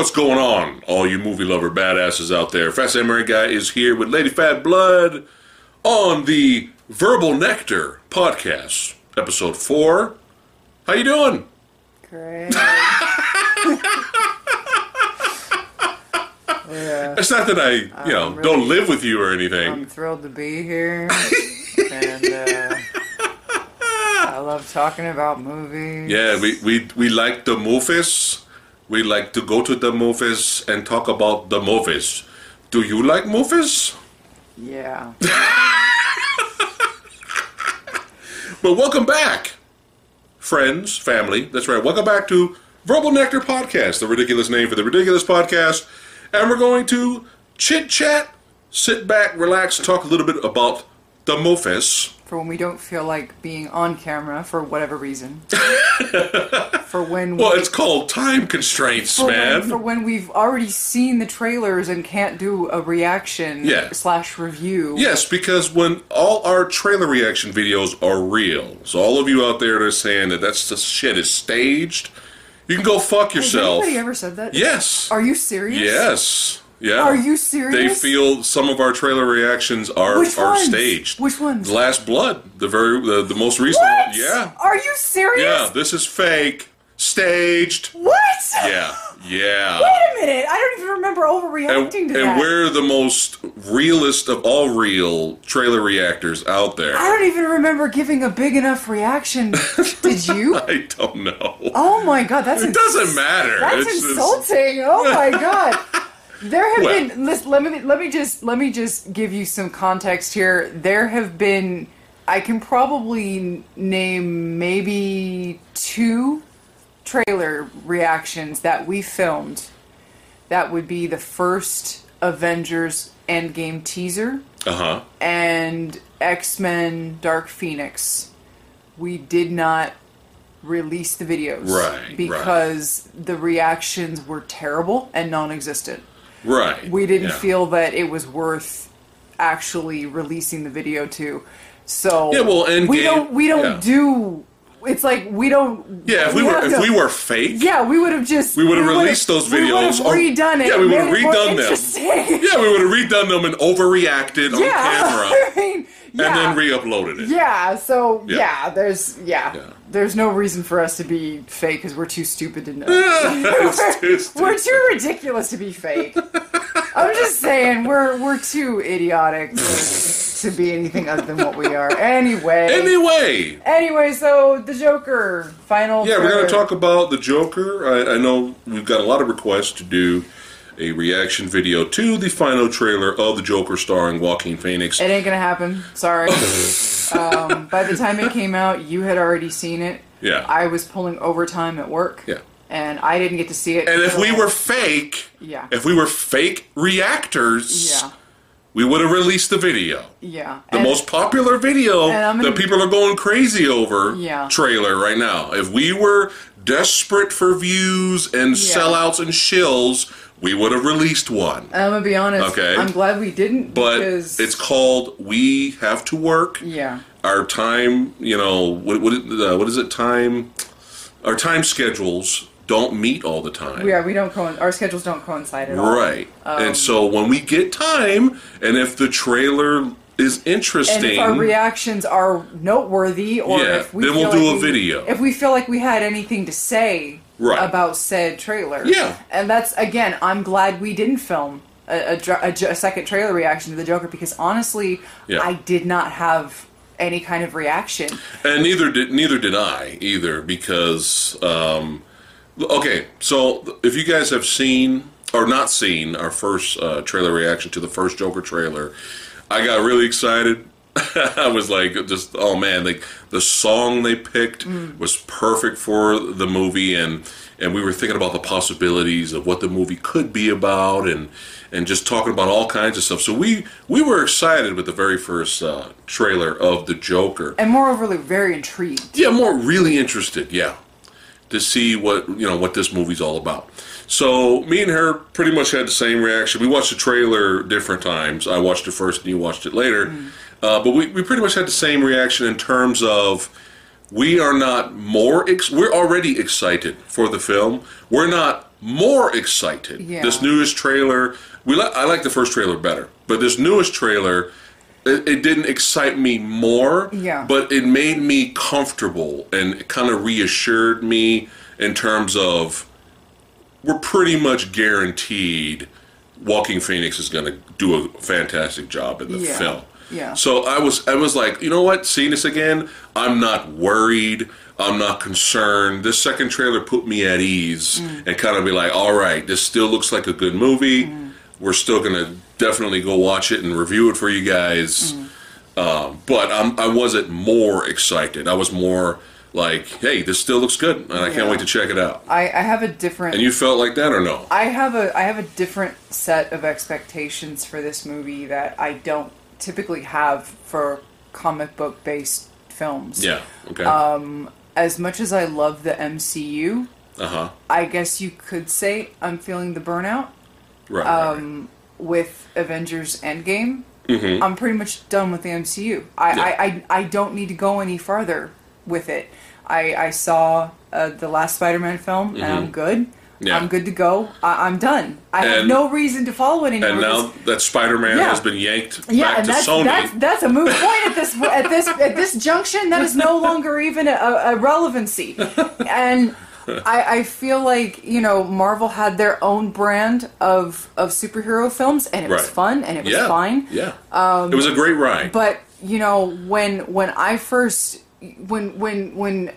What's going on, all you movie lover badasses out there? Phat Samurai Guy is here with Lady Phatblood on the Verbal Nectar podcast, episode four. How you doing? Great. yeah, It's not that I, you know, really- don't live with you or anything. I'm thrilled to be here, and uh, I love talking about movies. yeah, we, we we like the movies. We like to go to the movies and talk about the movies. Do you like movies? yeah. But welcome back, friends, family. That's right. Welcome back to Verbal Nectar Podcast, the ridiculous name for the ridiculous podcast. And we're going to chit chat, sit back, relax, talk a little bit about the movies. For when we don't feel like being on camera for whatever reason. for when we, Well, it's called time constraints, for man. when, for when we've already seen the trailers and can't do a reaction Yeah. slash review. Yes, because when all our trailer reaction videos are real, so all of you out there that are saying that that's the shit is staged, you can go fuck yourself. Has anybody ever said that? Yes. Are you serious? Yes. Yeah. Are you serious? They feel some of our trailer reactions are Which are ones? staged. Which ones? Last Blood, the very the, the most recent What? one. Yeah. Are you serious? Yeah, this is fake. Staged. What? Yeah. Yeah. Wait a minute! I don't even remember And, overreacting to that. and we're the most realist of all real trailer reactors out there. I don't even remember giving a big enough reaction. Did you? I don't know. Oh my god, that's It doesn't matter. That's It's just- insulting. Oh my god. There have Well- been listen, let me let me just let me just give you some context here. There have been I can probably name maybe two trailer reactions that we filmed that would be the first Avengers Endgame teaser Uh-huh. and X Men Dark Phoenix. We did not release the videos. Right, Because the reactions were terrible and non existent. Right. We didn't Yeah. feel that it was worth actually releasing the video to. So Yeah, well, Endgame- we don't we don't yeah. do it's like we don't Yeah, if we were if we were fake, yeah, we would have just We would've would've- released those videos. We would have or- redone it. Yeah, we would've redone them. yeah, we would have redone them and overreacted on camera I mean, yeah. and then re-uploaded it. Yeah, so Yeah. yeah, there's yeah, Yeah. there's no reason for us to be fake because we're too stupid to know. It's too we're too ridiculous to be fake. I'm just saying we're we're too idiotic to, to be anything other than what we are. Anyway, Anyway, anyway, so the Joker final. yeah, we're going to talk about the Joker. I, I know we've got a lot of requests to do a reaction video to the final trailer of the Joker starring Joaquin Phoenix. It ain't gonna happen. Sorry. um, by the time it came out, you had already seen it. Yeah. I was pulling overtime at work. Yeah. And I didn't get to see it. And if we were fake, Yeah. if we were fake reactors, Yeah. we would have released the video. Yeah. The And- most popular video that people are going crazy over Yeah. trailer right now. If we were desperate for views and Yeah. sellouts and shills, we would have released one. I'm gonna be honest. Okay. I'm glad we didn't But because it's called We Have to Work. yeah. Our time, you know, what what, uh, what is it? Time. Our time schedules don't meet all the time. Yeah, we don't co- our schedules don't coincide at all. Right. Um, and so when we get time, and if the trailer is interesting, And if our reactions are noteworthy, or Yeah, if we then we'll do like a we- video. if we feel like we had anything to say Right. about said trailer, Yeah. and that's again, I'm glad we didn't film a, a, a, a second trailer reaction to the Joker because honestly, Yeah. I did not have any kind of reaction. and neither did neither did I either because um, okay, so if you guys have seen or not seen our first uh, trailer reaction to the first Joker trailer, I got really excited. I was like, just oh man, like the song they picked was perfect for the movie, and and we were thinking about the possibilities of what the movie could be about, and and just talking about all kinds of stuff. So we we were excited with the very first uh, trailer of the Joker. And moreover, like, very intrigued. Yeah, more really interested. Yeah, to see what you know what this movie's all about. So me and her pretty much had the same reaction. We watched the trailer different times. I watched it first, and you watched it later. Uh, but we, we pretty much had the same reaction in terms of we are not more. Ex- we're already excited for the film. We're not more excited. Yeah. This newest trailer, we li- I like the first trailer better, but this newest trailer, it, it didn't excite me more. Yeah. But it made me comfortable and kind of reassured me in terms of we're pretty much guaranteed Joaquin Phoenix is going to do a fantastic job in the Yeah. film. Yeah. So I was I was like, you know what, seeing this again, I'm not worried. I'm not concerned. This second trailer put me at ease Mm. and kind of be like, all right, this still looks like a good movie. Mm. We're still gonna definitely go watch it and review it for you guys. Mm. Um, but I'm, I wasn't more excited. I was more like, hey, this still looks good, and I can't wait to check it out. I, I have a different. And you felt like that or no? I have a I have a different set of expectations for this movie that I don't typically have for comic book based films. Yeah. Okay. Um, As much as I love the MCU, uh huh. I guess you could say I'm feeling the burnout Right. um, with Avengers Endgame. mm-hmm. I'm pretty much done with the MCU. I, Yeah. I, I, I don't need to go any farther with it. I, I saw uh, the last Spider-Man film and I'm good. Yeah. I'm good to go. I, I'm done. I have no reason to follow it anymore. and now that Spider-Man Yeah. has been yanked yeah, back and to that's, Sony. that's that's a moot point at this at this at this junction. That is no longer even a, a relevancy, and I, I feel like you know Marvel had their own brand of of superhero films, and it was fun and it was yeah. fine. Yeah. Um, it was a great ride. But you know when when I first when when when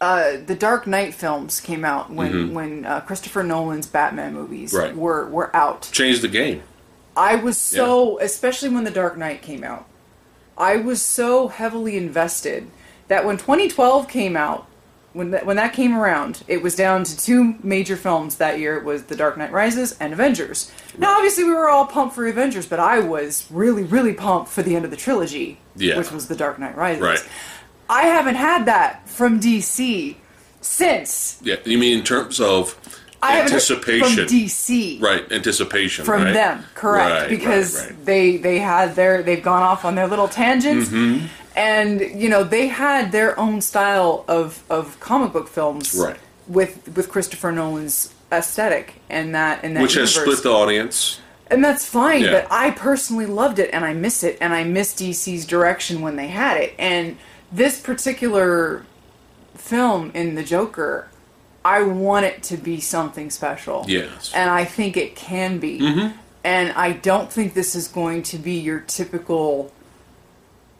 uh, the Dark Knight films came out when when uh, Christopher Nolan's Batman movies Mm-hmm. Right. were were out. Changed the game. I was so, especially when The Dark Knight came out, I was so heavily invested that when 2012 came out, when that, when that came around, it was down to two major films that year. It was The Dark Knight Rises and Avengers. Now, obviously, we were all pumped for Avengers, but I was really, really pumped for the end of the trilogy, Yeah. which was The Dark Knight Rises. Right. I haven't had that from DC since. Yeah. You mean in terms of I anticipation? from DC. Right. Anticipation. from right? them correct Right, because right, they they had their they've gone off on their little tangents Mm-hmm. and you know they had their own style of of comic book films Right. with with Christopher Nolan's aesthetic and that and that which has split the audience. and that's fine Yeah. but I personally loved it and I miss it and I miss DC's direction when they had it and this particular film in the Joker I want it to be something special Yes. and I think it can be. Mm-hmm. And I don't think this is going to be your typical,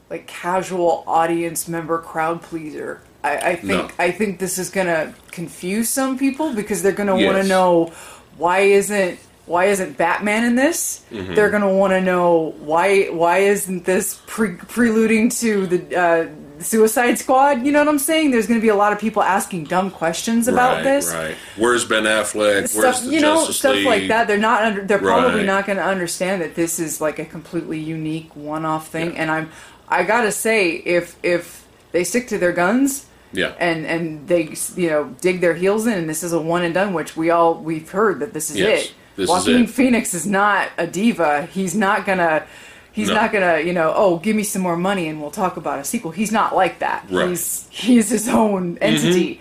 like casual audience member crowd pleaser. I, I think No. I think this is gonna confuse some people because they're gonna want to know why isn't why isn't Batman in this? Mm-hmm. They're gonna want to know why why isn't this pre- preluding to the uh, Suicide Squad? You know what I'm saying? There's gonna be a lot of people asking dumb questions about right, this Right. Where's Ben Affleck? Where's stuff the you know Justice stuff League? like that they're not under, they're probably Right. not going to understand that this is like a completely unique one-off thing Yeah. and i'm i gotta say if if they stick to their guns Yeah. and and they you know dig their heels in and this is a one and done which we all we've heard that this is Yes, it this is Joaquin phoenix is not a diva he's not gonna he's No. not gonna you know oh give me some more money and we'll talk about a sequel he's not like that Right. Mm-hmm. he's he's his own entity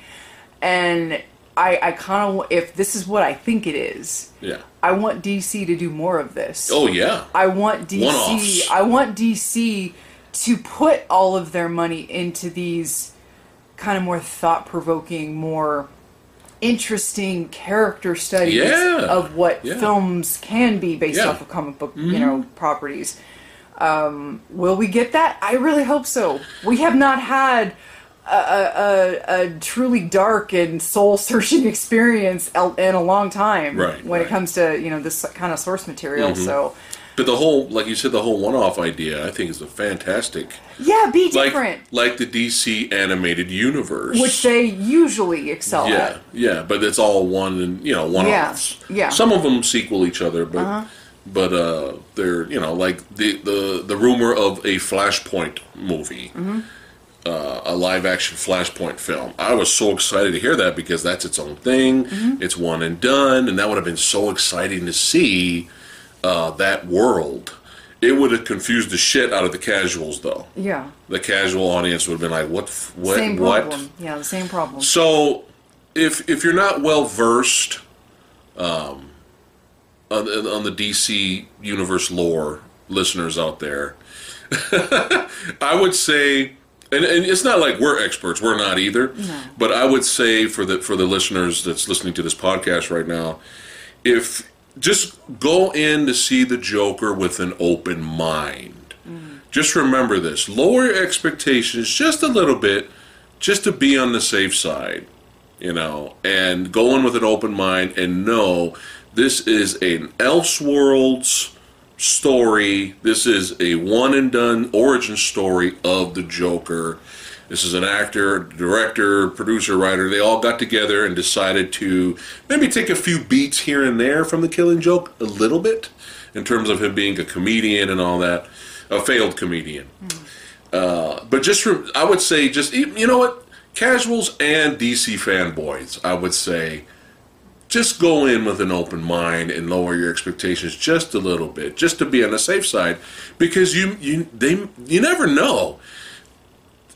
and i i kind of if this is what i think it is yeah. I want DC to do more of this. Oh yeah. I want DC. One-offs. I want DC to put all of their money into these kind of more thought-provoking, more interesting character studies Yeah. of what Yeah. films can be based Yeah. Mm-hmm. off of comic book, you know, properties. Um, will we get that? I really hope so. We have not had a, a, a, truly dark and soul-searching experience in a long time Right, when it right. Mm-hmm. comes to you know this kind of source material. So But the whole, like you said, the whole one-off idea, I think, is a fantastic, yeah, be like, different, like the DC animated universe, which they usually excel yeah, at. yeah. But it's all one and you know one-offs. Yeah, yeah. Some of them sequel each other, but Uh-huh. but uh, they're you know like the the the rumor of a Flashpoint movie. Mm-hmm. Uh, a live action Flashpoint film. I was so excited to hear that because that's its own thing. Mm-hmm. It's one and done, and that would have been so exciting to see uh, that world. It would have confused the shit out of the casuals, though. Yeah, The casual audience would have been like, "What? What? same what?" problem. Yeah, the same problem. So if if you're not well versed um, on, the- on the DC universe lore, listeners out there, I would say, and, and it's not like we're experts. We're not either. no. But I would say for the for the listeners that's listening to this podcast right now, if just go in to see the Joker with an open mind. Just remember this: lower your expectations just a little bit, just to be on the safe side you know, and go in with an open mind and know this is an Elseworlds story. This is a one and done origin story of the Joker. This is an actor, director, producer, writer. They all got together and decided to maybe take a few beats here and there from the Killing Joke, a little bit, in terms of him being a comedian and all that, a failed comedian. Uh, but just, re- I would say, just you know what, casuals and DC fanboys, I would say, just go in with an open mind and lower your expectations just a little bit, just to be on the safe side, because you you they you never know.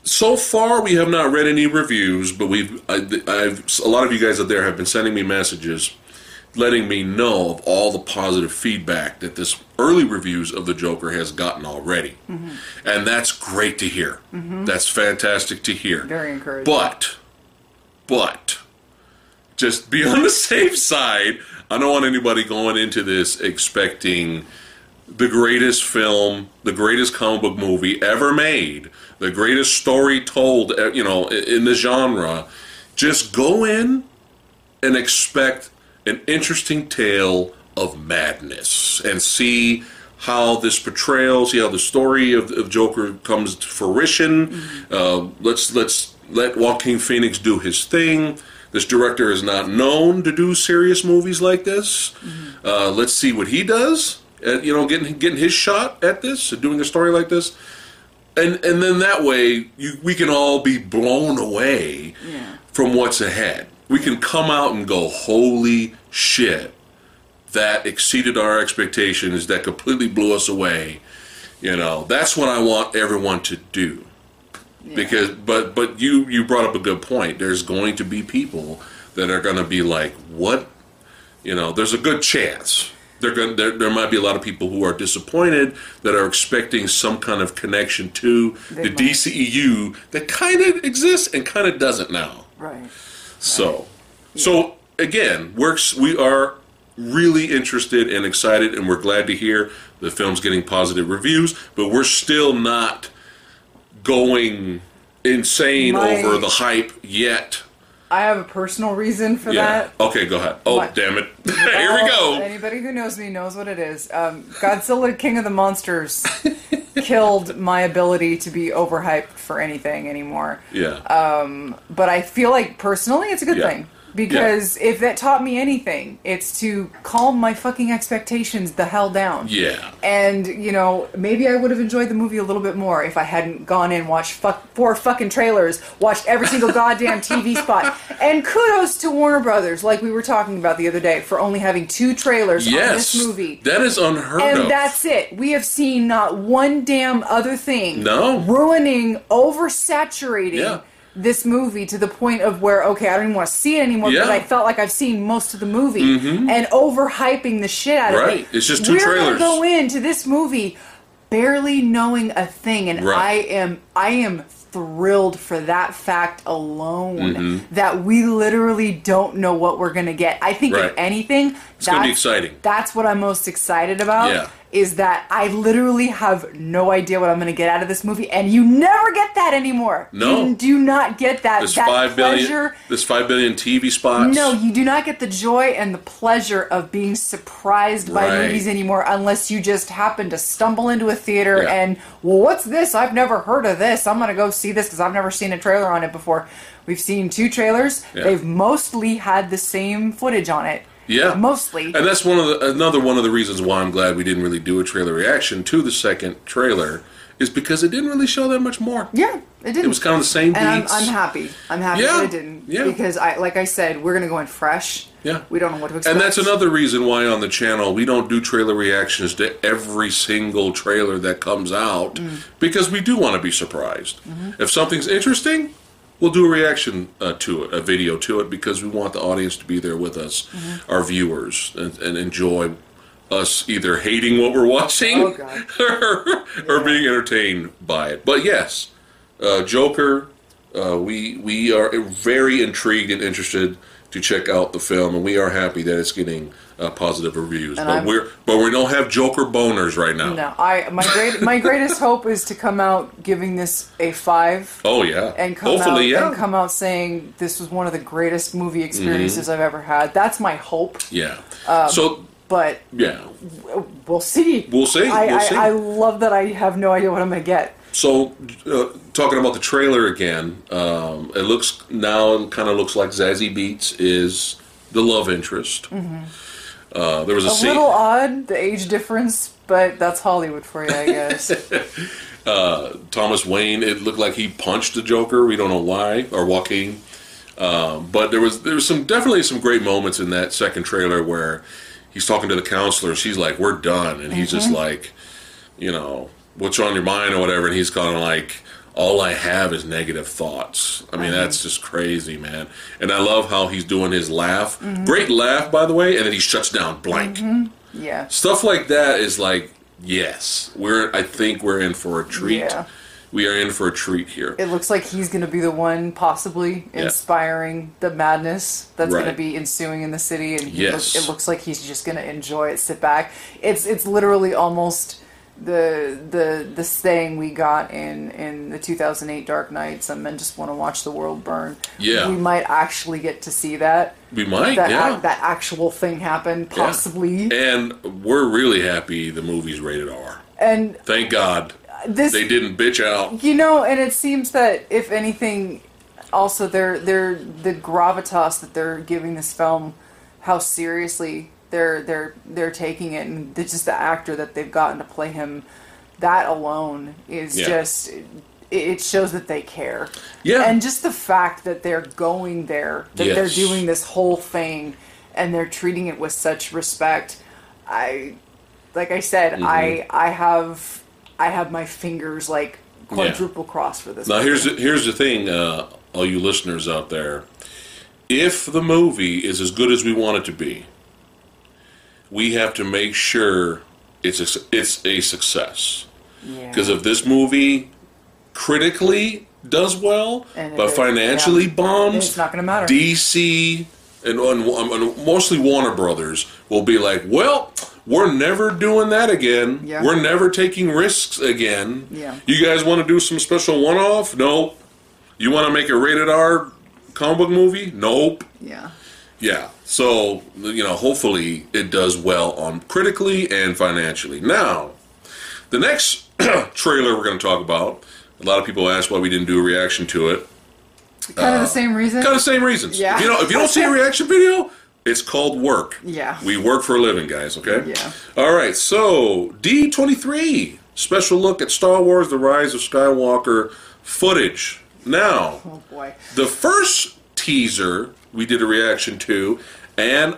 So far, we have not read any reviews, but we've I, I've a lot of you guys out there have been sending me messages, letting me know of all the positive feedback that this early reviews of the Joker has gotten already, mm-hmm. and that's great to hear. Mm-hmm. That's fantastic to hear. Very encouraging. But, but, just be on the safe side. I don't want anybody going into this expecting the greatest film, the greatest comic book movie ever made, the greatest story told, uh, you know, in the genre. Just go in and expect an interesting tale of madness and see how this portrayal, see how the story of, of Joker comes to fruition. Uh, let's let's let Joaquin Phoenix do his thing. This director is not known to do serious movies like this. Uh, let's see what he does. At, you know, getting getting his shot at this, doing a story like this and and then that way you, we can all be blown away Yeah. from what's ahead. We can come out and go, holy shit, that exceeded our expectations. That completely blew us away. You know, that's what I want everyone to do. Because, but but you you brought up a good point. There's going to be people that are going to be like, what? You know, there's a good chance. Going. There, there might be a lot of people who are disappointed that are expecting some kind of connection to They the might. DCEU that kind of exists and kind of doesn't now. Right. So, so again, works. We are really interested and excited, and we're glad to hear the film's getting positive reviews. But we're still not going insane My- over the hype yet. I have a personal reason for Yeah. that. Okay, go ahead. Oh, What? damn it! Here we go. Anybody who knows me knows what it is. Um, Godzilla King of the Monsters killed my ability to be overhyped for anything anymore. Yeah. Um, But I feel like personally it's a good Yeah. thing. Because if that taught me anything, it's to calm my fucking expectations the hell down. yeah. And, you know, maybe I would have enjoyed the movie a little bit more if I hadn't gone in, watched fuck, four fucking trailers, watched every single goddamn TV spot. And kudos to Warner Brothers, like we were talking about the other day, for only having two trailers on this movie. That is unheard And of. that's it. We have seen not one damn other thing No. ruining, oversaturating Yeah. This movie to the point of where, okay, I don't even want to see it anymore because Yeah. Mm-hmm. I felt like I've seen most of the movie and overhyping the shit out of it. Right. It's just two We're trailers. gonna go into this movie barely knowing a thing, and Right. I am I am thrilled for that fact alone Mm-hmm. that we literally don't know what we're gonna get. I think Right. if anything, It's gonna be exciting. That's what I'm most excited about. Yeah. Is that I literally have no idea what I'm going to get out of this movie, and you never get that anymore. No. you do not get that. this that five billion. pleasure. This five billion TV spots. No, you do not get the joy and the pleasure of being surprised by movies anymore unless you just happen to stumble into a theater Yeah. and, well, what's this? I've never heard of this. I'm going to go see this because I've never seen a trailer on it before. We've seen two trailers. Yeah. They've mostly had the same footage on it. Yeah, Mostly. and that's one of the another one of the reasons why I'm glad we didn't really do a trailer reaction to the second trailer is because it didn't really show that much more. Yeah, it didn't. It was kind of the same and I'm. I'm happy. I'm happy Yeah, that it didn't. yeah. Because I, like I said, we're gonna go in fresh. Yeah. We don't know what to expect. And that's another reason why on the channel we don't do trailer reactions to every single trailer that comes out Mm. because we do want to be surprised. Mm-hmm. If something's interesting, we'll do a reaction uh, to it, a video to it, because we want the audience to be there with us, Mm-hmm. our viewers, and, and enjoy us either hating what we're watching Oh, or, or being entertained by it. But yes, uh, Joker, uh, we we are very intrigued and interested to check out the film, and we are happy that it's getting uh, positive reviews. And but I'm- we're but we don't have Joker boners right now. No, I my great my greatest hope is to come out giving this a five. Oh yeah, and come hopefully out yeah, Mm-hmm. and come out saying this was one of the greatest movie experiences I've ever had. That's my hope. yeah. Um, so But yeah, we'll see. We'll see, I, we'll see. I love that I have no idea what I'm to get. So, uh, talking about the trailer again, um, it looks now kind of looks like Zazie Beetz is the love interest. Uh, there was a, Mm-hmm. A scene. little odd, the age difference, but that's Hollywood for you, I guess. Thomas Wayne. It looked like he punched the Joker. We don't know why or Joaquin. Um, but there was there was some definitely some great moments in that second trailer where he's talking to the counselor. She's like, "We're done," and he's just like, you know, "What's on your mind?" or whatever. And he's kind of like, "All I have is negative thoughts." I mean, that's just crazy, man. And I love how he's doing his laugh. Mm-hmm. Great laugh, by the way. And then he shuts down blank. Mm-hmm. yeah. Stuff like that is like, yes, we're. I think we're in for a treat. Yeah. We are in for a treat here. It looks like he's going to be the one possibly Yeah. inspiring the madness that's going to be ensuing in the city, and Yes. look- it looks like he's just going to enjoy it, sit back. It's it's literally almost the the the saying we got in in the 2008 Dark Knight. Some men just want to watch the world burn. Yeah. we might actually get to see that we might, that yeah. that actual thing happen possibly. and we're really happy the movie's rated R. And Thank God this they didn't bitch out. You know, and it seems that if anything, also they're they're the gravitas that they're giving this film, how seriously they're they're they're taking it, and just the actor that they've gotten to play him. That alone is Yeah. just it, shows that they care. Yeah. and just the fact that they're going there, that they're doing this whole thing, and they're treating it with such respect. I, like I said, Mm-hmm. I I have I have my fingers like quadruple cross for this. Now movie. here's the, here's the thing, uh, all you listeners out there. If the movie is as good as we want it to be, we have to make sure it's a, it's a success. Yeah. Because if this movie critically does well, And but financially yeah. bombs, It's not gonna matter. DC and, and, and mostly Warner Brothers will be like, well, we're never doing that again. Yeah. We're never taking risks again. Yeah. You guys want to do some special one-off? Nope. You want to make a rated R comic book movie? Nope. yeah. Yeah. So, you know, hopefully it does well on critically and financially. Now, the next trailer we're going to talk about, a lot of people ask why we didn't do a reaction to it. Kind of the uh, same reason. Kind of same reasons. Yeah. If you, know, if you don't see a reaction video, it's called work. Yeah. We work for a living, guys, okay? Yeah. All right, so D23, special look at Star Wars The Rise of Skywalker footage. Now, oh boy. the first teaser we did a reaction to, and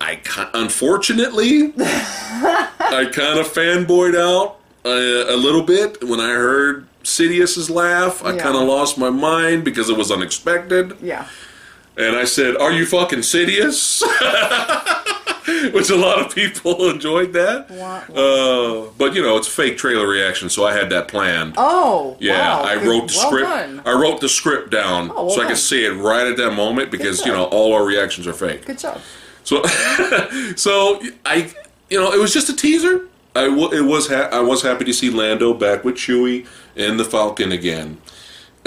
I unfortunately I kind of fanboyed out a, a little bit when I heard Sidious's laugh. I Yeah. kind of lost my mind because it was unexpected, Yeah. And I said, "Are you fucking Sidious?" Which a lot of people enjoyed that. Wah. Uh, but you know, it's a fake trailer reaction, so I had that planned. Oh. Yeah, wow. I wrote the well script. Done. I wrote the script down Oh, well so I done. could see it right at that moment because you know all our reactions are fake. Good job. So, so I, you know, it was just a teaser. I w- it was ha- I was happy to see Lando back with Chewie and the Falcon again,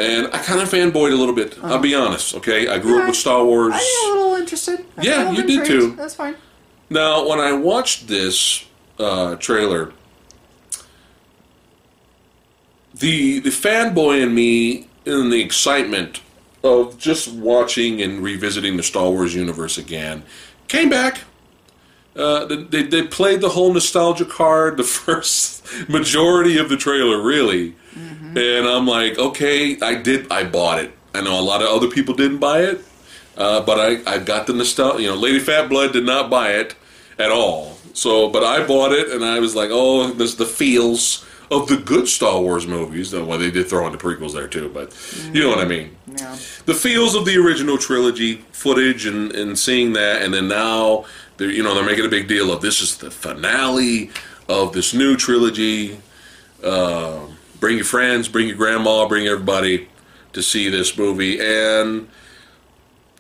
and I kind of fanboyed a little bit. I'll be honest. Okay, I grew up with Star Wars. I am a little interested. I'm Yeah, little you did too. That's fine. Now, when I watched this uh, trailer, the the fanboy in me and the excitement of just watching and revisiting the Star Wars universe again came back. Uh, they, they played the whole nostalgia card the first majority of the trailer, really. And I'm like, okay, I did, I bought it. I know a lot of other people didn't buy it, uh, but I, I got the nostalgia. You know, Lady Phatblood did not buy it at all. So, but I bought it, and I was like, oh, there's the feels of the good Star Wars movies. Well, they did throw in the prequels there too, but you know what I mean. Yeah. The feels of the original trilogy footage and, and seeing that, and then now they're you know they're making a big deal of this is the finale of this new trilogy. Uh, bring your friends, bring your grandma, bring everybody to see this movie, and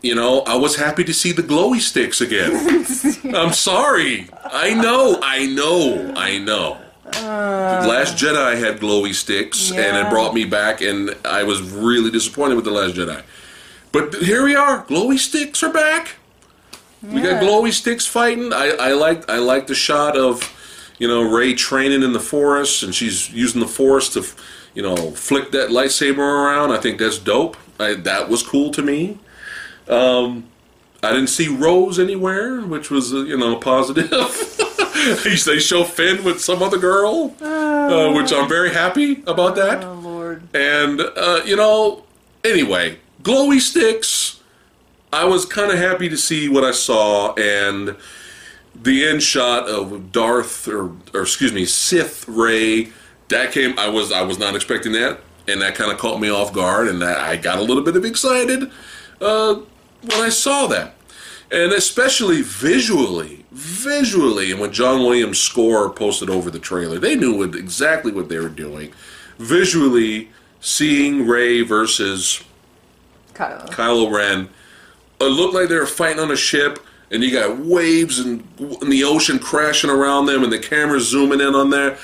you know, I was happy to see the glowy sticks again. I'm sorry. I know, I know, I know. the uh. Last Jedi had glowy sticks, and it brought me back, and I was really disappointed with the Last Jedi. But here we are. Glowy sticks are back. We got glowy sticks fighting. I, I like I like the shot of, you know, Rey training in the forest, and she's using the forest to, you know, flick that lightsaber around. I think that's dope. I, that was cool to me. Um, I didn't see Rose anywhere, which was uh, you know positive. they show Finn with some other girl, uh, which I'm very happy about that. Oh Lord. And uh, you know, anyway, glowy sticks. I was kind of happy to see what I saw, and the end shot of Darth or, or excuse me, Sith Rey. That came. I was I was not expecting that, and that kind of caught me off guard, and that I got a little bit of excited uh, when I saw that, and especially visually, visually, and when John Williams' score posted over the trailer, they knew what, exactly what they were doing. Visually, seeing Rey versus Kylo. Kylo Ren. It looked like they were fighting on a ship, and you got waves and in the ocean crashing around them, and the camera's zooming in on there.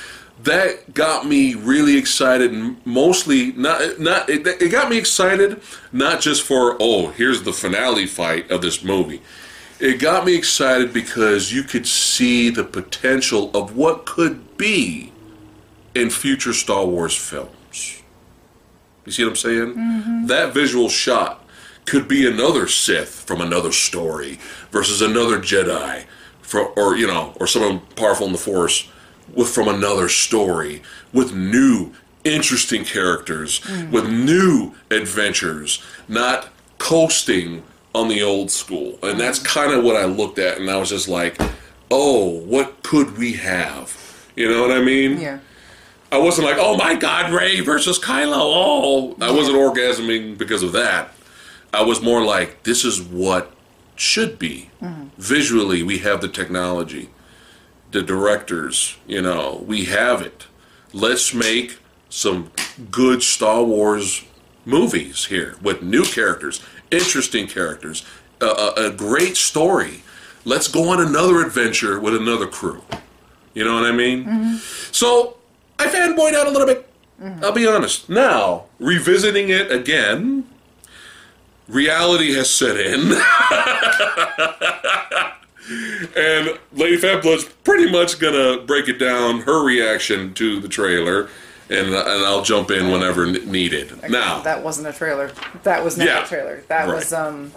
That got me really excited, and mostly not not it, it got me excited not just for oh here's the finale fight of this movie. It got me excited because you could see the potential of what could be in future Star Wars films. You see what I'm saying? Mm-hmm. That visual shot could be another Sith from another story versus another Jedi, for, or you know, or someone powerful in the Force with from another story with new, interesting characters, hmm. with new adventures, not coasting on the old school. And hmm. that's kind of what I looked at, and I was just like, oh, what could we have? You know what I mean? Yeah. I wasn't like, oh my God, Rey versus Kylo. Oh, I wasn't orgasming because of that. I was more like, this is what should be. Mm-hmm. Visually, we have the technology, the directors, you know, we have it. Let's make some good Star Wars movies here with new characters, interesting characters, a, a, a great story. Let's go on another adventure with another crew. You know what I mean? Mm-hmm. So I fanboyed out a little bit. Mm-hmm. I'll be honest. Now, revisiting it again, reality has set in. and Lady Phatblood's pretty much gonna break it down, her reaction to the trailer, and, and I'll jump in whenever needed. Now, that wasn't a trailer. That was not Yeah. a trailer. That Right. was um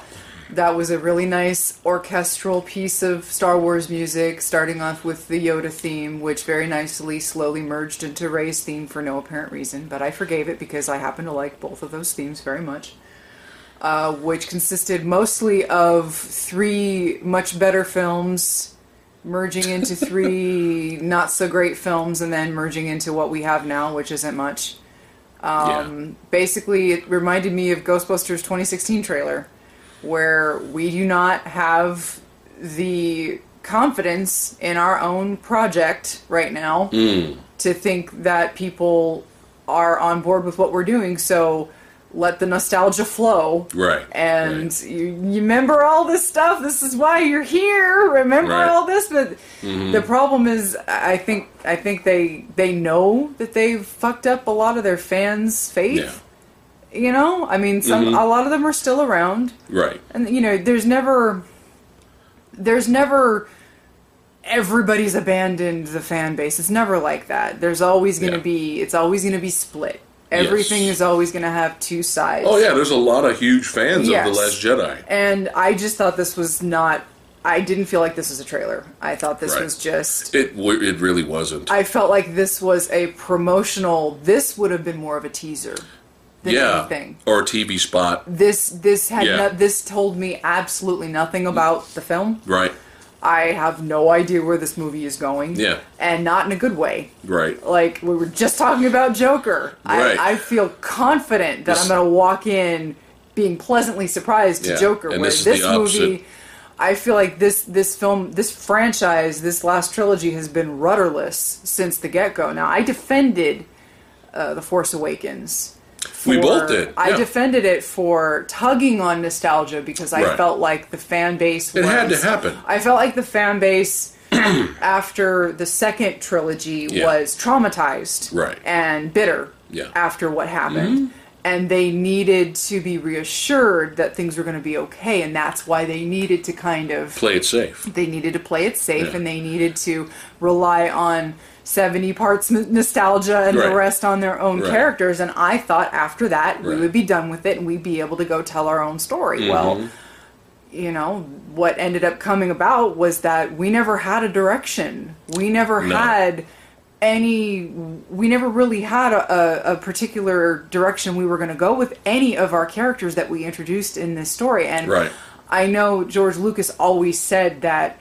that was a really nice orchestral piece of Star Wars music, starting off with the Yoda theme, which very nicely slowly merged into Rey's theme for no apparent reason, but I forgave it because I happen to like both of those themes very much. Uh, which consisted mostly of three much better films merging into three not so great films and then merging into what we have now, which isn't much. Yeah. basically it reminded me of ghostbusters 2016 trailer where we do not have the confidence in our own project right now to think that people are on board with what we're doing. So let the nostalgia flow Right. and right. you, you remember all this stuff this is why you're here remember Right. Mm-hmm. all this but the problem is i think i think they they know that they've fucked up a lot of their fans faith Yeah. you know i mean some Mm-hmm. a lot of them are still around Right. and you know there's never there's never everybody's abandoned the fan base it's never like that there's always going to Yeah. be it's always going to be split everything Yes. is always going to have two sides Oh yeah, there's a lot of huge fans Yes. of the Last Jedi. and I just thought this was not. I didn't feel like this was a trailer. I thought this Right. was just. It w- it really wasn't. I felt like this was a promotional. This would have been more of a teaser than yeah. anything. Or a TV spot. This this had Yeah. no, this told me absolutely nothing about the film. Right. I have no idea where this movie is going. Yeah. And not in a good way. Right. Like we were just talking about Joker. Right. I, I feel confident that This- I'm going to walk in being pleasantly surprised to Yeah. Joker. And where this is this movie, I feel like this this film, this franchise, this last trilogy has been rudderless since the get go. Now I defended uh, the Force Awakens. We both did, I defended it for tugging on nostalgia because I Right. felt like the fan base. It had to happen. I felt like the fan base after the second trilogy Yeah. was traumatized Right. and bitter Yeah. Mm-hmm. after what happened. And they needed to be reassured that things were going to be okay, and that's why they needed to kind of Play it safe. they needed to play it safe, Yeah. and they needed to rely on seventy parts n- nostalgia and the rest on their own Right. characters. And I thought after that we would be done with it, and we'd be able to go tell our own story. Mm-hmm. Well, you know what ended up coming about was that we never had a direction we never No. had any we never really had a, a, a particular direction we were going to go with any of our characters that we introduced in this story and Right. i know george lucas always said that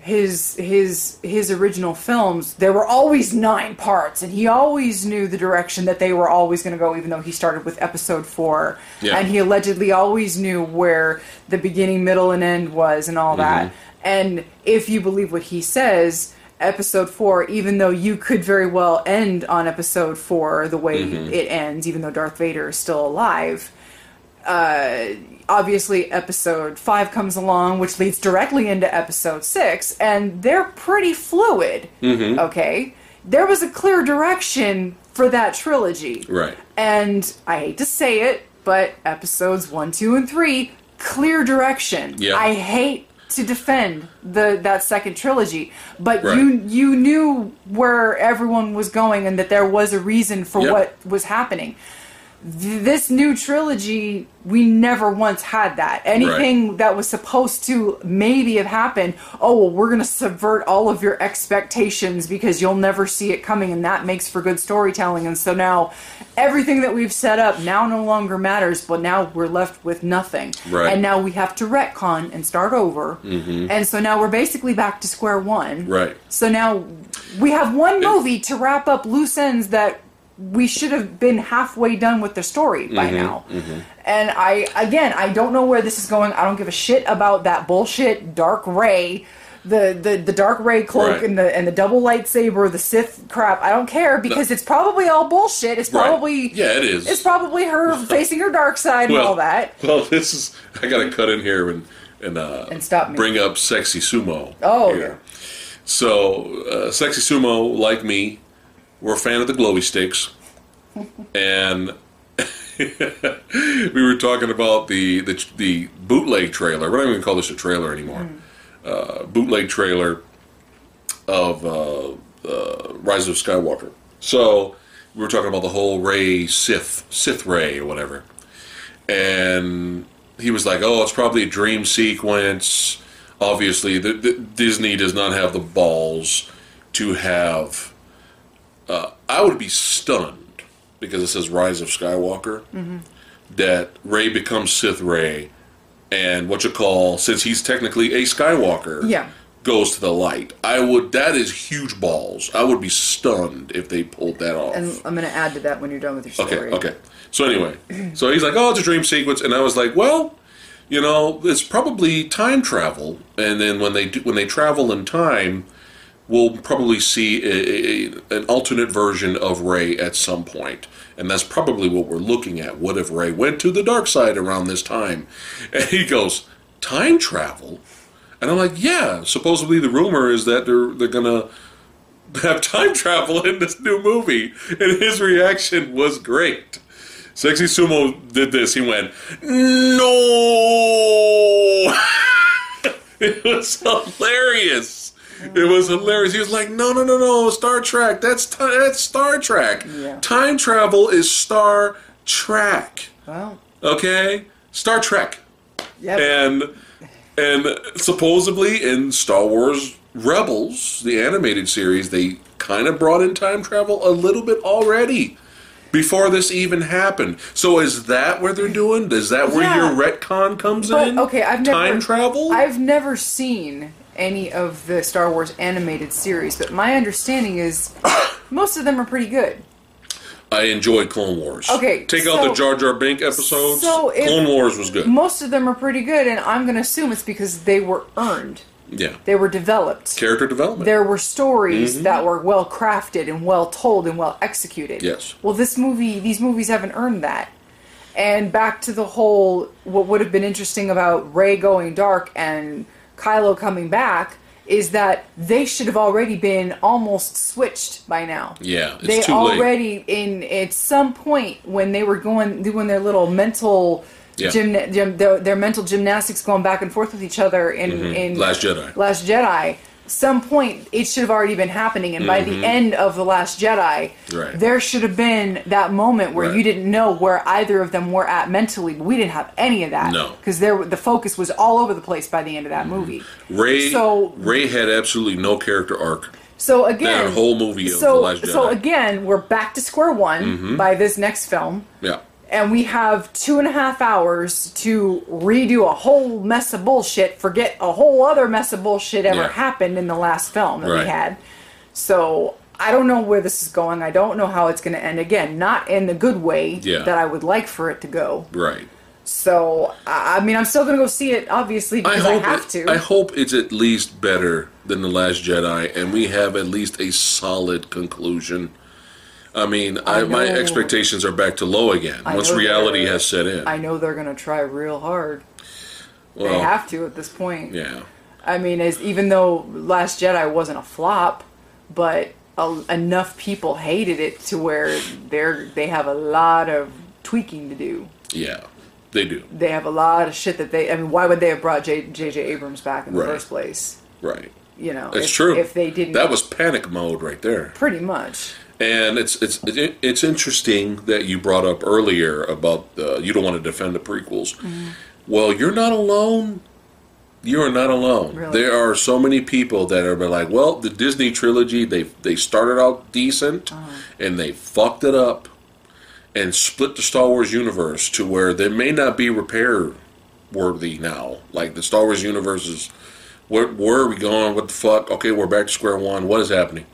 his his his original films there were always nine parts and he always knew the direction that they were always going to go even though he started with episode 4 Yeah. and he allegedly always knew where the beginning middle and end was and all that. And if you believe what he says episode 4 even though you could very well end on episode 4 the way it ends even though darth vader is still alive uh, obviously episode five comes along, which leads directly into episode six, and they're pretty fluid. Mm-hmm. Okay, there was a clear direction for that trilogy, Right. and I hate to say it, but episodes one, two, and three, clear direction. Yeah. I hate to defend the that second trilogy, but Right. you you knew where everyone was going and that there was a reason for Yep. what was happening th- this new trilogy we never once had that. Anything that was supposed to maybe have happened oh well we're going to subvert all of your expectations because you'll never see it coming and that makes for good storytelling. And so now everything that we've set up now no longer matters but now we're left with nothing. Right. and now we have to retcon and start over. Mm-hmm. And so now we're basically back to square one. Right. so now we have one movie to wrap up loose ends that we should have been halfway done with the story by now. And I again, I don't know where this is going. I don't give a shit about that bullshit dark Rey. The, the, the dark Rey cloak Right. and the and the double lightsaber, the Sith crap. I don't care because it's probably all bullshit. It's Right. probably Yeah, it is. It's probably her facing her dark side and all that. Well, this is. I got to cut in here and and uh, And stop me. Bring up sexy sumo. Oh, here. So, uh, sexy sumo, like me, we're a fan of the glowy sticks, and we were talking about the the, the bootleg trailer. We're not even call this a trailer anymore. Uh, bootleg trailer of uh, uh, Rise of Skywalker. So we were talking about the whole Rey Sith Sith Rey or whatever, and he was like, "Oh, it's probably a dream sequence." Obviously, the, the, Disney does not have the balls to have. Uh, I would be stunned because it says Rise of Skywalker that Rey becomes Sith Rey, and what you call since he's technically a Skywalker, Yeah. goes to the light. I would. That is huge balls. I would be stunned if they pulled that off. And I'm gonna add to that when you're done with your story. Okay, okay. So anyway, so he's like, "Oh, it's a dream sequence," and I was like, "Well, you know, it's probably time travel." And then when they do, when they travel in time, we'll probably see a, a, an alternate version of Rey at some point, and that's probably what we're looking at. What if Rey went to the dark side around this time? And he goes, "Time travel." And I'm like, yeah. Supposedly, the rumor is that they're they're gonna have time travel in this new movie, and his reaction was great. Sexy Sumo did this. He went, no. it was hilarious. It was hilarious. He was like, no, no, no, no, Star Trek. That's ti that's Star Trek. Yeah. Time travel is Star Trek. Well, Okay, Star Trek yeah. and and supposedly in Star Wars Rebels, the animated series, they kind of brought in time travel a little bit already before this even happened. So is that where they're doing? Is that where Yeah. your retcon comes But, in? okay, I've never time travel. I've never seen any of the Star Wars animated series, but my understanding is most of them are pretty good. I enjoyed Clone Wars. Okay, take out the Jar Jar Bink episodes. so Clone Wars was good. Most of them are pretty good, and I'm going to assume it's because they were earned. yeah, They were developed. character development. There were stories mm-hmm. that were well crafted and well told and well executed. Yes. Well, this movie, these movies haven't earned that. And back to the whole, what would have been interesting about Rey going dark and Kylo coming back is that they should have already been almost switched by now. Yeah, it's they too late. already in at some point when they were going doing their little mental. Yeah. Gym, gym, their, their mental gymnastics going back and forth with each other in, in Mm-hmm. Last Jedi. Last Jedi, some point it should have already been happening, and by the end of the Last Jedi, Mm-hmm. Right. there should have been that moment where Right. you didn't know where either of them were at mentally. But we didn't have any of that. No. because there the focus was all over the place by the end of that movie. Rey So- Rey had absolutely no character arc. So again, That whole movie of so The Last Jedi. Mm-hmm. so again, we're back to square one by this next film. Yeah. And we have two and a half hours to redo a whole mess of bullshit, forget a whole other mess of bullshit ever Yeah. happened in the last film that Right. we had. So I don't know where this is going. I don't know how it's going to end. Again, not in the good way Yeah. that I would like for it to go. Right. So I I mean, I'm still going to go see it, obviously, because I, hope have it- to. I hope it's at least better than the Last Jedi, and we have at least a solid conclusion. I mean, I, I my know. expectations are back to low again I once know reality they're- has set in. I know they're going to try real hard. well, they have to at this point. yeah, I mean, as even though Last Jedi wasn't a flop, but a, enough people hated it to where they're they have a lot of tweaking to do. yeah, they do. They have a lot of shit that they. I mean, why would they have brought J- J.J. Abrams back in the Right. first place? Right, You know, it's if, true. If they didn't, that was panic mode right there. pretty much. And it's it's it's interesting that you brought up earlier about uh, you don't want to defend the prequels. Mm-hmm. Well, you're not alone. You are not alone. Really? There are so many people that are like, well, the Disney trilogy they they started out decent Uh-huh. and they fucked it up and split the Star Wars universe to where they may not be repair worthy now. Like the Star Wars universe is where where are we going? What the fuck? Okay, we're back to square one. What is happening?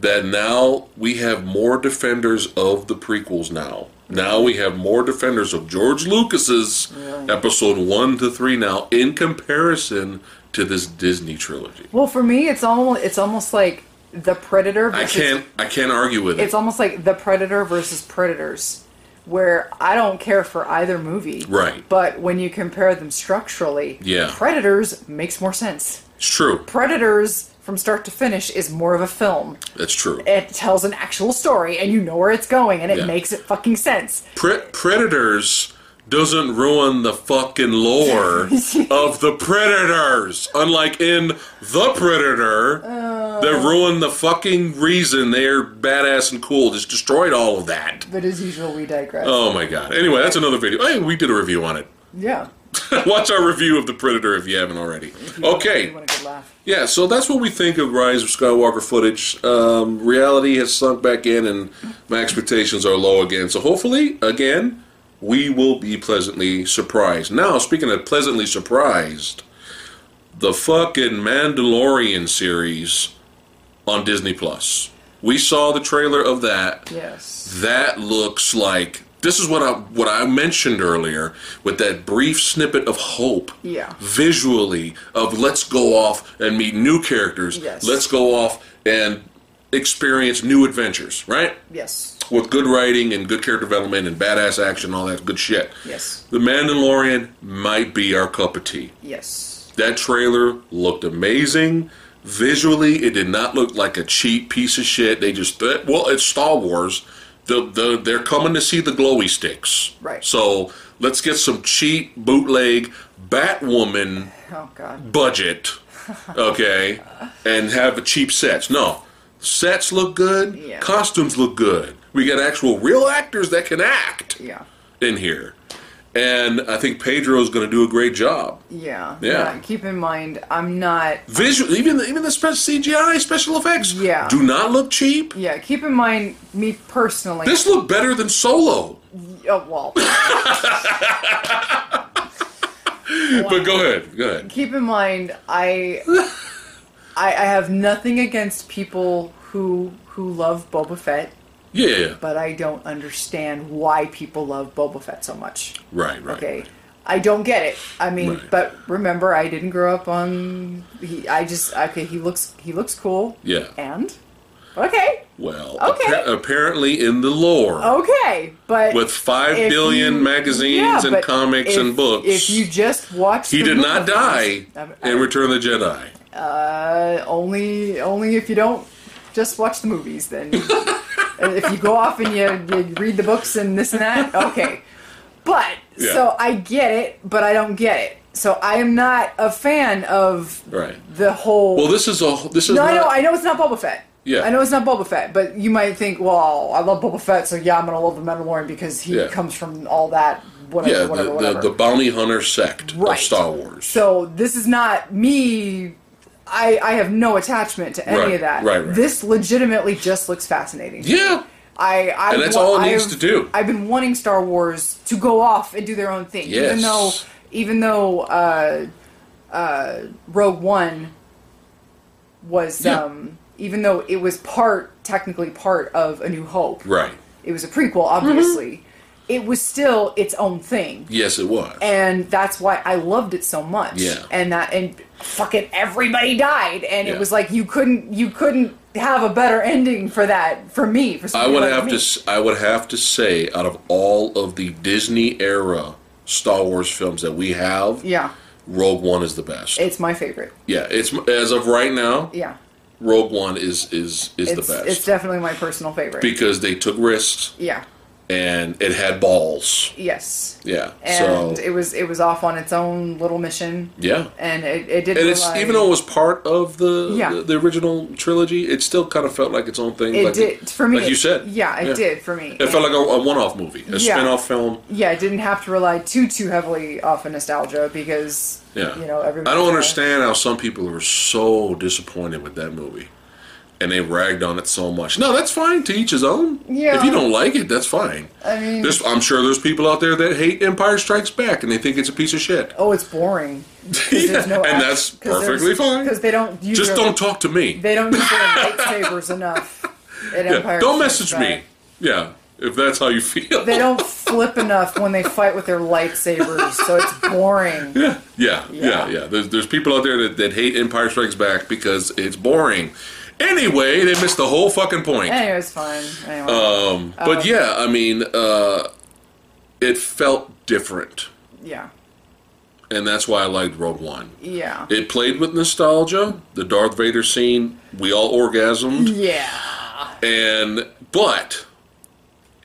That now we have more defenders of the prequels now. Now we have more defenders of George Lucas's Really? episode 1 to 3 now in comparison to this Disney trilogy. Well, for me, it's almost it's almost like the Predator. I can't I can't argue with it. It's almost like the Predator versus Predators, where I don't care for either movie. Right. But when you compare them structurally, Yeah. Predators makes more sense. It's true. Predators, from start to finish, is more of a film. That's true. It tells an actual story, and you know where it's going, and it Yeah. makes it fucking sense. Pre- Predators doesn't ruin the fucking lore of the Predators. Unlike in The Predator, oh. that ruined the fucking reason they're badass and cool. Just destroyed all of that. But as usual, we digress. Oh my god. Anyway, that's another video. Hey, we did a review on it. yeah. Watch our review of The Predator if you haven't already. Okay. want a good laugh? Yeah, so that's what we think of Rise of Skywalker footage. Um, reality has sunk back in, and my expectations are low again. So hopefully, again, we will be pleasantly surprised. Now, speaking of pleasantly surprised, the fucking Mandalorian series on Disney Plus. We saw the trailer of that Yes. that looks like this is what I what I mentioned earlier with that brief snippet of hope Yeah. visually of let's go off and meet new characters Yes. let's go off and experience new adventures right Yes. with good writing and good character development and badass action all that good shit Yes. the Mandalorian might be our cup of tea Yes. that trailer looked amazing. Visually, it did not look like a cheap piece of shit. They just th- well, it's Star Wars. The, the they're coming to see the glowy sticks. Right. So let's get some cheap bootleg Batwoman Oh God. budget, okay, and have a cheap sets. No, sets look good. Yeah. Costumes look good. We got actual real actors that can act Yeah. in here, and I think Pedro's going to do a great job. Yeah. Yeah. Keep in mind, I'm not. Visual, even even the special CGI special effects, Yeah. do not look cheap. Yeah. Keep in mind, me personally. This looked better than Solo. Oh, well. But go ahead, go ahead. keep in mind, I I, I have nothing against people who who love Boba Fett, Yeah, but I don't understand why people love Boba Fett so much. right, right. Okay. I don't get it. I mean, Right. but remember, I didn't grow up on. He, I just okay. He looks. He looks cool. Yeah. And okay, Well, Okay. appa- apparently in the lore, okay, but with five billion you- magazines yeah, and comics if- and books, If you just watch, he did not die Um, in Return of the Jedi. Uh, only, only if you don't just watch the movies. Then, And if you go off and you, you read the books and this and that, okay. But Yeah. so I get it, but I don't get it. So I am not a fan of Right. the whole. Well, this is a this is no, I not, know, I know it's not Boba Fett. Yeah. I know it's not Boba Fett, but you might think, well, I love Boba Fett, so yeah, I'm gonna love the Mandalorian because he Yeah. comes from all that, whatever, yeah whatever, the, whatever. the the bounty hunter sect Right. of Star Wars. So this is not me. I, I have no attachment to any Right, of that. right, right. This legitimately just looks fascinating. yeah, I, I And that's wa- all it needs I've- to do. I've been wanting Star Wars to go off and do their own thing, yes. even though even though uh, uh, Rogue One was Yeah. um, even though it was part technically part of A New Hope. right. It was a prequel, obviously. Mm. It was still its own thing Yes, it was. and that's why I loved it so much. Yeah. And that and fucking everybody died, and Yeah. it was like you couldn't you couldn't have a better ending for that for me. For I would like have me. to I would have to say out of all of the Disney era Star Wars films that we have, Yeah, Rogue One is the best. it's my favorite. yeah, it's as of right now, Yeah, Rogue One is is is it's the best it's definitely my personal favorite. because they took risks yeah. And it had balls. Yes. Yeah. And so it was it was off on its own little mission, yeah. and it, it didn't. And it's rely- even though it was part of the, Yeah. the the original trilogy, it still kind of felt like its own thing. it like did for me. like you said. Yeah, it did for me. It felt like a, a one-off movie, a Yeah. spin-off film. yeah, it didn't have to rely too too heavily off of nostalgia because Yeah. you know everybody. I don't understand how some people are so disappointed with that movie. And they ragged on it so much. No, that's fine. To each his own. Yeah. If you don't like it, that's fine. I mean, There's, I'm sure there's people out there that hate Empire Strikes Back and they think it's a piece of shit. oh, it's boring. Yeah, no and act- that's perfectly fine. Because they don't use Just their, don't talk to me. They don't use their lightsabers enough. At Yeah, Empire don't Strikes message Back. me. Yeah, if that's how you feel. They don't flip enough when they fight with their lightsabers, so it's boring. Yeah, yeah, Yeah. yeah, yeah. There's, there's people out there that, that hate Empire Strikes Back because it's boring. Anyway, they missed the whole fucking point. Anyway, it was fine. Anyway, Um, but yeah, I mean, uh, it felt different, yeah, and that's why I liked Rogue One. yeah, It played with nostalgia. The Darth Vader scene, we all orgasmed, yeah. and but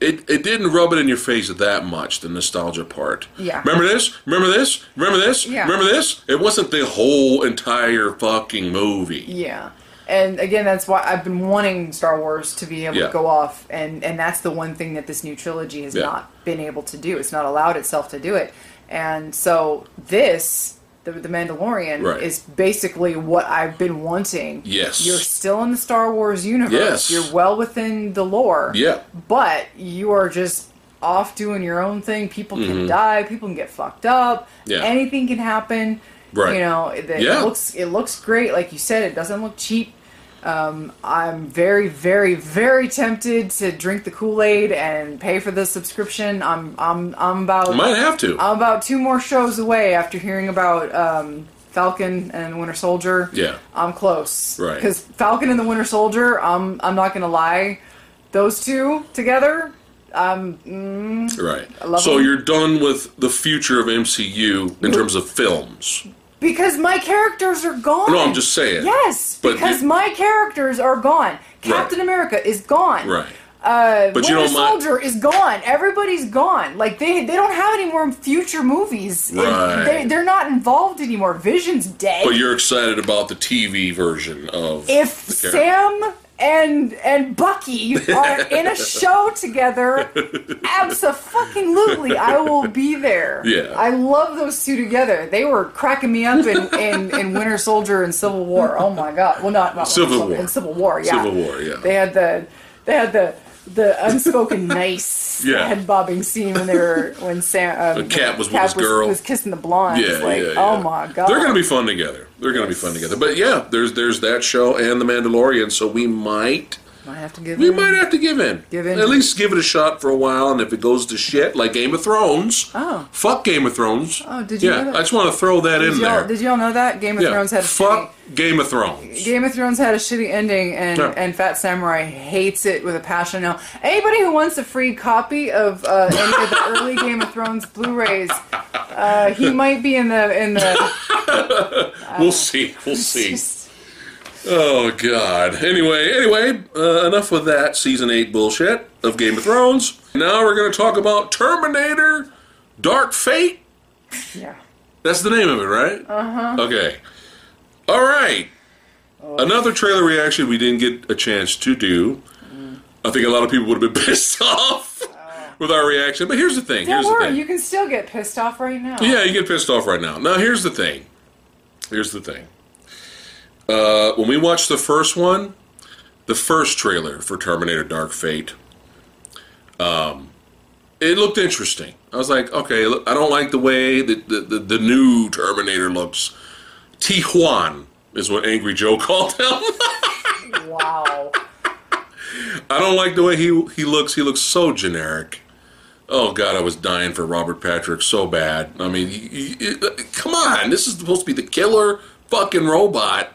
it it didn't rub it in your face that much. The nostalgia part. Yeah. Remember this? Remember this? Remember this? Yeah. Remember this? It wasn't the whole entire fucking movie. Yeah. And again, that's why I've been wanting Star Wars to be able Yeah. to go off, and and that's the one thing that this new trilogy has Yeah. not been able to do. It's not allowed itself to do it, and so this, the, the Mandalorian, Right. is basically what I've been wanting. Yes. you're still in the Star Wars universe. Yes. you're well within the lore. Yeah. but you are just off doing your own thing. People can die. People can get fucked up. Mm-hmm. Yeah. anything can happen. Right. You know, it, it looks it looks great, like you said. It doesn't look cheap. Um, I'm very, very, very tempted to drink the Kool Aid and pay for the subscription. I'm, I'm, I'm about, Might have to. I'm about two more shows away after hearing about um, Falcon and Winter Soldier. Yeah. I'm close. Right. Because Falcon and the Winter Soldier, I'm, I'm not gonna lie, those two together, um, mm, Right. So them. you're done with the future of MCU in terms of films. Because my characters are gone. No, I'm just saying. Yes, But because you- my characters are gone. Captain America is gone. Right. Uh, But you Winter don't mind- Soldier is gone. Everybody's gone. Like they they don't have any more future movies. Right. They they're not involved anymore. Vision's dead. But you're excited about the TV version of if. Sam and and Bucky are in a show together, absolutely, I will be there. Yeah. I love those two together. They were cracking me up in, in, in Winter Soldier and Civil War. Oh my god! Well, not, not Civil War. In Civil War, yeah. Civil War, yeah. They had the they had the the unspoken nice Yeah. head bobbing scene when they were when Sam um, The cat was with his girl. was kissing the blonde. Yeah, like, yeah, oh my god, They're going to be fun together. They're going to be fun together. But yeah, there's there's that show and The Mandalorian, so we might Might have to give. we in. might have to give in. Give in. At least give it a shot for a while, and if it goes to shit like Game of Thrones, Oh. fuck Game of Thrones. Oh, did you Yeah, know that? I just want to throw that Did in there. did y'all know that Game of yeah, Thrones had a fuck shitty, Game of Thrones. Game of Thrones had a shitty ending, and Yeah. and Phat Samurai hates it with a passion. Now, anybody who wants a free copy of uh, any of the early Game of Thrones Blu-rays, uh, he might be in the in the. we'll see. We'll see. Oh God. Anyway, anyway, uh, enough with that season eight bullshit of Game of Thrones. Now we're going to talk about Terminator: Dark Fate. yeah. That's the name of it, right? Uh huh. Okay. All right. Another trailer reaction we didn't get a chance to do. I think a lot of people would have been pissed off with our reaction. But here's the thing. Don't Here's the thing. you can still get pissed off right now. Yeah, you get pissed off right now. Now, here's the thing. Here's the thing. Uh, when we watched the first one, the first trailer for Terminator Dark Fate, um, it looked interesting. I was like, okay, look, I don't like the way that the, the, the new Terminator looks. Tijuan is what Angry Joe called him. Wow. I don't like the way he he looks. He looks so generic. Oh God, I was dying for Robert Patrick so bad. I mean, he, he- come on, this is supposed to be the killer fucking robot.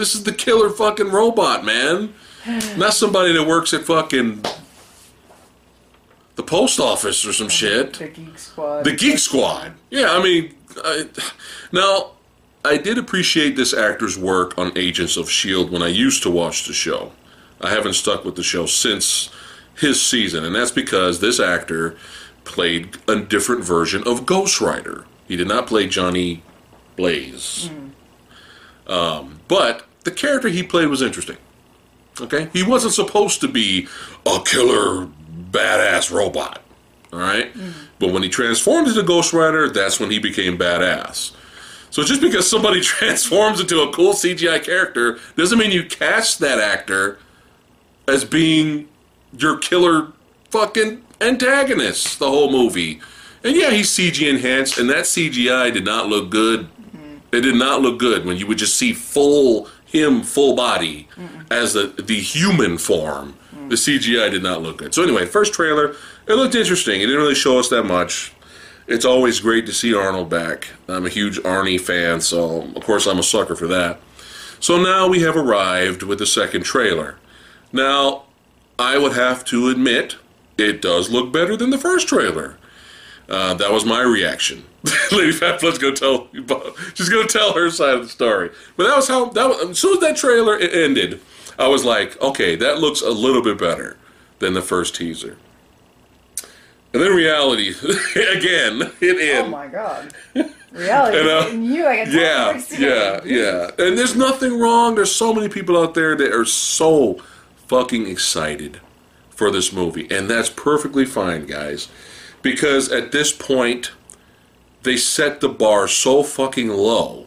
This is the killer fucking robot, man. Not somebody that works at fucking the post office or some shit. The Geek Squad. The Geek Squad. Yeah, I mean, I, now I did appreciate this actor's work on Agents of Shield when I used to watch the show. I haven't stuck with the show since his season, and that's because this actor played a different version of Ghost Rider. He did not play Johnny Blaze, um, but the character he played was interesting. Okay, he wasn't supposed to be a killer, badass robot. All right? Mm-hmm. But when he transformed into Ghost Rider, that's when he became badass. So just because somebody transforms into a cool CGI character doesn't mean you cast that actor as being your killer fucking antagonist the whole movie. And yeah, he's CG enhanced, and that CGI did not look good. Mm-hmm. It did not look good when you would just see full him, full body as the the human form. The CGI did not look good. So anyway, first trailer, it looked interesting. It didn't really show us that much. It's always great to see Arnold back. I'm a huge Arnie fan, so of course I'm a sucker for that. So now we have arrived with the second trailer. Now, I would have to admit, it does look better than the first trailer. Uh, that was my reaction. Lady Phatblood's gonna tell she's gonna tell her side of the story. But that was how that was, as soon as that trailer ended, I was like, okay, that looks a little bit better than the first teaser. And then reality again hit in. Oh my god. Reality. And, uh, hitting you I a ton of Yeah, yeah, yeah. And there's nothing wrong. There's so many people out there that are so fucking excited for this movie. And that's perfectly fine, guys. Because at this point, they set the bar so fucking low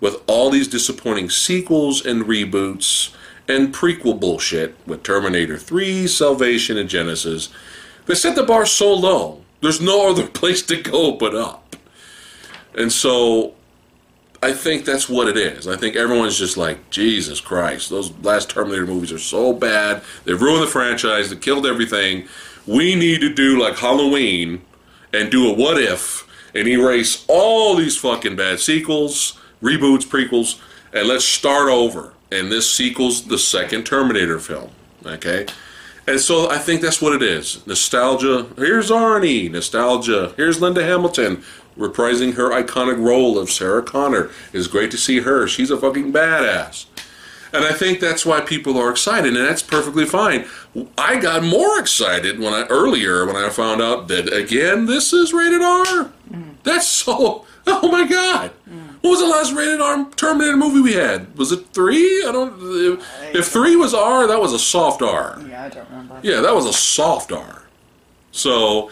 with all these disappointing sequels and reboots and prequel bullshit with Terminator 3, Salvation, and Genisys. They set the bar so low, there's no other place to go but up. And so I think that's what it is. I think everyone's just like, Jesus Christ, those last Terminator movies are so bad. They've ruined the franchise, they killed everything. We need to do like Halloween and do a what if and erase all these fucking bad sequels, reboots, prequels, and let's start over. And this sequel's the second Terminator film. Okay? And so I think that's what it is. Nostalgia. Here's Arnie. Nostalgia. Here's Linda Hamilton reprising her iconic role of Sarah Connor. It's great to see her. She's a fucking badass. And I think that's why people are excited, and that's perfectly fine. I got more excited when I earlier when I found out that again this is rated R. Mm. That's so. Oh my god! Mm. What was the last rated R Terminator movie we had? Was it three? I don't. If, if three was R, that was a soft R. Yeah, I don't remember. Yeah, that was a soft R. So,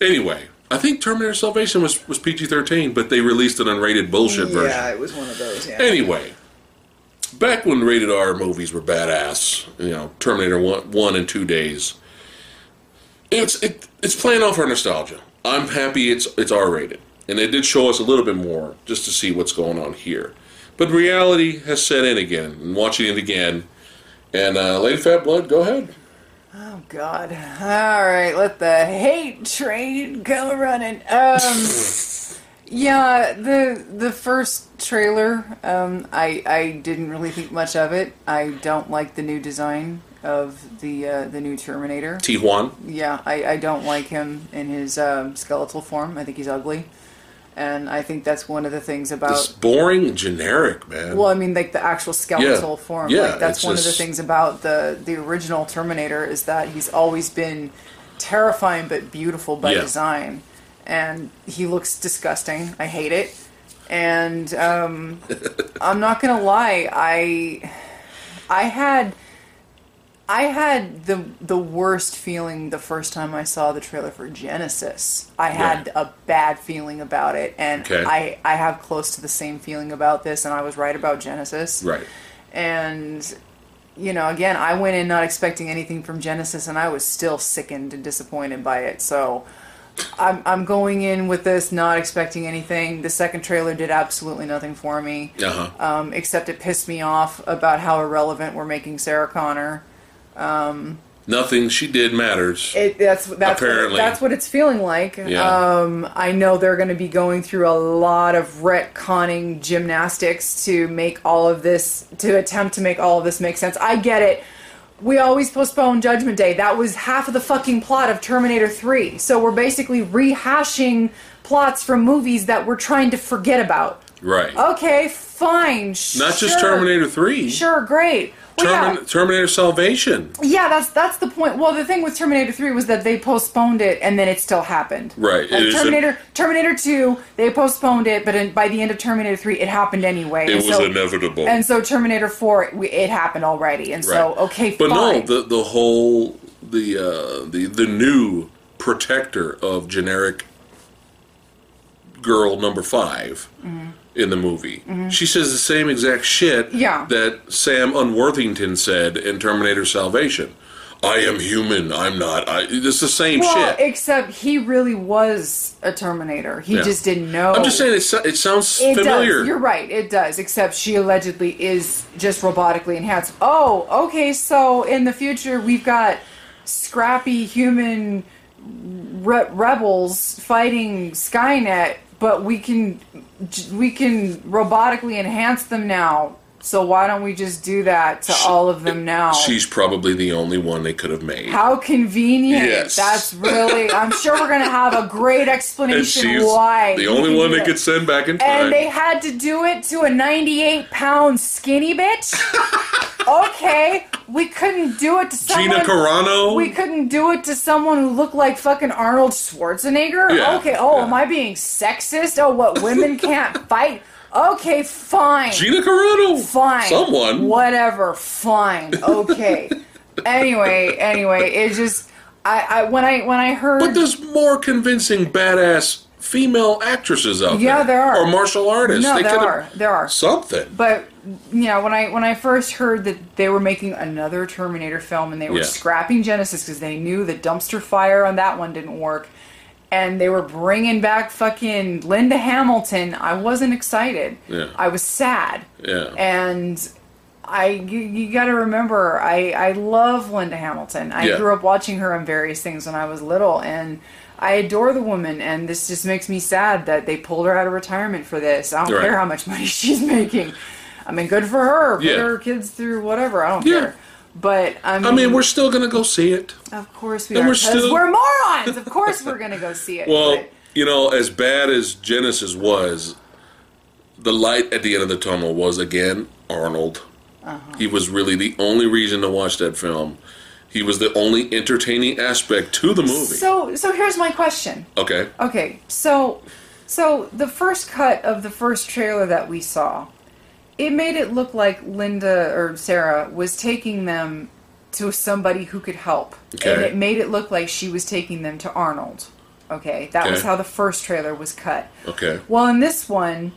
anyway, I think Terminator Salvation was, was PG 13, but they released an unrated bullshit version. Yeah, it was one of those. Yeah. Anyway, back when rated R movies were badass, you know, Terminator one, one and two days. It's it, it's playing off our nostalgia. I'm happy it's it's R rated, and it did show us a little bit more just to see what's going on here. But reality has set in again, and watching it again. And uh, Lady Phatblood, go ahead. Oh God! All right, let the hate train go running. Um, yeah, the the first trailer, um, I I didn't really think much of it. I don't like the new design of the uh, the new Terminator. Tijuan. Yeah, I, I don't like him in his um, skeletal form. I think he's ugly, and I think that's one of the things about. It's boring, generic, man. Well, I mean, like the actual skeletal Yeah. form. Yeah, like that's one of the things about the the original Terminator is that he's always been terrifying but beautiful by Yeah. design, and he looks disgusting. I hate it, and um, I'm not gonna lie. I I had. I had the the worst feeling the first time I saw the trailer for Genisys. I had a bad feeling about it, and Okay. I I have close to the same feeling about this, and I was right about Genisys. right. And you know, again, I went in not expecting anything from Genisys, and I was still sickened and disappointed by it. So. I'm, I'm going in with this not expecting anything. The second trailer did absolutely nothing for me, Uh huh. um, except it pissed me off about how irrelevant we're making Sarah Connor. Nothing she did matters. It, that's that's Apparently. what, that's what it's feeling like. Yeah. Um, I know they're going to be going through a lot of retconning gymnastics to make all of this to attempt to make all of this make sense. I get it. We always postpone Judgment Day. That was half of the fucking plot of Terminator 3. So we're basically rehashing plots from movies that we're trying to forget about. right. Okay, fine. Not just. Terminator 3. Sure, great. Well, yeah. Terminator Salvation. Yeah, that's that's the point. Well, the thing with Terminator Three was that they postponed it, and then it still happened. Right, Like is a- Terminator Terminator Two, they postponed it, but in, by the end of Terminator Three, it happened anyway. It and was so, inevitable. And so Terminator Four, it, it happened already, and so okay, But fine. no, the the whole the uh, the the new protector of generic girl number 5 in the movie. She says the same exact shit Mm-hmm. Yeah. that Sam Unworthington said in Terminator Salvation. I am human. I'm not. I, it's the same well, shit. except he really was a Terminator. He Yeah. just didn't know. I'm just saying it, it sounds It familiar. does. You're right. It does. Except she allegedly is just robotically enhanced. Oh, okay. So in the future, we've got scrappy human re- rebels fighting Skynet, but we can we can robotically enhance them now. So why don't we just do that to all of them now? She's probably the only one they could have made. How convenient. Yes. That's really. I'm sure we're gonna have a great explanation she's why the only one they could send back in time. And they had to do it to a 98 pound skinny bitch? okay. We couldn't do it to someone. Gina Carano. We couldn't do it to someone who looked like fucking Arnold Schwarzenegger? Yeah, okay. Oh, yeah. am I being sexist? Oh, what? Women can't fight? Okay, fine. Gina Carano. Fine. Someone. Whatever. Fine. Okay. anyway, anyway, it just. I, I when I when I heard But there's more convincing badass female actresses out there. Yeah, there are. Or martial artists. no, they there are there are Something. But you know, when I when I first heard that they were making another Terminator film and they were Yeah. scrapping Genisys because they knew the dumpster fire on that one didn't work, and they were bringing back fucking Linda Hamilton, I wasn't excited. Yeah. I was sad. Yeah. And I you, you got to remember, I I love Linda Hamilton. I Yeah. grew up watching her on various things when I was little, and. I adore the woman, and this just makes me sad that they pulled her out of retirement for this. I don't Right. care how much money she's making. I mean, good for her. Put Yeah. her kids through whatever. I don't Yeah. care. But I mean, I mean, we're still gonna go see it. of course we and are. we're still- we're morons. Of course we're gonna go see it. Well, but- you know, as bad as Genisys was, the light at the end of the tunnel was again Arnold. Uh-huh. He was really the only reason to watch that film. He was the only entertaining aspect to the movie. so so here's my question. okay. Okay, so so the first cut of the first trailer that we saw, it made it look like Linda or Sarah was taking them to somebody who could help. Okay. And it made it look like she was taking them to Arnold. Okay, that was how the first trailer was cut. Okay. Well, in this one,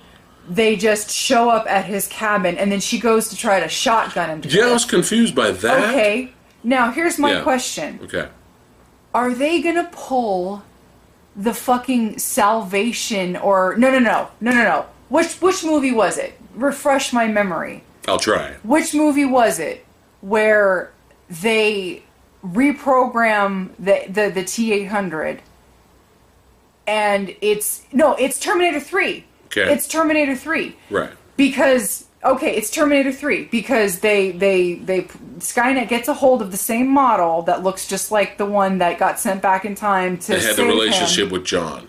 they just show up at his cabin, and then she goes to try to shotgun him. To Yeah, I was confused by that. Okay. Now here's my Yeah. question: Okay. Are they gonna pull the fucking salvation or no no no no no no? Which which movie was it? Refresh my memory. I'll try. Which movie was it where they reprogram the the, the T eight hundred and it's no, it's Terminator three. Okay. It's Terminator three Right. because okay, it's Terminator Three because they they they Skynet gets a hold of the same model that looks just like the one that got sent back in time to They had the relationship him. with John.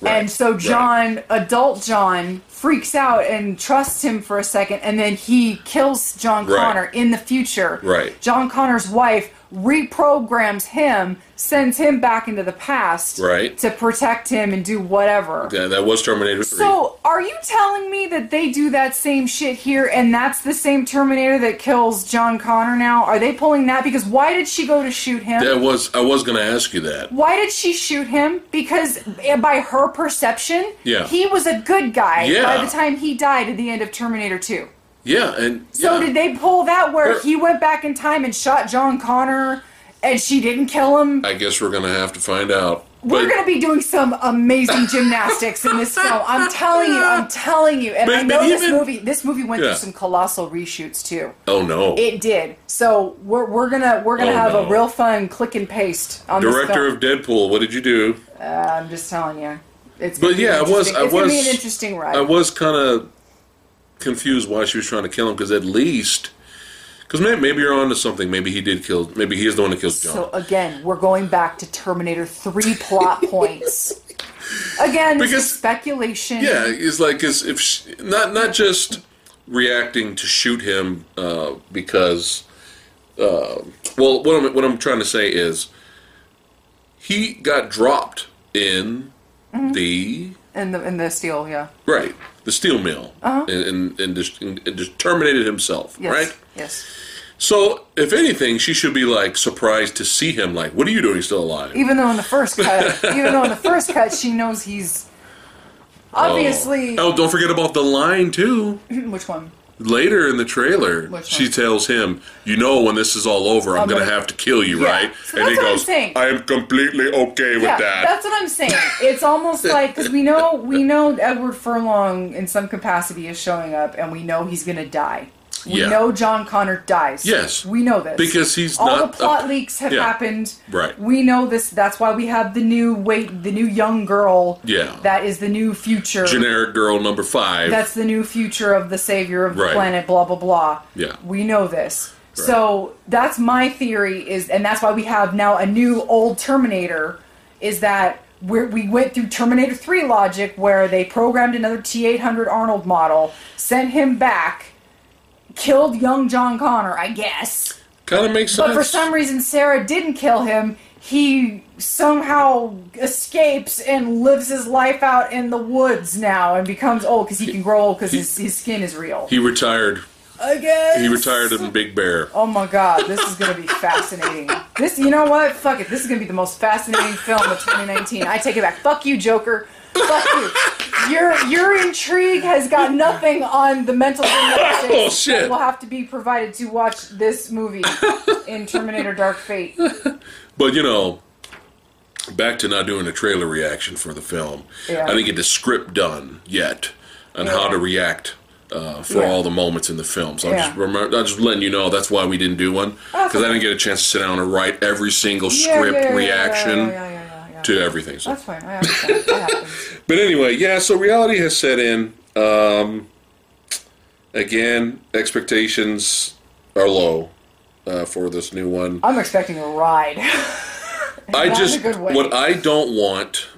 Right. And so Right. John, adult John, freaks out and trusts him for a second, and then he kills John Right. Connor in the future. Right. John Connor's wife reprograms him, sends him back into the past Right. to protect him and do whatever. Yeah, that was Terminator 3. So, are you telling me that they do that same shit here and that's the same Terminator that kills John Connor now? Are they pulling that? Because why did she go to shoot him? that was I was going to ask you that. Why did she shoot him? Because eh, by her perception, Yeah. he was a good guy Yeah. by the time he died at the end of Terminator 2. Yeah, and So yeah. did they pull that where Her- he went back in time and shot John Connor and she didn't kill him? I guess we're going to have to find out. We're But- going to be doing some amazing gymnastics in this film. I'm telling you, I'm telling you. And But- I know this even- movie this movie went Yeah. through some colossal reshoots too. Oh no. It did. So we're, we're gonna we're gonna Oh, have no. a real fun click and paste on Director of Deadpool, what did you do? Uh, I'm just telling you. It's But gonna yeah, I was I gonna was be an interesting ride. I was kind of confused why she was trying to kill him because at least because maybe, maybe you're onto something. Maybe he did kill. Maybe he is the one that kills John. So again, we're going back to Terminator 3 plot points. Again, this Because- is speculation. Yeah, it's like as if she, not not just reacting to shoot him uh, because. Uh, well, what I'm what I'm trying to say is he got dropped in Mm-hmm. the In the in the steel, yeah. right the steel mill and, and, and, just, and just terminated himself. Uh-huh. Yes. Right. Yes. So if anything, she should be like surprised to see him. Like, what are you doing still alive? Even though in the first cut, even though in the first cut she knows he's obviously Oh, don't forget about the line too. which one? Later in the trailer, Which she one? tells him, "You know, when this is all over, I'm, gonna, gonna- have to kill you, Yeah. right?" So and that's he what I'm goes, saying. "I am completely okay with yeah, that." that's what I'm saying. It's almost like because we know we know Edward Furlong in some capacity is showing up, and we know he's gonna die. We Yeah. know John Connor dies. Yes. we know this Because he's all the plot a- leaks have yeah. happened. Right. We know this. That's why we have the new wait, the new young girl. Yeah. That is the new future. Generic girl number five. That's the new future of the savior of the planet. Blah blah blah. Yeah. We know this. So that's my theory is, and that's why we have now a new old Terminator. Is that we're, we went through Terminator 3 logic where they programmed another T 800 Arnold model, sent him back, killed young John Connor, I guess. kind of makes sense. But for some reason, Sarah didn't kill him. He somehow escapes and lives his life out in the woods now and becomes old because he can grow old because his, his skin is real. he retired. I guess. He retired in Big Bear. Oh my god, this is gonna be fascinating. This, you know what? Fuck it. This is gonna be the most fascinating film of 2019. I take it back. Fuck you, Joker. Fuck you. Your your intrigue has got nothing on the mental gymnastics Oh, shit. that will have to be provided to watch this movie in Terminator Dark Fate. But you know, back to not doing a trailer reaction for the film. Yeah. I didn't get the script done yet on how to react uh, for Yeah. all the moments in the film. So I'm just remember, I'm just letting you know that's why we didn't do one because I didn't get a chance to sit down and write every single Yeah, script yeah, yeah, yeah, reaction to everything. So. That's fine. I understand. That. But anyway, yeah. So reality has set in. Um, again, expectations are low uh, for this new one. I'm expecting a ride. I just a good way. what I don't want,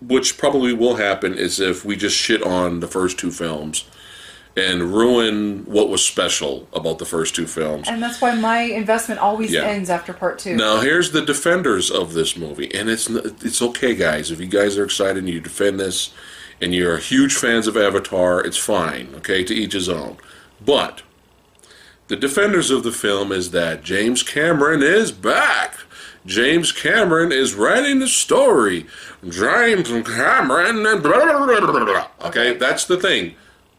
which probably will happen, is if we just shit on the first two films and ruin what was special about the first two films. and that's why my investment always Yeah. ends after part two. Now here's the defenders of this movie, and it's it's okay, guys. If you guys are excited and you defend this, and you're huge fans of Avatar, it's fine. Okay, to each his own. But the defenders of the film is that James Cameron is back. James Cameron is writing the story. James Cameron and blah, blah, blah, blah, blah. Okay, Okay. that's the thing.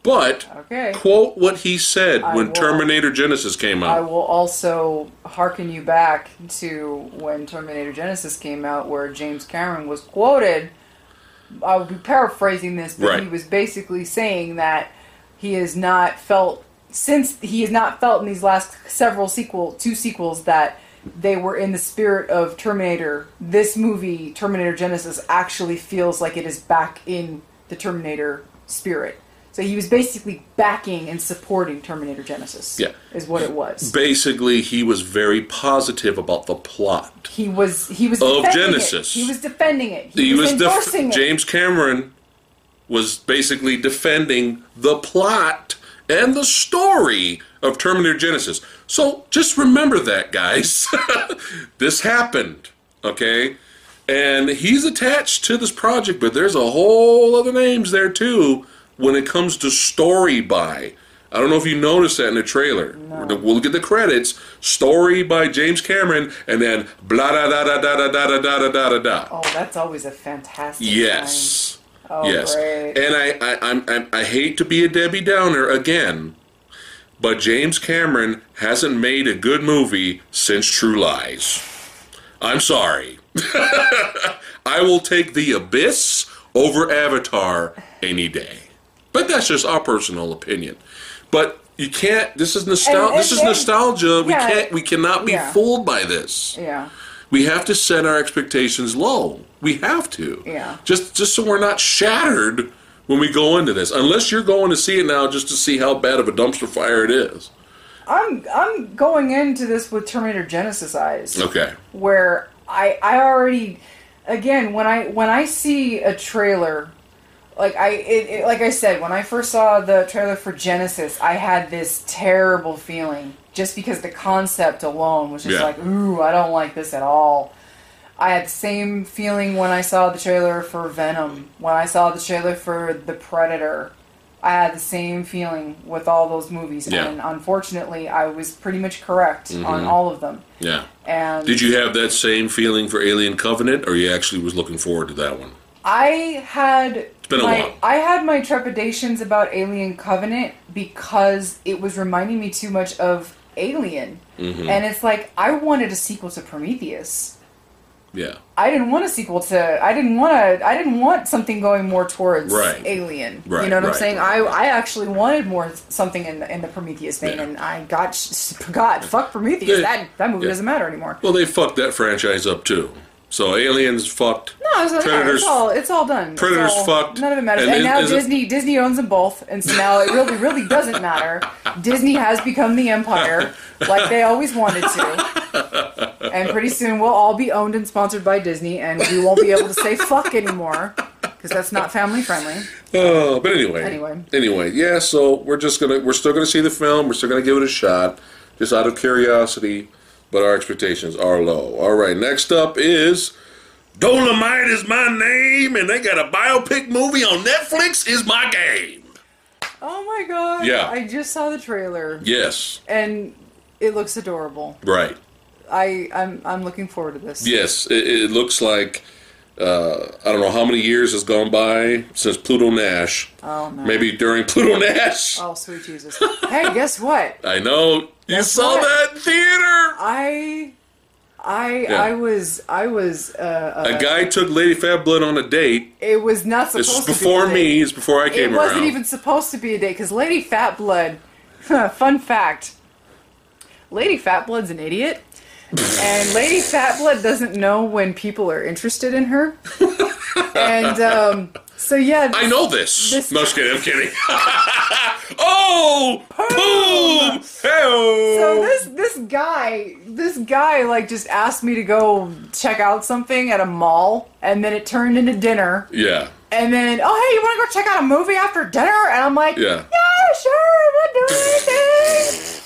But Okay. quote what he said I when will. Terminator Genisys came out. I will also hearken you back to when Terminator Genisys came out, where James Cameron was quoted. I will be paraphrasing this, but Right. he was basically saying that he has not felt since he has not felt in these last several sequel two sequels that they were in the spirit of Terminator. This movie, Terminator Genisys, actually feels like it is back in the Terminator spirit. So he was basically backing and supporting Terminator Genisys. Yeah. is what it was. Basically, he was very positive about the plot. He was he was Of Genisys. It. He was defending it. He, He was, was def- endorsing it. James Cameron was basically defending the plot and the story of Terminator Genisys. So just remember that, guys. this happened, okay? And he's attached to this project, but there's a whole other names there too when it comes to story by. I don't know if you noticed that in the trailer. We'll get the credits. Story by James Cameron, and then blah da da da da da da da da da da. Oh, that's always a fantastic. Yes. Oh, yes. great. And I, I, I'm, I'm, I hate to be a Debbie Downer again, but James Cameron hasn't made a good movie since True Lies. I'm sorry. I will take The Abyss over Avatar any day. But that's just our personal opinion. But you can't. This is nostalgia. This is and- nostalgia. We can't. We cannot be Yeah. fooled by this. Yeah. We have to set our expectations low. We have to. Yeah. Just just so we're not shattered when we go into this. Unless you're going to see it now just to see how bad of a dumpster fire it is. I'm I'm going into this with Terminator Genisys eyes. Okay. where I I already again when I when I see a trailer like I it, it, like I said when I first saw the trailer for Genisys I had this terrible feeling just because the concept alone was just Yeah. like ooh I don't like this at all. I had the same feeling when I saw the trailer for Venom, when I saw the trailer for The Predator. I had the same feeling with all those movies, Yeah. and unfortunately, I was pretty much correct on mm-hmm. all of them. Yeah. And Did you have that same feeling for Alien Covenant, or you actually was looking forward to that one? I had been a my while. I had my trepidations about Alien Covenant because it was reminding me too much of Alien, Mm-hmm. and it's like I wanted a sequel to Prometheus. Yeah. I didn't want a sequel to. I didn't want to. I didn't want something going more towards Right. Alien. Right, You know what I'm saying? right, I right. I actually wanted more something in the in the Prometheus vein, Yeah. and I got God fuck Prometheus. Yeah. That that movie Yeah. doesn't matter anymore. Well, they fucked that franchise up too. So Aliens fucked. No, it's, Predators- it's all it's all done. Predators all- fucked. None of it matters. And And, now is it- Disney Disney owns them both, and so now it really really doesn't matter. Disney has become the empire, like they always wanted to. And pretty soon we'll all be owned and sponsored by Disney, and we won't be able to say fuck anymore because that's not family friendly. Oh, but anyway. Anyway. Anyway, yeah. So we're just gonna we're still gonna see the film. We're still gonna give it a shot, just out of curiosity. But our expectations are low. All right. Next up is Dolemite is my name, and they got a biopic movie on Netflix. Is my game. Oh my god! Yeah. I just saw the trailer, Yes. and it looks adorable. Right. I I'm I'm looking forward to this. Yes. It, it looks like. Uh, I don't know how many years has gone by since Pluto Nash. Oh no. Maybe during Pluto Nash. Oh sweet Jesus! hey, guess what? I know you Guess saw what? that in theater. I, I, Yeah. I was, I was. Uh, A uh, guy took Lady Phatblood on a date. it was not supposed This is to before me. It's before I came. Around. It wasn't around. even supposed to be a date because Lady Phatblood. fun fact: Lady Phatblood's an idiot, and Lady Phatblood doesn't know when people are interested in her. and um, so yeah, I know this. This- no, just kidding. I'm kidding. oh, boom! So this this guy this guy like just asked me to go check out something at a mall, and then it turned into dinner. yeah, And then, oh hey, you want to go check out a movie after dinner? And I'm like, Yeah. yeah, sure, I'm not doing anything.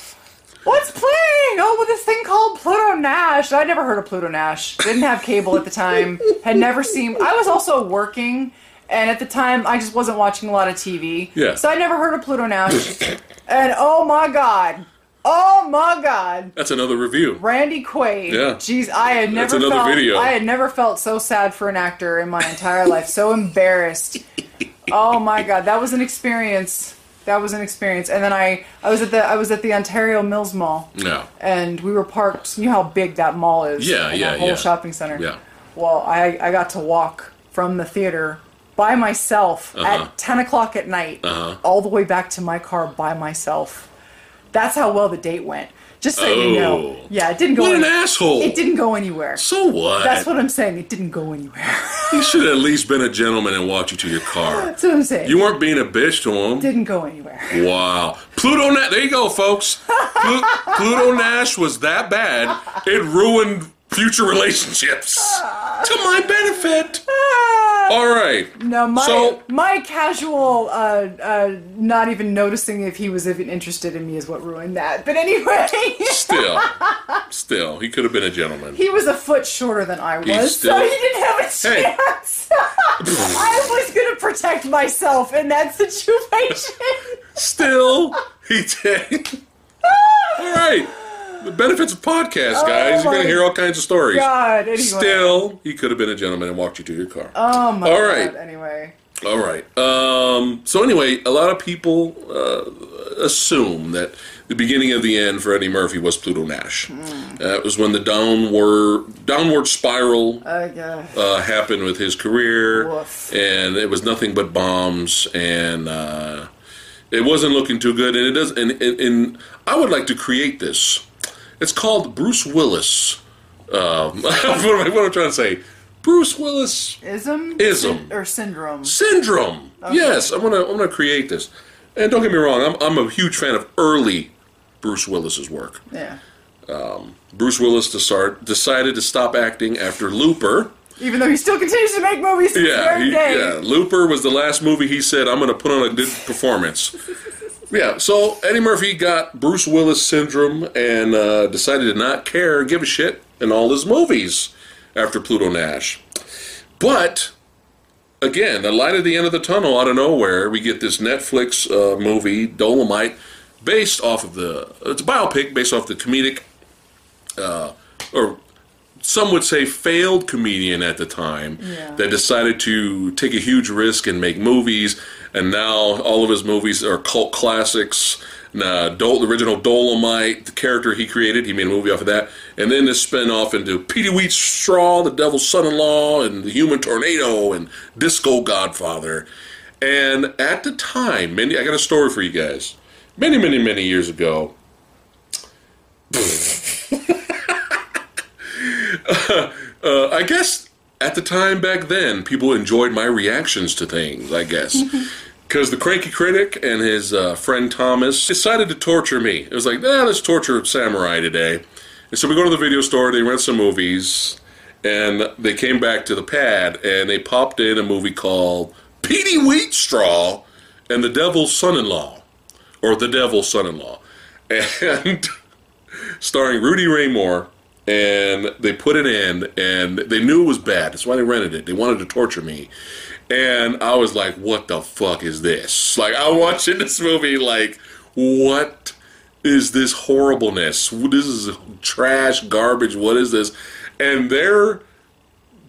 What's playing? Oh, well, this thing called Pluto Nash. I'd never heard of Pluto Nash. Didn't have cable at the time. Had never seen. I was also working, and at the time, I just wasn't watching a lot of TV. Yeah. So I never heard of Pluto Nash. and oh my god, oh my god. that's another review. Randy Quaid. Yeah. Jeez, I had never That's another felt video. I had never felt so sad for an actor in my entire life. So embarrassed. Oh my god, that was an experience. That was an experience. And then I, I was at the I was at the Ontario Mills Mall. Yeah. And we were parked. You know how big that mall is. Yeah, yeah, that whole yeah. shopping center. Yeah. Well, I I got to walk from the theater by myself Uh-huh. at ten o'clock at night, Uh-huh. all the way back to my car by myself. That's how well the date went. Just so you Oh. know. Yeah, it didn't go. What an asshole! It didn't go anywhere. So what? That's what I'm saying. It didn't go anywhere. He should have at least been a gentleman and walked you to your car. That's what I'm saying. You weren't being a bitch to him. didn't go anywhere. Wow. Pluto Nash. There you go, folks. Plu- Pluto Nash was that bad, it ruined future relationships. to my benefit. Ah. All right. No, my So- my casual, uh, uh, not even noticing if he was even interested in me is what ruined that. But anyway, Still. Still. He could have been a gentleman. he was a foot shorter than I was, still- so he didn't have a Hey. chance. I was gonna protect myself in that situation. Still. He did. All right. The benefits of podcasts, guys. You're going to hear all kinds of stories. God, anyway. Still, he could have been a gentleman and walked you to your car. Oh my All God. Anyway, All right. Um, so anyway, a lot of people uh, assume that the beginning of the end for Eddie Murphy was Pluto Nash. That was when the downward downward spiral uh, uh, happened with his career, Woof. and it was nothing but bombs, and uh, it wasn't looking too good. And it does. And, and, and I would like to create this. It's called Bruce Willis. Um, what, am I, what am I trying to say? Bruce Willis ism, Ism. Syn- or syndrome. syndrome. Yes, I'm gonna I'm gonna create this. And don't get me wrong, I'm I'm a huge fan of early Bruce Willis's work. Yeah. Bruce Willis to start decided to stop acting after Looper. Even though he still continues to make movies to Yeah, he, day. yeah. Looper was the last movie he said I'm gonna put on a good performance. yeah. So Eddie Murphy got Bruce Willis syndrome and uh, decided to not care, give a shit in all his movies after Pluto Nash. But again, the light at the end of the tunnel out of nowhere, we get this Netflix uh, movie, Dolemite, based off of the. It's a biopic based off the comedic, uh, or some would say failed comedian at the time Yeah. that decided to take a huge risk and make movies, and now all of his movies are cult classics. Now, Dol- the original Dolemite, the character he created, he made a movie off of that, and then this spin off into Petey Wheatstraw, the Devil's Son-in-Law, and the Human Tornado, and Disco Godfather. And at the time, many I got a story for you guys. Many, many, many years ago, uh, I guess at the time back then, people enjoyed my reactions to things, I guess. Because the cranky critic and his uh, friend Thomas decided to torture me. It was like, nah, let's torture Samurai today. And so we go to the video store, they rent some movies, and they came back to the pad and they popped in a movie called Petey Wheatstraw and the Devil's Son in Law, or The Devil's Son in Law. And starring Rudy Ray Moore, and they put it in, and they knew it was bad. That's why they rented it. They wanted to torture me, and I was like, "What the fuck is this?" Like I'm watching this movie, like, what is this horribleness? This is trash, garbage. What is this? And they're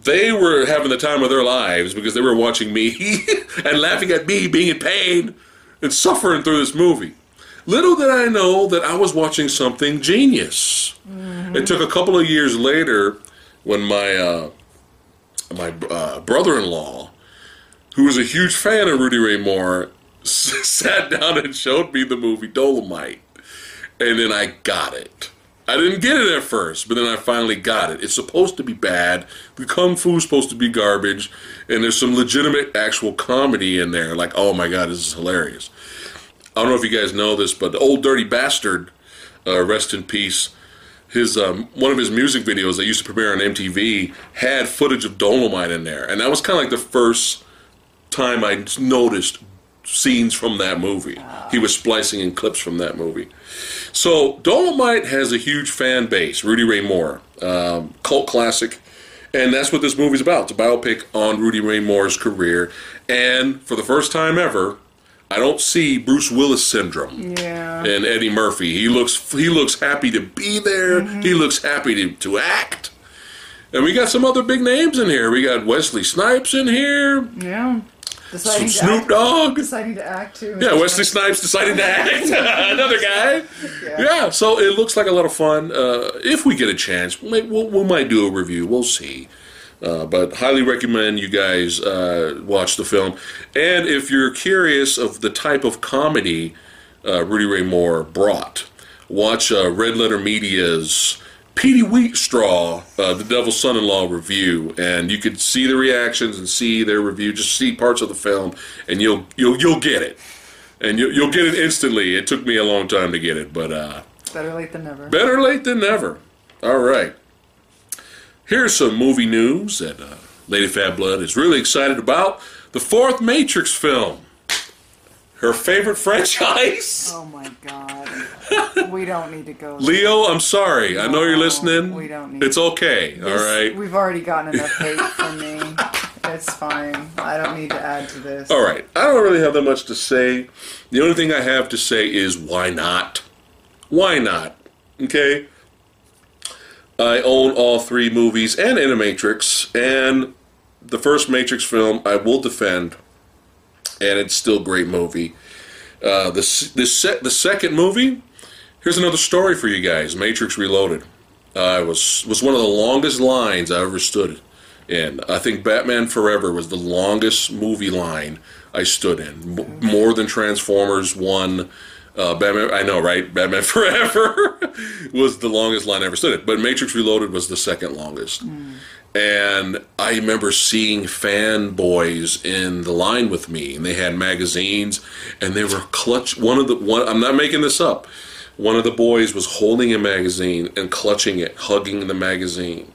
they were having the time of their lives because they were watching me and laughing at me being in pain and suffering through this movie. Little did I know that I was watching something genius. It took a couple of years later when my uh, my uh, brother-in-law, who was a huge fan of Rudy Ray Moore, s- sat down and showed me the movie Dolemite, and then I got it. I didn't get it at first, but then I finally got it. It's supposed to be bad. The kung fu's supposed to be garbage, and there's some legitimate actual comedy in there. Like, oh my god, this is hilarious. I don't know if you guys know this, but the Ol' Dirty Bastard, uh, rest in peace. His um, one of his music videos that used to premiere on MTV had footage of Dolemite in there, and that was kind of like the first time I noticed scenes from that movie. He was splicing in clips from that movie. So Dolemite has a huge fan base. Rudy Ray Moore, um, cult classic, and that's what this movie's about. It's a biopic on Rudy Ray Moore's career, and for the first time ever, I don't see Bruce Willis syndrome Yeah. and Eddie Murphy. He looks he looks happy to be there. He looks happy to, to act. And we got some other big names in here. We got Wesley Snipes in here. Yeah. Deciding some to Snoop Dogg. Deciding to act too. Yeah, Wesley Snipes deciding to act. Another guy. Yeah. Yeah. so it looks like a lot of fun. Uh, if we get a chance, we, we'll, we might do a review. We'll see. Uh, but highly recommend you guys uh, watch the film. And if you're curious of the type of comedy uh, Rudy Ray Moore brought, watch uh, Red Letter Media's Petey Wheatstraw, uh, The Devil's Son-in-Law review, and you could see the reactions and see their review. Just see parts of the film, and you'll you'll you'll get it, and you'll, you'll get it instantly. It took me a long time to get it, but uh, Better late than never. better late than never. All right. Here's some movie news that uh, Lady Phatblood is really excited about. The fourth Matrix film. Her favorite franchise. Oh my god. we don't need to go. there. Leo, I'm sorry. I know you're listening. we don't need It's okay. All This- right. We've already gotten enough hate from me. It's fine. I don't need to add to this. All right. I don't really have that much to say. The only thing I have to say is why not? Why not? Okay. I own all three movies and Animatrix, and the first Matrix film I will defend, and it's still a great movie. Uh, the the se- the second movie, here's another story for you guys. Matrix Reloaded. Uh, was was one of the longest lines I ever stood in. I think Batman Forever was the longest movie line I stood in, M- more than Transformers One. Uh, Batman, I know, right? Batman Forever was the longest line I ever stood in, but Matrix Reloaded was the second longest. And I remember seeing fanboys in the line with me, and they had magazines, and they were clutch. One of the one, I'm not making this up. One of the boys was holding a magazine and clutching it, hugging the magazine,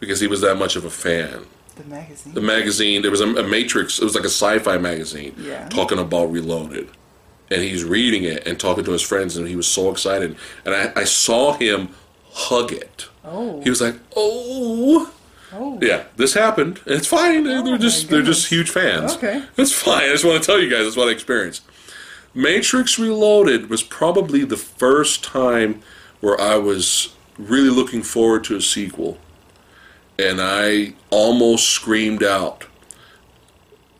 because he was that much of a fan. The magazine. The magazine, there was a, a Matrix. It was like a sci-fi magazine, Yeah. talking about Reloaded, and he's reading it and talking to his friends, and he was so excited. And I, I saw him hug it. Oh. He was like, "Oh." oh. Yeah, this happened. It's fine. They're, they're oh just they're just huge fans. Okay. It's fine. I just want to tell you guys that's what I experienced. Matrix Reloaded was probably the first time where I was really looking forward to a sequel. And I almost screamed out.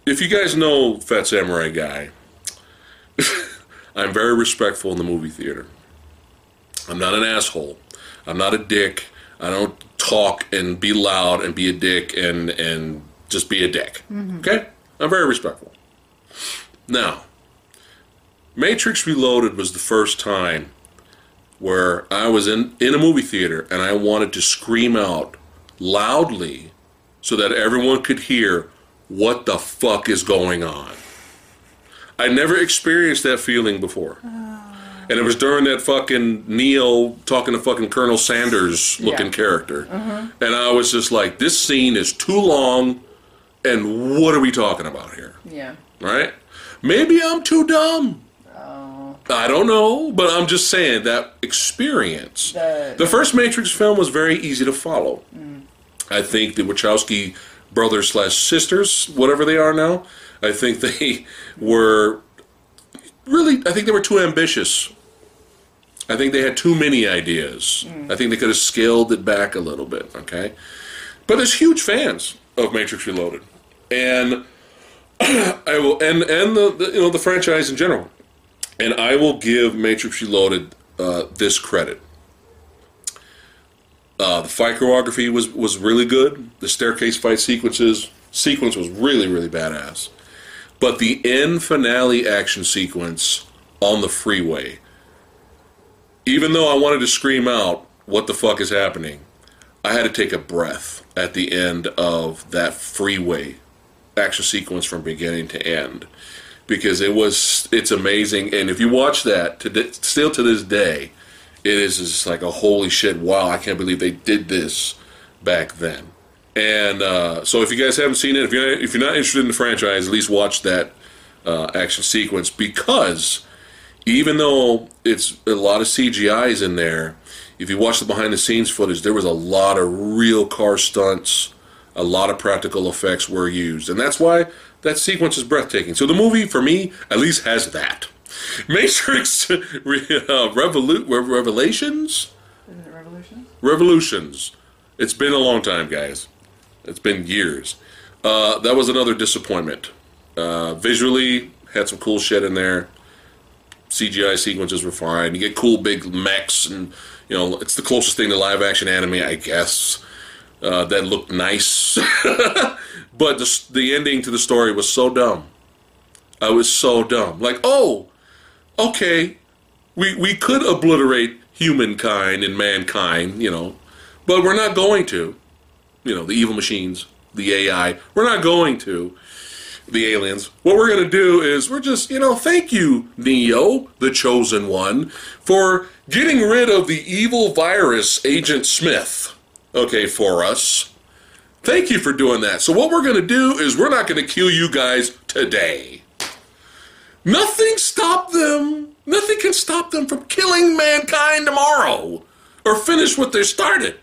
If you guys know Phat Samurai Guy, I'm very respectful in the movie theater. I'm not an asshole. I'm not a dick. I don't talk and be loud and be a dick and and just be a dick. Mm-hmm. Okay? I'm very respectful. Now, Matrix Reloaded was the first time where I was in in a movie theater and I wanted to scream out loudly so that everyone could hear what the fuck is going on. I never experienced that feeling before. Oh. And it was during that fucking Neo talking to fucking Colonel Sanders looking Yeah. character. Mm-hmm. And I was just like, this scene is too long, and what are we talking about here? Yeah. Right? Maybe I'm too dumb. Oh. I don't know, but I'm just saying that experience. The- The first Matrix film was very easy to follow. Mm. I think the Wachowski brothers slash sisters, whatever they are now, I think they were really. I think they were too ambitious. I think they had too many ideas. I think they could have scaled it back a little bit. Okay, but there's huge fans of Matrix Reloaded, and I will and and the, the you know the franchise in general. And I will give Matrix Reloaded uh, this credit. Uh, the fight choreography was, was really good. The staircase fight sequences sequence was really really badass. But the end finale action sequence on the freeway, even though I wanted to scream out, "What the fuck is happening?" I had to take a breath at the end of that freeway action sequence from beginning to end. Because it was it's amazing. And if you watch that to still to this day it is just like a holy shit wow i can't believe they did this back then and uh, so if you guys haven't seen it if you're if you're not interested in the franchise at least watch that uh, action sequence because even though it's a lot of CGI's in there, if you watch the behind the scenes footage, there was a lot of real car stunts, a lot of practical effects were used, and that's why that sequence is breathtaking. So the movie, for me, at least has that. Matrix uh, Revolu- Revelations, Isn't it Revolution? Revolutions. It's been a long time, guys. It's been years. Uh, that was another disappointment. Uh, visually, had some cool shit in there. CGI sequences were fine. You get cool big mechs, and you know it's the closest thing to live action anime, I guess. Uh, that looked nice, but the the ending to the story was so dumb. I was so dumb. Like, oh, okay, we we could obliterate humankind and mankind, you know, but we're not going to. You know, the evil machines, the AI. We're not going to the aliens. What we're going to do is we're just, you know, thank you, Neo, the chosen one, for getting rid of the evil virus, Agent Smith, okay, for us. Thank you for doing that. So, what we're going to do is we're not going to kill you guys today. Nothing stopped them. Nothing can stop them from killing mankind tomorrow or finish what they started.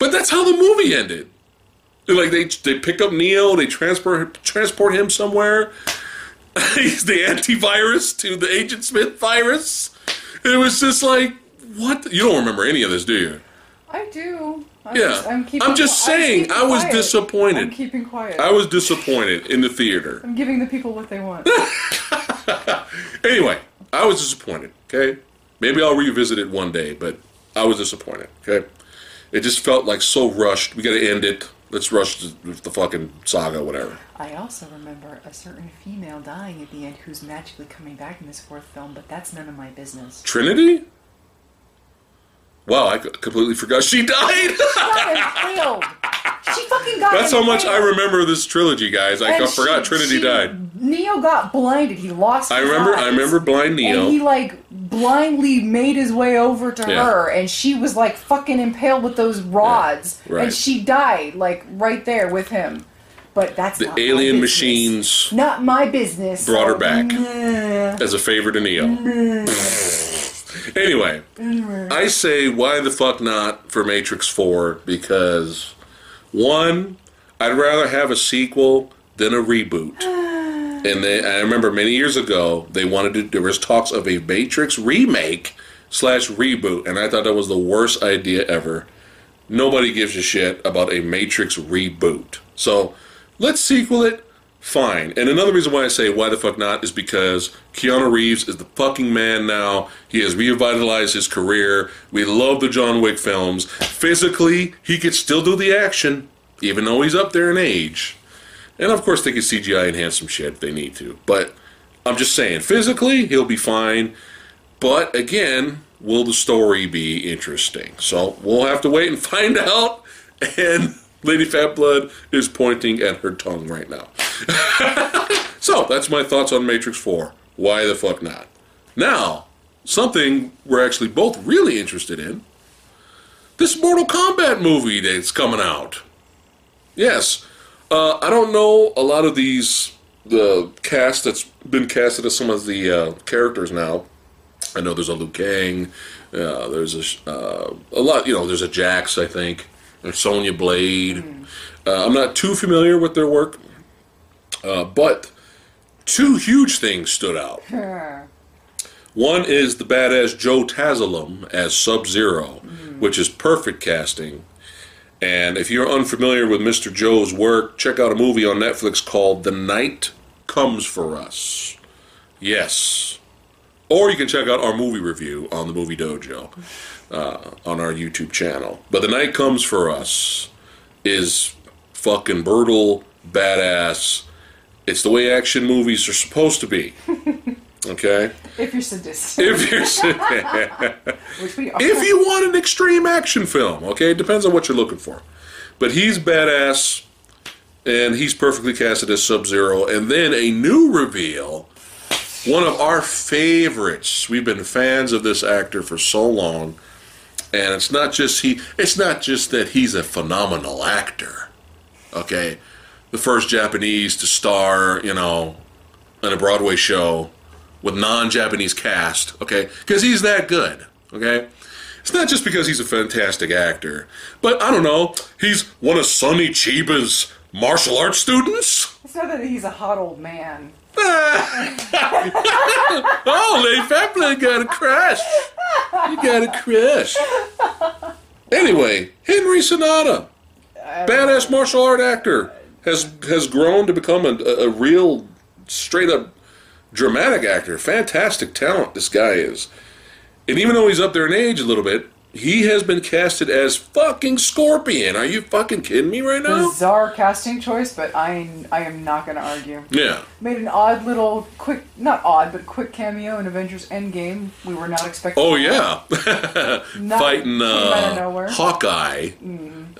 But that's how the movie ended. Like they they pick up Neo, they transport transport him somewhere. He's the antivirus to the Agent Smith virus. It was just like, what? You don't remember any of this, do you? I do. I'm Yeah. just, I'm, keeping I'm just I'm saying, I was quiet. disappointed. I'm keeping quiet. I was disappointed in the theater. I'm giving the people what they want. Anyway, I was disappointed. Okay, maybe I'll revisit it one day, but I was disappointed. Okay, it just felt like so rushed. We got to end it. Let's rush the, the fucking saga, whatever. I also remember a certain female dying at the end who's magically coming back in this fourth film, but that's none of my business. Trinity? Wow, I completely forgot she died. She fucking got That's how much I remember this trilogy, guys. I And forgot she- Trinity she- died. Neo got blinded. He lost. I his remember. I remember Blind Neo. And he like blindly made his way over to Yeah. her, and she was like fucking impaled with those rods, right. and she died like right there with him. But that's the not alien machines Not my business. Brought her back. nah. as a favor to Neo. anyway, I say why the fuck not for Matrix Four because one, I'd rather have a sequel than a reboot. And they, I remember many years ago they wanted to. There was talks of a Matrix remake slash reboot, and I thought that was the worst idea ever. Nobody gives a shit about a Matrix reboot. So let's sequel it. Fine. And another reason why I say why the fuck not is because Keanu Reeves is the fucking man now. He has revitalized his career. We love the John Wick films. Physically, he could still do the action, even though he's up there in age. And of course, they can CGI enhance some shit if they need to. But I'm just saying, physically, he'll be fine. But again, will the story be interesting? So we'll have to wait and find out. And Lady Phatblood is pointing at her tongue right now. so that's my thoughts on Matrix 4. Why the fuck not? Now, something we're actually both really interested in this Mortal Kombat movie that's coming out. Yes. Uh, I don't know a lot of these the cast that's been casted as some of the uh, characters now. I know there's a Liu Kang. Uh, there's a uh, a lot. You know, there's a Jax. I think. There's Sonya Blade. Uh, I'm not too familiar with their work, uh, but two huge things stood out. One is the badass Joe Taslim as Sub Zero, which is perfect casting. And if you're unfamiliar with Mr. Joe's work, check out a movie on Netflix called The Night Comes for Us. Yes. Or you can check out our movie review on the Movie Dojo uh, on our YouTube channel. But The Night Comes for Us is fucking brutal, badass. It's the way action movies are supposed to be. Okay? If you're sadistic, If you're which we are. if you want an extreme action film, okay, it depends on what you're looking for. But he's badass, and he's perfectly casted as Sub Zero. And then a new reveal, one of our favorites. We've been fans of this actor for so long, and it's not just he. It's not just that he's a phenomenal actor. Okay, the first Japanese to star, you know, in a Broadway show with non-Japanese cast, okay? Because he's that good, okay? It's not just because he's a fantastic actor, but I don't know, he's one of Sonny Chiba's martial arts students. It's not that he's a hot old man. oh, Lady Phatblood got a crush. You got a crush. Anyway, Hiroyuki Sanada, badass martial art actor. has has grown to become a, a real straight up dramatic actor. Fantastic talent this guy is. And even though he's up there in age a little bit, he has been casted as fucking Scorpion. Are you fucking kidding me right now? Bizarre casting choice, but I I am not going to argue. Yeah. Made an odd little quick, not odd, but quick cameo in Avengers Endgame. We were not expecting. Oh yeah, Not- fighting uh. Hawkeye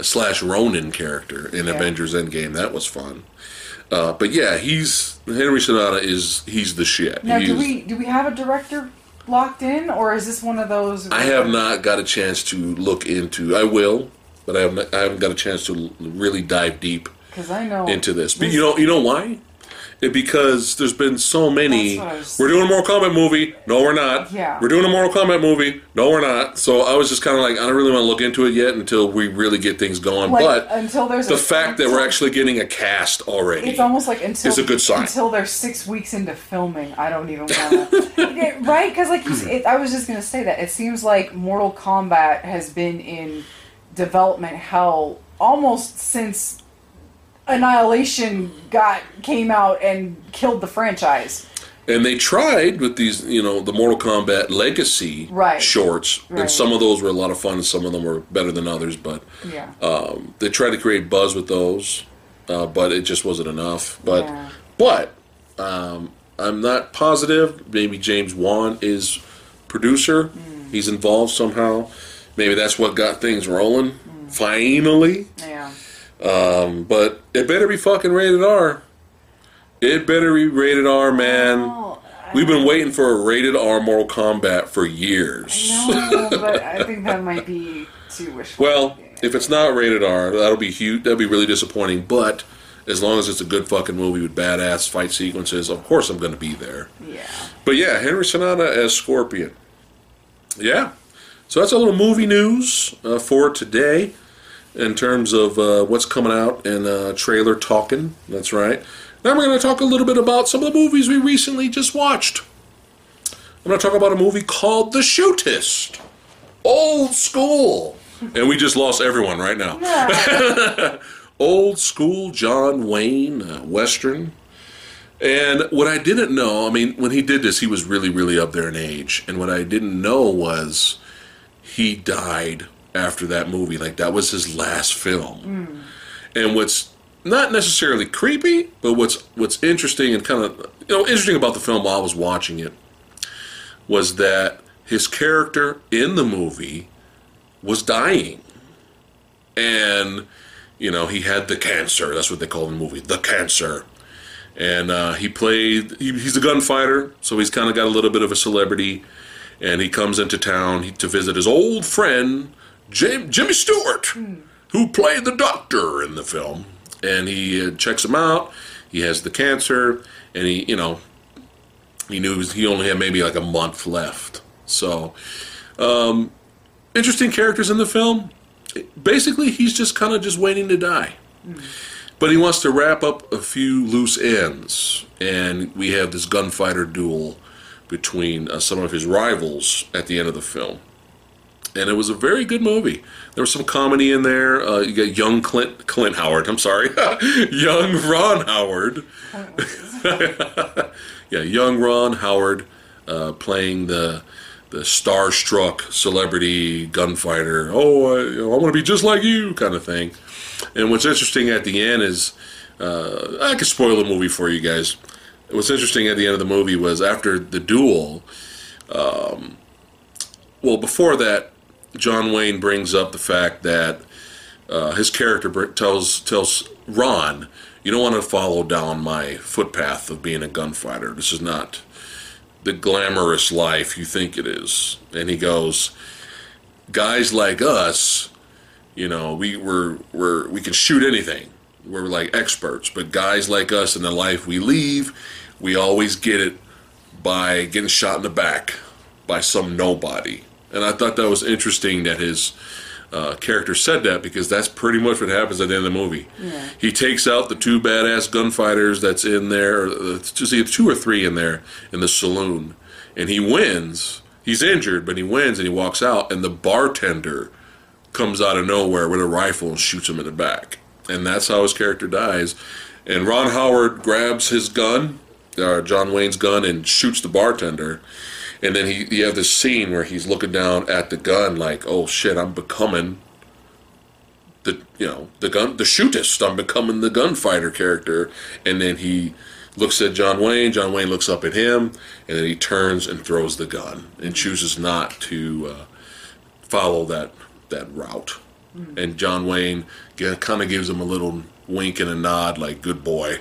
slash Ronin character in Yeah. Avengers Endgame. That was fun. Uh, but yeah, he's Hiroyuki Sanada is he's the shit. Now, do He's- we do we have a director locked in, or is this one of those? I have not got a chance to look into. I will, but I haven't. I haven't got a chance to really dive deep because I know into this. But you know, you know why? It, because there's been so many. That's what I was- We're doing a Mortal Kombat movie. No, we're not. Yeah. We're doing a Mortal Kombat movie. No, we're not. So I was just kind of like, I don't really want to look into it yet until we really get things going. like, but until there's the fact that we're actually getting a cast already. It's almost like until It's a good sign. until they're six weeks into filming. I don't even want to, right? Because like it, I was just gonna say that it seems like Mortal Kombat has been in development hell almost since Annihilation got came out and killed the franchise. And they tried with these, you know, the Mortal Kombat Legacy Right. shorts, and some of those were a lot of fun, and some of them were better than others. But Yeah. um, they tried to create buzz with those, uh, but it just wasn't enough. But Yeah. but um, I'm not positive. Maybe James Wan is producer. Hmm. He's involved somehow. Maybe that's what got things rolling. Finally, yeah. Um, but it better be fucking rated R. It better be rated R, man. Well, We've been waiting for a rated R Mortal Kombat for years. No, but I think that might be too wishful. Well, if it's not rated R, that'll be huge. That'll be really disappointing. But as long as it's a good fucking movie with badass fight sequences, of course I'm going to be there. yeah. But yeah, Hiroyuki Sanada as Scorpion. Yeah. So that's a little movie news uh, for today in terms of uh, what's coming out in uh, trailer talking. That's right. Now we're going to talk a little bit about some of the movies we recently just watched. I'm going to talk about a movie called The Shootist. Old school. And we just lost everyone right now. Old school John Wayne uh, Western. And what I didn't know, I mean, when he did this, he was really, really up there in age. And what I didn't know was he died after that movie. Like, that was his last film. And what's not necessarily creepy, but what's what's interesting and kind of you know interesting about the film while I was watching it was that his character in the movie was dying, and you know he had the cancer. That's what they call the movie, the cancer. And uh, he played. He, he's a gunfighter, so he's kind of got a little bit of a celebrity. And he comes into town to visit his old friend Jim, Jimmy Stewart, who played the doctor in the film. And he uh, checks him out. He has the cancer, and he, you know, he knew he only had maybe like a month left. So, um, interesting characters in the film. Basically, he's just kind of just waiting to die. But he wants to wrap up a few loose ends, and we have this gunfighter duel between uh, some of his rivals at the end of the film. And it was a very good movie. There was some comedy in there. Uh, you got young Clint Clint Howard. I'm sorry, young Ron Howard. yeah, young Ron Howard uh, playing the the starstruck celebrity gunfighter. Oh, I, you know, I want to be just like you, kind of thing. And what's interesting at the end is, uh, I could spoil the movie for you guys. What's interesting at the end of the movie was after the duel. Um, well, before that, John Wayne brings up the fact that uh, his character tells tells Ron, "You don't want to follow down my footpath of being a gunfighter. This is not the glamorous life you think it is." And he goes, "Guys like us." you know we we're, we're we can shoot anything we're like experts but guys like us in the life we leave we always get it by getting shot in the back by some nobody and i thought that was interesting that his uh, character said that because that's pretty much what happens at the end of the movie Yeah. he takes out the two badass gunfighters that's in there just either two or three in there in the saloon and he wins he's injured but he wins and he walks out and the bartender comes out of nowhere with a rifle and shoots him in the back. and that's how his character dies. And Ron Howard grabs his gun, uh, John Wayne's gun, and shoots the bartender. And then he, you have this scene where he's looking down at the gun, like, "Oh shit, I'm becoming the you know the gun the shootist. I'm becoming the gunfighter character." And then he looks at John Wayne. John Wayne looks up at him, and then he turns and throws the gun and chooses not to uh, follow that that route. And John Wayne kind of gives him a little wink and a nod, like "good boy,"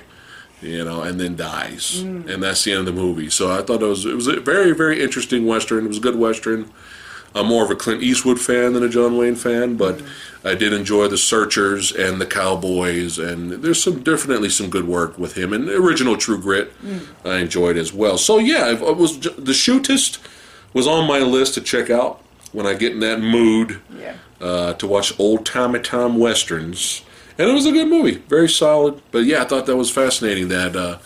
you know, and then dies. Mm. And that's the end of the movie. So I thought it was it was a very very interesting western. It was a good western. I'm more of a Clint Eastwood fan than a John Wayne fan, but mm. I did enjoy the Searchers and the Cowboys, and there's some definitely some good work with him. And the original True Grit, mm. I enjoyed as well. So yeah, it uh, was the Shootist was on my list to check out when I get in that mood Yeah. uh, to watch old timey time westerns, and it was a good movie, very solid. But yeah, I thought that was fascinating that uh,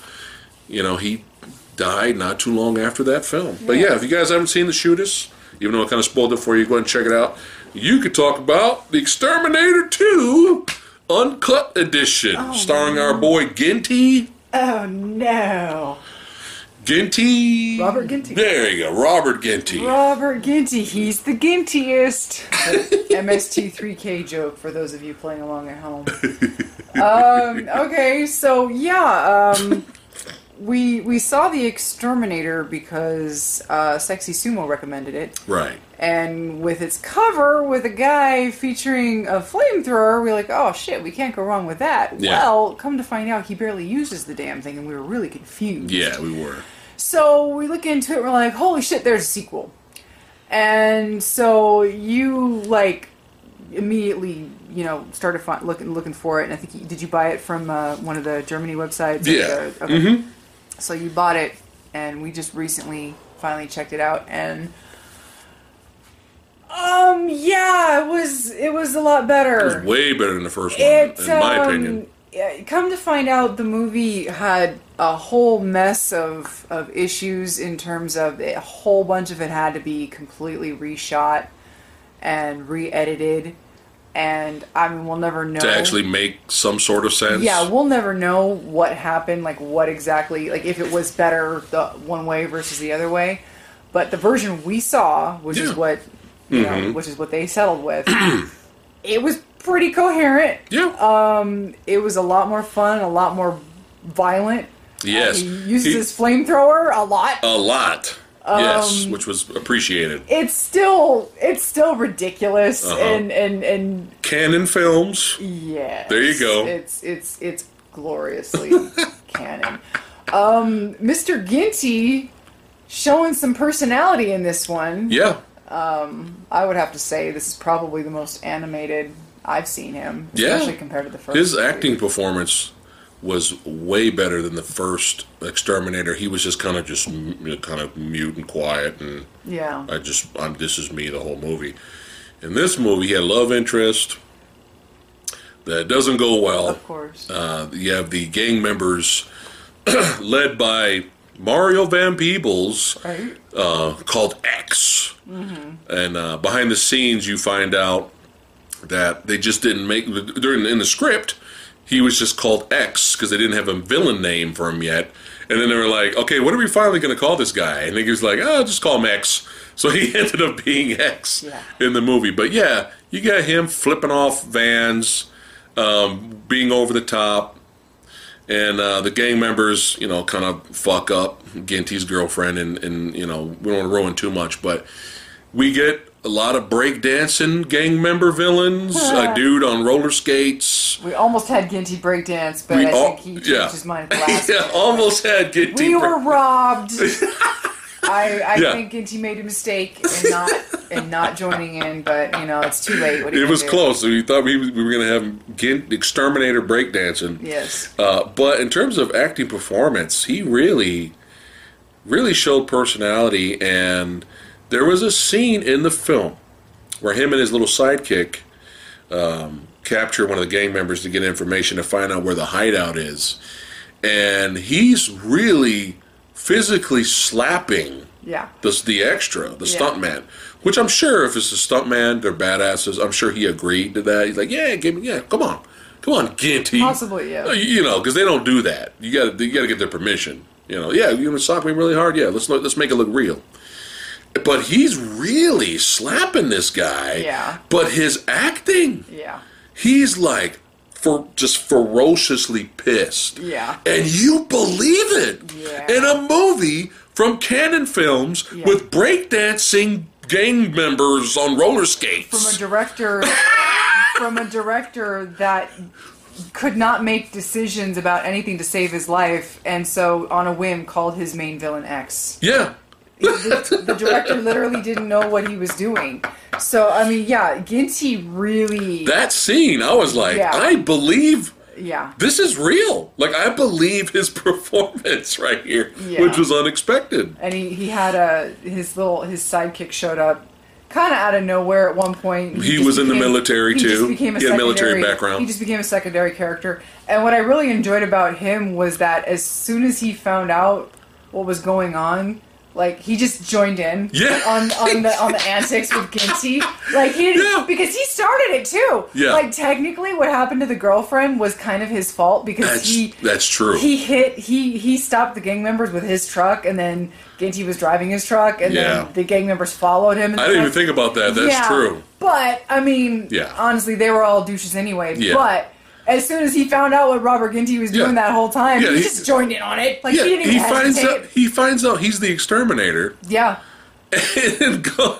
you know he died not too long after that film. But yeah, if you guys haven't seen The Shootist, even though I kind of spoiled it for you, go ahead and check it out. You could talk about The Exterminator 2 Uncut Edition, starring our boy Ginty. Oh no. Ginty. Robert Ginty. There you go, Robert Ginty. Robert Ginty, he's the Gintiest. MST3K joke for those of you playing along at home. Um, okay, so yeah, um, we we saw the Exterminator because uh, Sexy Sumo recommended it, right. and with its cover with a guy featuring a flamethrower, we're like, oh shit, we can't go wrong with that. Yeah. Well, come to find out, he barely uses the damn thing, and we were really confused. Yeah, we were. So we look into it. We're like, holy shit, there's a sequel. And so you like immediately, you know, started looking looking for it. And I think you, did you buy it from uh, one of the Germany websites? Yeah. Okay. So you bought it, and we just recently finally checked it out, and um, yeah, it was it was a lot better. It was way better than the first one, It, in my um, opinion. Yeah, Come to find out, the movie had a whole mess of, of issues in terms of a whole bunch of it had to be completely reshot and re-edited, and I mean we'll never know To actually make some sort of sense. Yeah, we'll never know what happened, like what exactly, like if it was better the one way versus the other way. But the version we saw, which is what you know, mm-hmm. which is what they settled with, it was pretty coherent. Yeah. Um, it was a lot more fun, a lot more violent. yes. He uses He- his flamethrower a lot. a lot. yes, Um, which was appreciated. It's still it's still ridiculous Uh-huh. and and and Cannon Films. yeah. There you go. It's it's it's gloriously canon. Um, Mr. Ginty showing some personality in this one. Yeah. Um, I would have to say this is probably the most animated I've seen him, Yeah. compared to the first. His movie. acting performance was way better than the first Exterminator. He was just kind of just you know, kind of mute and quiet, and Yeah. I just I'm, this is me the whole movie. In this movie, he had love interest that doesn't go well. Of course. Uh, you have the gang members led by Mario Van Peebles, right? uh, called X. And uh, behind the scenes, you find out that they just didn't make during in the script. He was just called X because they didn't have a villain name for him yet. And then they were like, "Okay, what are we finally going to call this guy?" And he was like, "Oh, just call him X." So he ended up being X Yeah. in the movie. But yeah, you got him flipping off vans, um, being over the top, and uh, the gang members, you know, kind of fuck up Ginty's girlfriend, and, and you know, we don't want to ruin too much, but we get a lot of breakdancing gang member villains, a dude on roller skates. We almost had Ginty breakdance, but We I all- think he changed yeah. his mind last yeah, almost had Ginty. We were robbed. I, I Yeah. think Ginty made a mistake in not in not joining in, but you know it's too late. What are you it was do? close. We thought we, we were going to have Gint, Exterminator breakdancing. Yes. Uh, but in terms of acting performance, he really, really showed personality. And there was a scene in the film where him and his little sidekick um, capture one of the gang members to get information to find out where the hideout is. And he's really physically slapping Yeah. the, the extra, the Yeah. stuntman. Which I'm sure if it's a stuntman, they're badasses. I'm sure he agreed to that. He's like, yeah, give me, yeah, come on, Come on, Ginty. Possibly, yeah. Uh, You know, because they don't do that. You got to you got to get their permission. You know, yeah, you want to sock me really hard? Yeah, let's let's make it look real. But he's really slapping this guy. Yeah. But his acting, Yeah. he's like for just ferociously pissed. Yeah. And you believe it Yeah. in a movie from Cannon Films Yeah. with breakdancing gang members on roller skates. From a director from a director that could not make decisions about anything to save his life and so on a whim called his main villain X. yeah. The, the director literally didn't know what he was doing. So I mean, yeah, Ginty really, That scene, I was like, Yeah. I believe yeah, this is real. Like I believe his performance right here, Yeah. which was unexpected. and he he had a his little his sidekick showed up. Kind of out of nowhere at one point. He just was in the military, he too. became a He had a military background. He just became a secondary character. And what I really enjoyed about him was that as soon as he found out what was going on, like he just joined in Yeah. on on the on the antics with Ginty. Like he Yeah. because he started it too. Yeah. Like technically, what happened to the girlfriend was kind of his fault because That's he that's true. he hit he he stopped the gang members with his truck and then Ginty was driving his truck and Yeah. then the gang members followed him. And I didn't even think about that. That's true. But I mean, Yeah. honestly, they were all douches anyway. Yeah. But as soon as he found out what Robert Ginty was doing Yeah. that whole time, Yeah, he, he- just joined in on it. Like Yeah, he didn't even he finds hesitate. out he finds out he's the exterminator Yeah. and go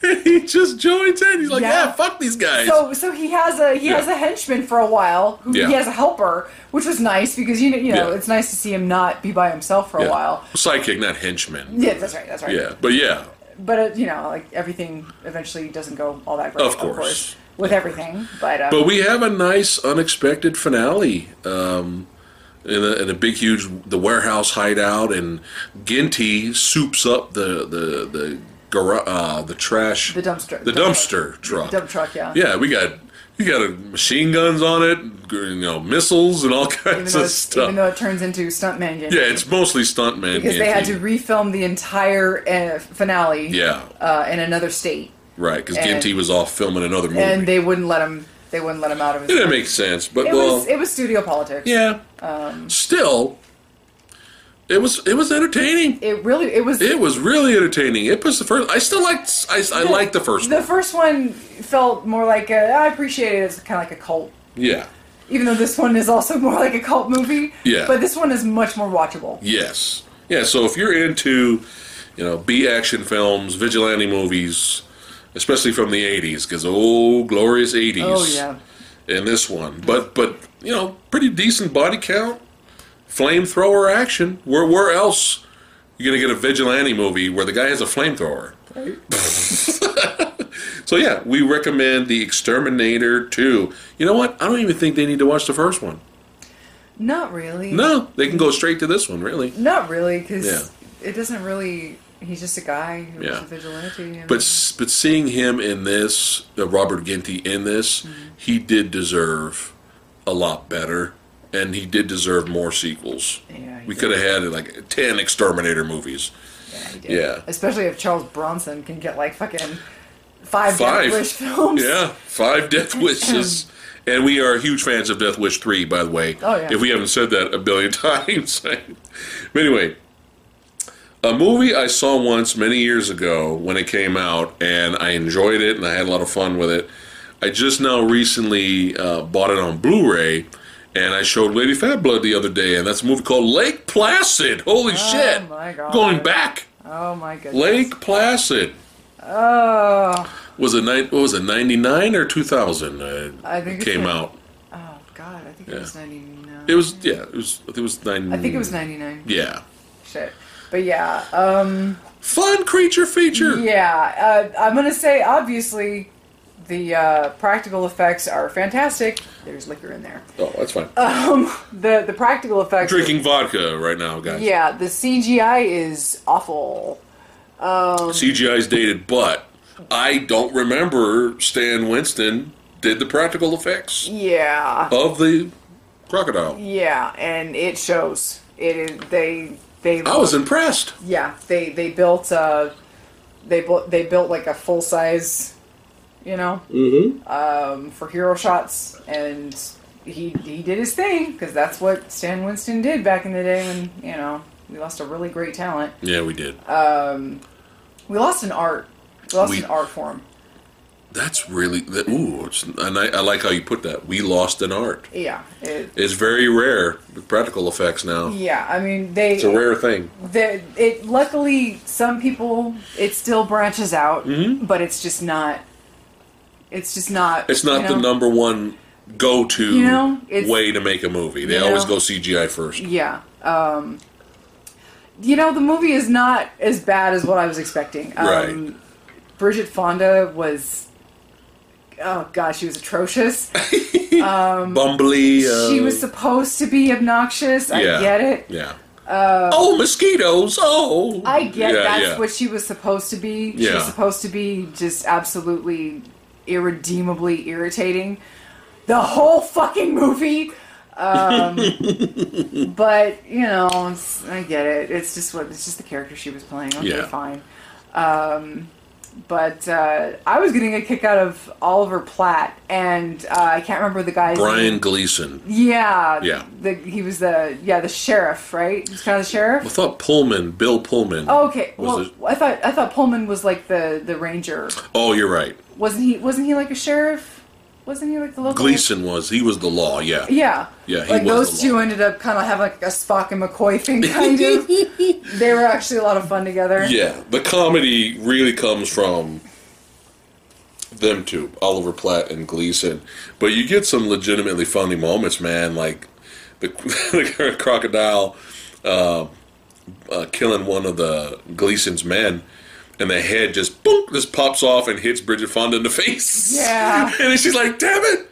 and he just joins in. He's like, Yeah. yeah, fuck these guys. So so he has a he has a henchman for a while. Who Yeah. he has a helper, which was nice because you know you know it's nice to see him not be by himself for a while. Sidekick, not henchman. Yeah, that's right. That's right. Yeah, but yeah, But uh, you know, like everything eventually doesn't go all that great. Of course. With everything. But, uh, but we have a nice unexpected finale. Um, in a, in a big, huge the warehouse hideout, and Ginty soups up the the the gara- uh, the trash, the dumpster. the dumpster truck. Dump truck. Yeah. Yeah, we got you got a machine guns on it, you know, missiles and all kinds of stuff. even though it turns into stuntman game. yeah, it's mostly stuntman. because they had to refilm the entire uh, finale. Yeah, Uh, in another state, right. Because Ginty was off filming another movie. and they wouldn't let him. They wouldn't let him out of his. it didn't make sense, but It well, was it was studio politics. yeah. Um, Still, it was it was entertaining. It really it was. It was really entertaining. It was the first. I still liked. I, I liked the first The one. first one felt more like a, I appreciate it as kind of like a cult. Yeah. Even though this one is also more like a cult movie. Yeah. But this one is much more watchable. Yes. Yeah. So if you're into, you know, B action films, vigilante movies, especially from the '80s, because oh, glorious '80s. Oh yeah. In this one, but but you know, pretty decent body count, flamethrower action. Where where else you're gonna get a vigilante movie where the guy has a flamethrower? So yeah, we recommend the Exterminator 2. You know what? I don't even think they need to watch the first one. Not really. No, they can go straight to this one, really. Not really, because Yeah. it doesn't really. He's just a guy who's Yeah. a vigilante. I But mean, s- but seeing him in this, uh, Robert Ginty in this, Mm-hmm. he did deserve a lot better, and he did deserve more sequels. Yeah, we could have had like ten Exterminator movies. yeah, he did. yeah. Especially if Charles Bronson can get like fucking five, Five. Death Wish films. Yeah, five Death Wishes. And we are huge fans of Death Wish 3, by the way. Oh, yeah. If we haven't said that a billion times. but anyway, a movie I saw once many years ago when it came out, and I enjoyed it and I had a lot of fun with it. I just now recently uh, bought it on Blu ray, and I showed Lady Phatblood the other day, and that's a movie called Lake Placid. Holy shit! Oh my God. Going back. Oh my goodness. Lake Placid. Oh. Was it ni- what was it, ninety nine or two thousand? Uh, I think it came like- out. Oh God, I think Yeah. it was ninety nine. It was yeah, it was it was. I think it was ninety nine. Yeah, Shit. But yeah, um, fun creature feature. yeah. Uh, I'm gonna say obviously, the uh, practical effects are fantastic. There's liquor in there. Oh, that's fine. Um, The the practical effects. Drinking vodka right now, guys. Yeah, the CGI is awful. CGI's dated, but I don't remember Stan Winston did the practical effects Yeah. of the crocodile. Yeah, and it shows. It is they they I was impressed. yeah they they built uh they built they built like a full size you know um for hero shots and he he did his thing because that's what Stan Winston did back in the day when you know we lost a really great talent. Yeah, we did. Um, We lost an art. We lost We- an art form. That's really that. Ooh, it's, and I, I like how you put that. We lost an art. Yeah. It, It's very rare. Practical effects now. yeah. I mean, they. It's a rare thing. the, it luckily some people it still branches out, but it's just not. It's just not. Mm-hmm. It's not you the know? number one go-to You know, way to make a movie. They always know. go CGI first. Yeah. Um, you know, the movie is not as bad as what I was expecting. Um, Right. Bridget Fonda was. Oh gosh, she was atrocious. Bumbly. Uh, she was supposed to be obnoxious. I yeah, get it. Yeah. oh, mosquitoes! Oh, I get yeah, that's yeah. what she was supposed to be. She was supposed to be just absolutely irredeemably irritating. The whole fucking movie. Um, but you know, it's, I get it. It's just what it's just the character she was playing. Okay, fine. Um, but uh, I was getting a kick out of Oliver Platt, and uh, I can't remember the guy's Brian name. Gleeson. Yeah, Yeah. The, he was the yeah the sheriff, right? He's kind of the sheriff. I thought Pullman, Bill Pullman. Oh, okay. Was Well, it- I thought I thought Pullman was like the the ranger. Oh, you're right. Wasn't he? Wasn't he like a sheriff? Wasn't he like the local? Gleeson was. He was the law. Yeah. Yeah. Yeah, he like was those two ended up kind of having like a Spock and McCoy thing, kind of. they were actually a lot of fun together. Yeah. The comedy really comes from them two, Oliver Platt and Gleeson. But you get some legitimately funny moments, man. Like the, the crocodile uh, uh, killing one of the Gleeson's men. And the head just boom, just pops off and hits Bridget Fonda in the face. Yeah. and then she's like, "Damn it!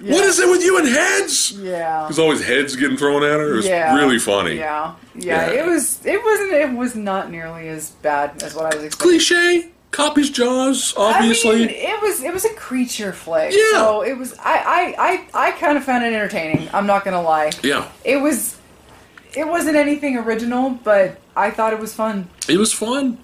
What Yeah. is it with you and heads?" Yeah. There's always heads getting thrown at her. It was Yeah. really funny. Yeah. yeah. Yeah. It was. It wasn't. It was not nearly as bad as what I was expecting. Cliche. Copies Jaws, obviously. I mean, it was it was a creature flick. Yeah. So it was. I I I, I kind of found it entertaining. I'm not gonna lie. yeah. It was. It wasn't anything original, but I thought it was fun. It was fun.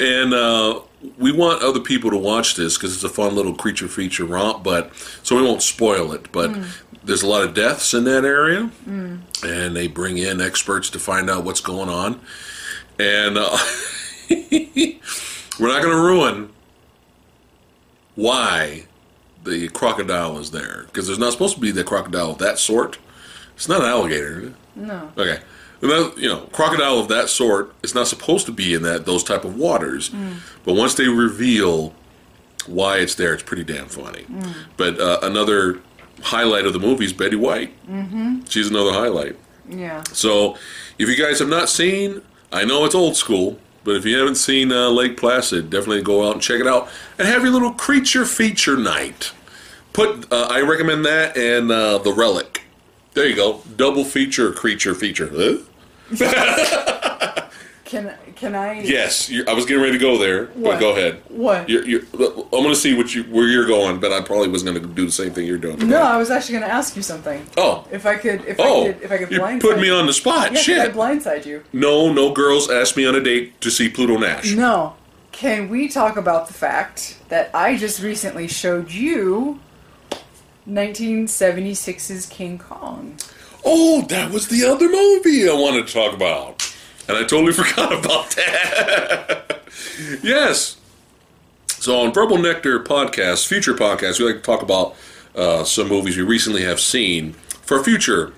And uh, we want other people to watch this because it's a fun little creature feature romp, but so we won't spoil it. But there's a lot of deaths in that area, and they bring in experts to find out what's going on. And uh, we're not going to ruin why the crocodile is there because there's not supposed to be the crocodile of that sort. It's not an alligator. No. Okay. And that, you know, crocodile of that sort is not supposed to be in that those type of waters. But once they reveal why it's there, it's pretty damn funny. But uh, another highlight of the movie is Betty White. Mm-hmm. She's another highlight. Yeah. So if you guys have not seen, I know it's old school, but if you haven't seen uh, Lake Placid, definitely go out and check it out and have your little creature feature night. Put uh, I recommend that and uh, the Relic. There you go, double feature creature feature. Huh? Can can I? Yes, you're, I was getting ready to go there, but What? go ahead. What? You're, you're, I'm going to see what you where you're going, but I probably was going to do the same thing you're doing. but No, I was actually going to ask you something. Oh, If I could, if oh, I could, if I could you blindside put me on the spot. Yeah, Shit. I blindside you? no, no girls asked me on a date to see Pluto Nash. No. Can we talk about the fact that I just recently showed you 1976's King Kong? Oh, that was the other movie I wanted to talk about. And I totally forgot about that. yes. So on Verbal Nectar podcast, future podcast, we like to talk about uh, some movies we recently have seen for future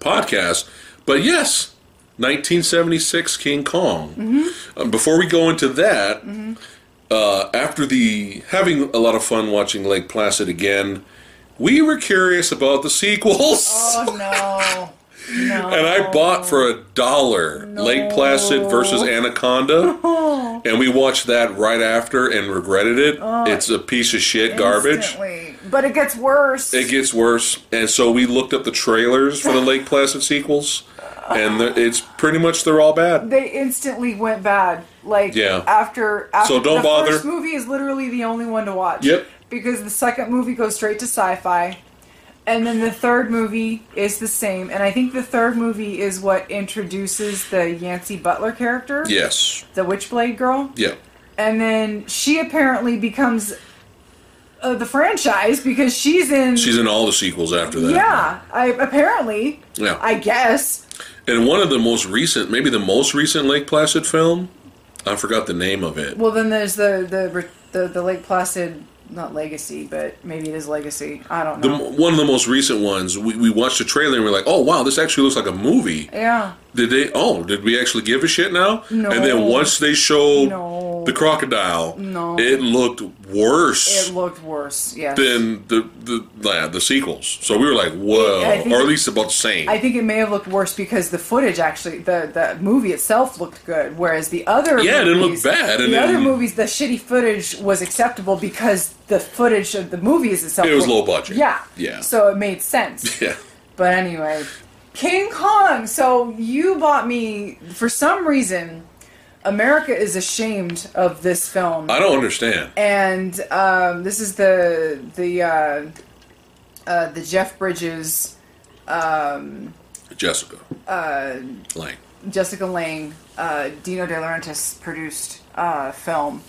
podcasts. But yes, 1976 King Kong. Um, before we go into that, uh, after the having a lot of fun watching Lake Placid again, we were curious about the sequels. Oh no. No. And I bought for a dollar Lake Placid versus Anaconda, and we watched that right after and regretted it. Oh. it's a piece of shit garbage. But it gets worse. It gets worse, and so we looked up the trailers for the Lake Placid sequels, and it's pretty much they're all bad. they instantly went bad. Like Yeah. after after So don't the bother. first movie is literally the only one to watch. Yep. Because the second movie goes straight to sci-fi. And then the third movie is the same. And I think the third movie is what introduces the Yancey Butler character, Yes, the Witchblade girl. yeah, And then she apparently becomes uh, the franchise because she's in. She's in all the sequels after that. yeah, I apparently. Yeah. I guess. And one of the most recent, maybe the most recent Lake Placid film, I forgot the name of it. Well, then there's the the the, the Lake Placid, not Legacy, but maybe it is Legacy. I don't The, know. one of the most recent ones, we, we watched the trailer and we're like, oh wow, this actually looks like a movie. yeah. Did they? Oh, did we actually give a shit now? No. And then once they showed No. the crocodile, No. it looked worse It looked worse. Yes. than the the yeah, the sequels. So we were like, whoa, or at least about the same. I think it may have looked worse because the footage actually, the the movie itself looked good, whereas the other Yeah, it didn't look movies, bad, and the then- other movies, the shitty footage was acceptable because the footage of the movies itself It was looked- low budget. Yeah, Yeah. So it made sense. yeah, But anyway, King Kong. So you bought me for some reason. America is ashamed of this film, I don't understand. and um, this is the the uh, uh, the Jeff Bridges. Jessica, uh, Lange. Jessica Lange, uh, Dino De Laurentiis produced uh, film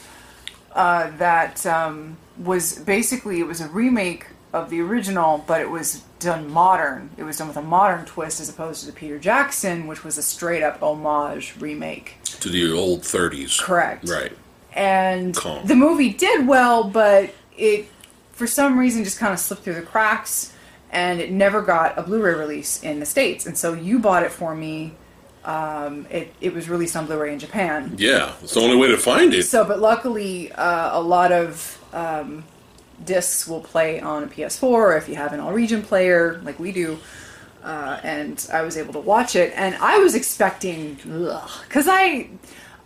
uh, that um, was basically it was a remake of the original, but it was done modern. It was done with a modern twist as opposed to the Peter Jackson, which was a straight up homage remake. to the old 30s. Correct. Right. And the movie did well, but it for some reason just kind of slipped through the cracks, and it never got a Blu-ray release in the states. And so you bought it for me. Um, it it was released on Blu-ray in Japan. Yeah, it's the only way to find it. So, but luckily, uh, a lot of um, discs will play on a PS4 or if you have an all-region player like we do. Uh, and I was able to watch it, and I was expecting, because I,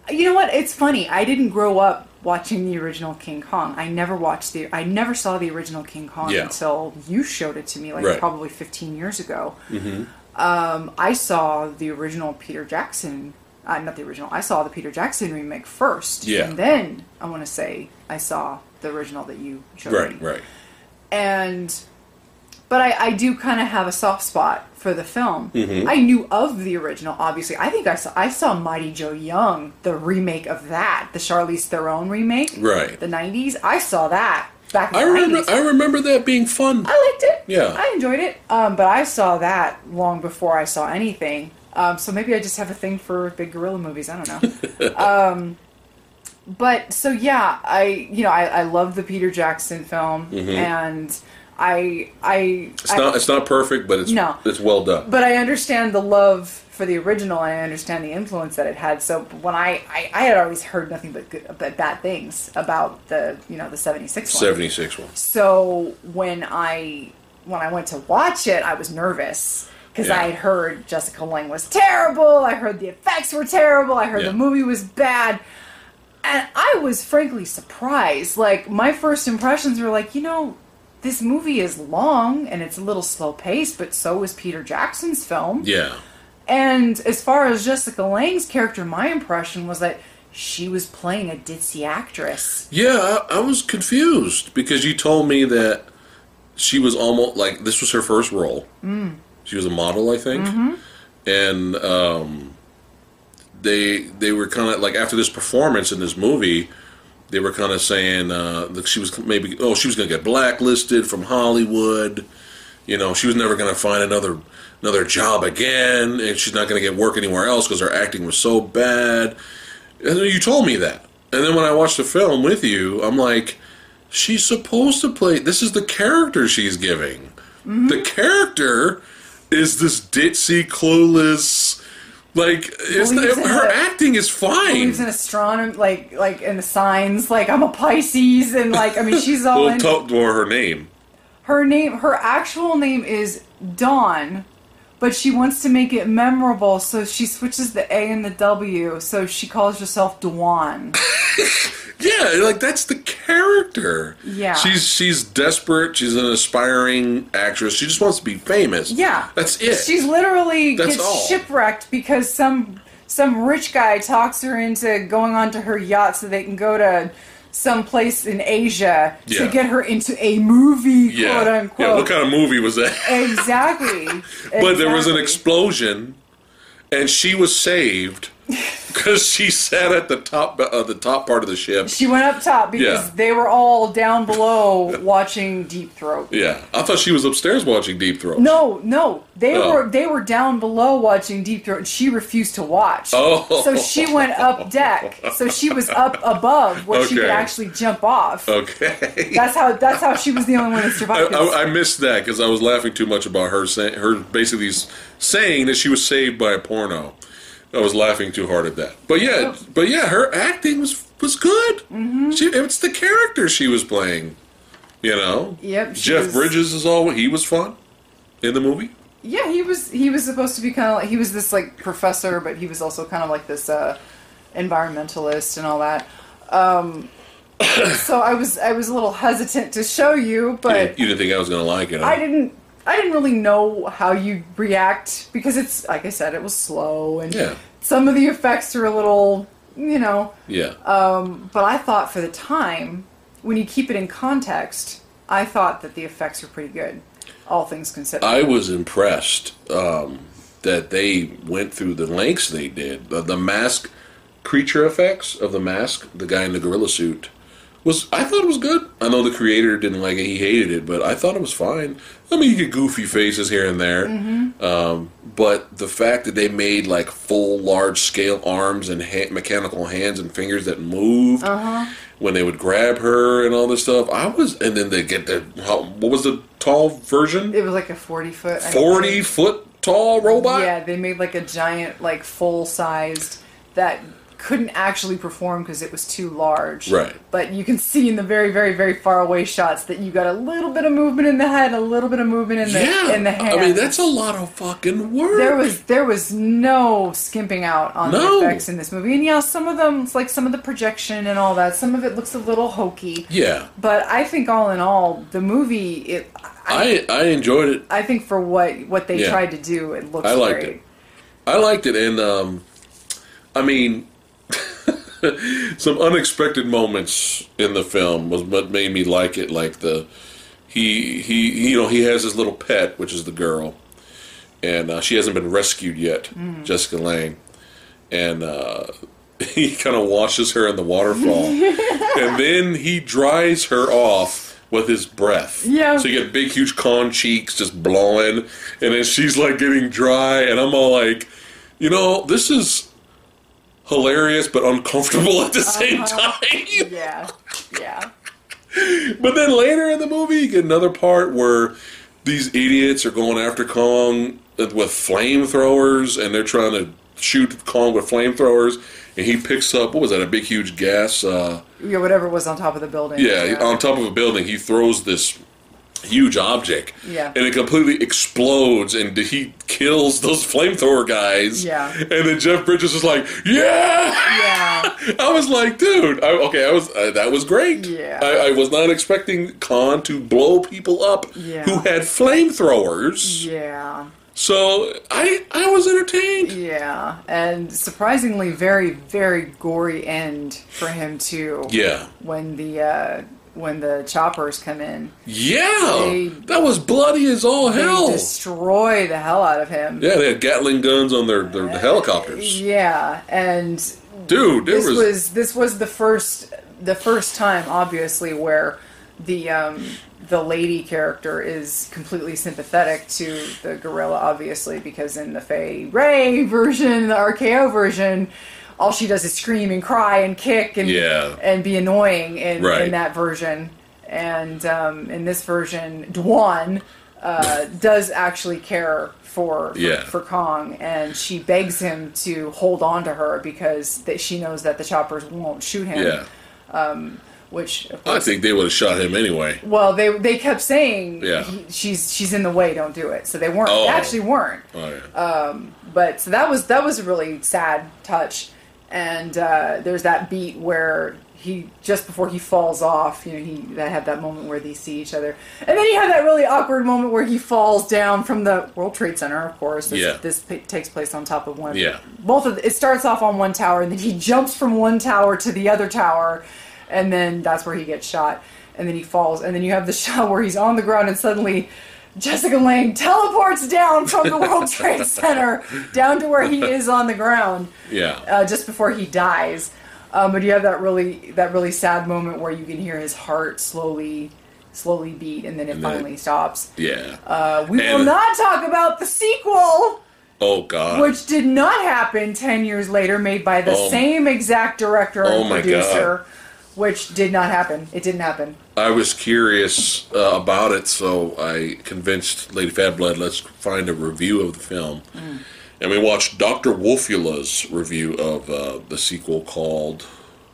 you know what? It's funny. I didn't grow up watching the original King Kong. I never watched the. I never saw the original King Kong Yeah. until you showed it to me, like Right. probably 15 years ago. Um, I saw the original Peter Jackson. Uh, not the original. I saw the Peter Jackson remake first, Yeah. and then I want to say I saw the original that you showed right, me right. and but I, I do kind of have a soft spot for the film. Mm-hmm. I knew of the original, obviously. I think I saw I saw Mighty Joe Young, the remake of that, the Charlize Theron remake, Right. The '90s. I saw that back in I remember. 90s. I remember that being fun. I liked it. Yeah. I enjoyed it. Um, but I saw that long before I saw anything. Um, so maybe I just have a thing for big gorilla movies. I don't know. um, but so yeah, I you know I, I love the Peter Jackson film, and I I Mm-hmm. It's I- not. It's not perfect, but it's No. it's well done. but I understand the love for the original, and I understand the influence that it had. So when I I, I had always heard nothing but good, but bad things about the you know the '76 one. Seventy six one. So when I when I went to watch it, I was nervous because Yeah. I had heard Jessica Lange was terrible. I heard the effects were terrible. I heard Yeah. the movie was bad. And I was frankly surprised. Like my first impressions were like, you know, this movie is long and it's a little slow paced, but so is Peter Jackson's film. Yeah. And as far as Jessica Lange's character, my impression was that she was playing a ditzy actress. Yeah, I, I was confused because you told me that she was almost like this was her first role. Mm. She was a model, I think, and um, they they were kind of like after this performance in this movie, they were kind of saying uh, that she was maybe oh she was going to get blacklisted from Hollywood. You know, she was never going to find another another job again, and she's not going to get work anywhere else because her acting was so bad. And then you told me that. And then when I watched the film with you, I'm like, she's supposed to play. This is the character she's giving. The character is this ditzy, clueless. Like, her a- acting is fine. believes in astronomy, like like in the signs. Like I'm a Pisces, and like I mean, she's all Well, in. more her name. her name, her actual name is Dawn, but she wants to make it memorable, so she switches the A and the W. So she calls herself Dwan. Yeah, like that's the character. Yeah. she's she's desperate. She's an aspiring actress. She just wants to be famous. Yeah, that's it. She's literally That's gets all. shipwrecked because some some rich guy talks her into going onto her yacht so they can go to some place in Asia Yeah. to get her into a movie, yeah. quote unquote. Yeah, what kind of movie was that? Exactly. But there was an explosion, and she was saved because she sat at the top uh, the top part of the ship. She went up top because Yeah. they were all down below watching Deep Throat. Yeah, I thought she was upstairs watching Deep Throat. No, no, they Oh. were they were down below watching Deep Throat, and she refused to watch. Oh. so she went up deck. So she was up above where she could actually jump off. Okay. That's how that's how she was the only one that I, survived. this. I, I missed that because I was laughing too much about her saying her basically saying that she was saved by a porno. I was laughing too hard at that. But yeah, but yeah, her acting was was good. Mm-hmm. She, it's the character she was playing. You know. Yep, Jeff was- Bridges is all he was fun in the movie. Yeah, he was he was supposed to be kind of like he was this like professor, but he was also kind of like this uh, environmentalist and all that. Um, so I was I was a little hesitant to show you, You but didn't, you didn't think I was going to like it. huh? I didn't I didn't really know how you react because it's like I said, it was slow and Yeah. some of the effects are a little you know. Yeah. But I thought for the time, when you keep it in context, I thought that the effects were pretty good, all things considered. I was impressed um, that they went through the lengths they did. The, the mask creature effects of the mask, the guy in the gorilla suit, was I thought it was good. I know the creator didn't like it; he hated it, but I thought it was fine. I mean, you get goofy faces here and there, um, but the fact that they made like full, large scale arms and ha- mechanical hands and fingers that moved when they would grab her and all this stuff, I was. And then they get the how, what was the tall version? it was like a 40 foot. forty foot tall robot? Yeah, they made like a giant, like full sized that couldn't actually perform because it was too large. Right. But you can see in the very, very, very far away shots that you got a little bit of movement in the head, a little bit of movement in the Yeah. in the hand. I mean, that's a lot of fucking work. there was there was no skimping out on No. the effects in this movie, and yeah, some of them, it's like some of the projection and all that. Some of it looks a little hokey, Yeah. but I think all in all, the movie, it, I, I I enjoyed it. I think for what what they Yeah. tried to do, it looks I liked great. it. I liked it, and um, I mean, some unexpected moments in the film was what made me like it. Like the he he you know he has his little pet, which is the girl, and uh, she hasn't been rescued yet, Jessica Lange, and uh, he kind of washes her in the waterfall, and then he dries her off. With his breath, Yeah. So you get big, huge Kong cheeks just blowing, and then she's like getting dry, and I'm all like, you know, this is hilarious but uncomfortable at the same time. Yeah, yeah. But then later in the movie, you get another part where these idiots are going after Kong with flamethrowers, and they're trying to shoot Kong with flamethrowers, and he picks up what was that? A big, huge gas. Uh, Yeah, whatever was on top of the building. yeah, on top of a building, he throws this huge object, Yeah. and it completely explodes, and he kills those flamethrower guys. Yeah. and then Jeff Bridges is like, "Yeah." Yeah. I was like, dude, I, okay, I was uh, that was great. Yeah. I, I was not expecting Kong to blow people up Yeah. who had flamethrowers. Yeah. So I I was entertained. Yeah. And surprisingly very, very gory end for him too. Yeah, When the uh when the choppers come in. yeah, They- that was bloody as all They hell. destroy the hell out of him. yeah, they had Gatling guns on their, their helicopters. Yeah, and Dude, this was, was, this was the first the first time obviously where the um the lady character is completely sympathetic to the gorilla obviously because in the Fay Wray version the RKO version all she does is scream and cry and kick and Yeah. and be annoying in, Right. in that version and um, in this version Dwan uh, does actually care for for, Yeah. for Kong, and she begs him to hold on to her because that she knows that the choppers won't shoot him. yeah. Which of I think they would have shot him anyway. well, they they kept saying, Yeah. he- she's she's in the way, don't do it. So they weren't. Oh. They actually weren't. Oh, yeah. But so that was that was a really sad touch. And uh, there's that beat where he just before he falls off, you know, he they have that moment where they see each other, and then you have that really awkward moment where he falls down from the World Trade Center. Of course, this, Yeah. this p- takes place on top of one. Yeah. both of it starts off on one tower, and then he jumps from one tower to the other tower, and then that's where he gets shot, and then he falls, and then you have the shot where he's on the ground, and suddenly Jessica Lange teleports down from the World Trade Center down to where he is on the ground Yeah. uh, just before he dies. Um, but you have that really that really sad moment where you can hear his heart slowly slowly beat, and then it And then finally stops. yeah. Uh, we will not talk about the sequel, oh God. which did not happen ten years later, made by the Oh. same exact director Oh and my producer. Which did not happen. It didn't happen. I was curious uh, about it, so I convinced Lady Phatblood, let's find a review of the film. Mm. And we watched Dr. Wolfula's review of uh, the sequel called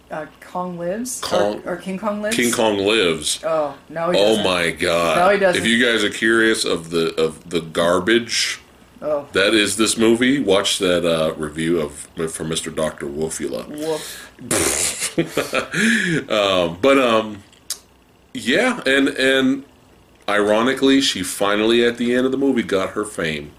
Uh, Kong lives Kong- or, or King Kong lives. King Kong Lives. Oh no, he Oh doesn't. my god. No, he doesn't. If you guys are curious of the of the garbage Oh, that is this movie, watch that uh, review of from Mr. Dr. Wolfula. Woof. But um, yeah, and and ironically, she finally at the end of the movie got her fame,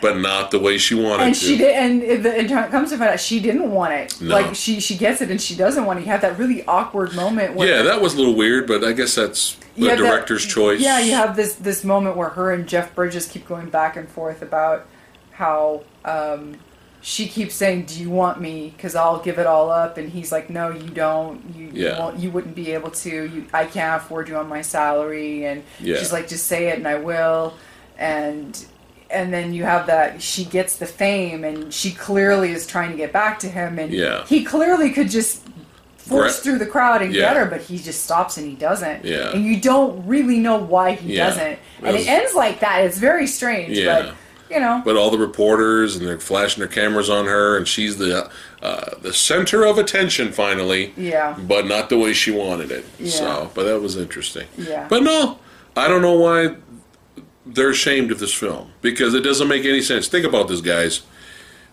but not the way she wanted And to. she did, and it, it comes to find out she didn't want it. No. Like she she gets it and she doesn't want it. You have that really awkward moment where Yeah, that was a little weird, but I guess that's the have that- director's choice. Yeah, you have this this moment where her and Jeff Bridges keep going back and forth about how um, she keeps saying, "Do you want me? Because I'll give it all up," and he's like, "No, you don't. You you, won't, you wouldn't be able to. You, I can't afford you on my salary." And Yeah. she's like, "Just say it, and I will." And and then you have that she gets the fame, and she clearly is trying to get back to him, and Yeah. he clearly could just force Gra- through the crowd and Yeah. get her, but he just stops and he doesn't. Yeah. And you don't really know why he Yeah. doesn't. And was- it ends like that. It's very strange, Yeah. but you know. But all the reporters and they're flashing their cameras on her, and she's the uh, the center of attention finally. Yeah. But not the way she wanted it. Yeah. So, but that was interesting. Yeah. But no, I don't know why they're ashamed of this film because it doesn't make any sense. Think about this, guys.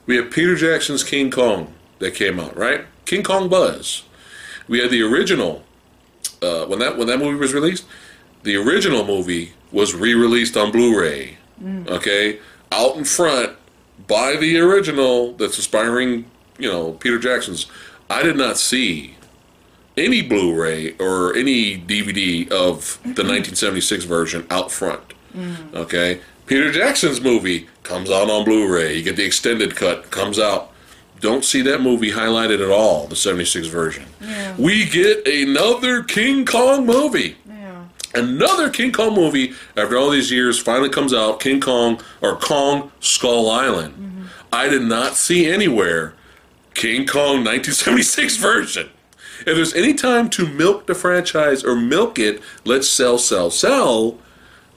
We have Peter Jackson's King Kong that came out, right? King Kong Buzz. We had the original uh, when that when that movie was released. The original movie was re-released on Blu-ray. Okay, out in front by the original that's inspiring, you know, Peter Jackson's. I did not see any Blu-ray or any DVD of the mm-hmm. 1976 version out front. Okay, Peter Jackson's movie comes out on Blu-ray. You get the extended cut, comes out. Don't see that movie highlighted at all. The 76 version. Yeah. We get another King Kong movie. Another King Kong movie after all these years finally comes out. King Kong or Kong Skull Island. I did not see anywhere King Kong 1976 version. If there's any time to milk the franchise or milk it, let's sell, sell, sell.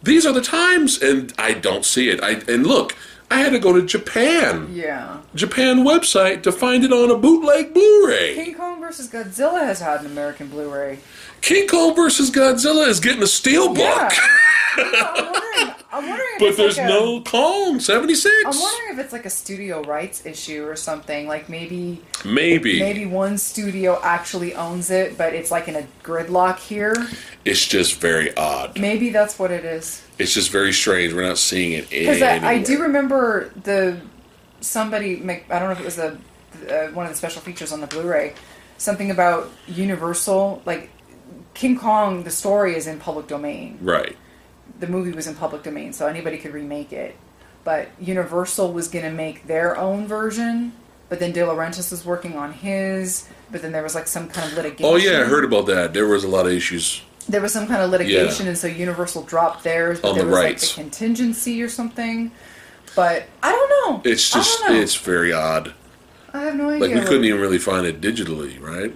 These are the times, and I don't see it. I and look, I had to go to Japan, Yeah. Japan website to find it on a bootleg Blu-ray. King Kong versus Godzilla has had an American Blu-ray. King Kong versus Godzilla is getting a steelbook, Yeah. I'm wondering. I'm wondering if but there's like a- no Kong 76. I'm wondering if it's like a studio rights issue or something. Like maybe Maybe. maybe one studio actually owns it, but it's like in a gridlock here. It's just very odd. Maybe that's what it is. It's just very strange. We're not seeing it Because I, I do remember the somebody make I don't know if it was the uh, one of the special features on the Blu-ray, something about Universal like King Kong. The story is in public domain. Right. The movie was in public domain, so anybody could remake it. But Universal was going to make their own version. But then De Laurentiis was working on his. But then there was like some kind of litigation. Oh yeah, I heard about that. There was a lot of issues. there was some kind of litigation, and so Universal dropped theirs. But On there the was rights. like a contingency or something. But I don't know. It's just it's very odd. I have no idea. Like we couldn't even really find it digitally, right?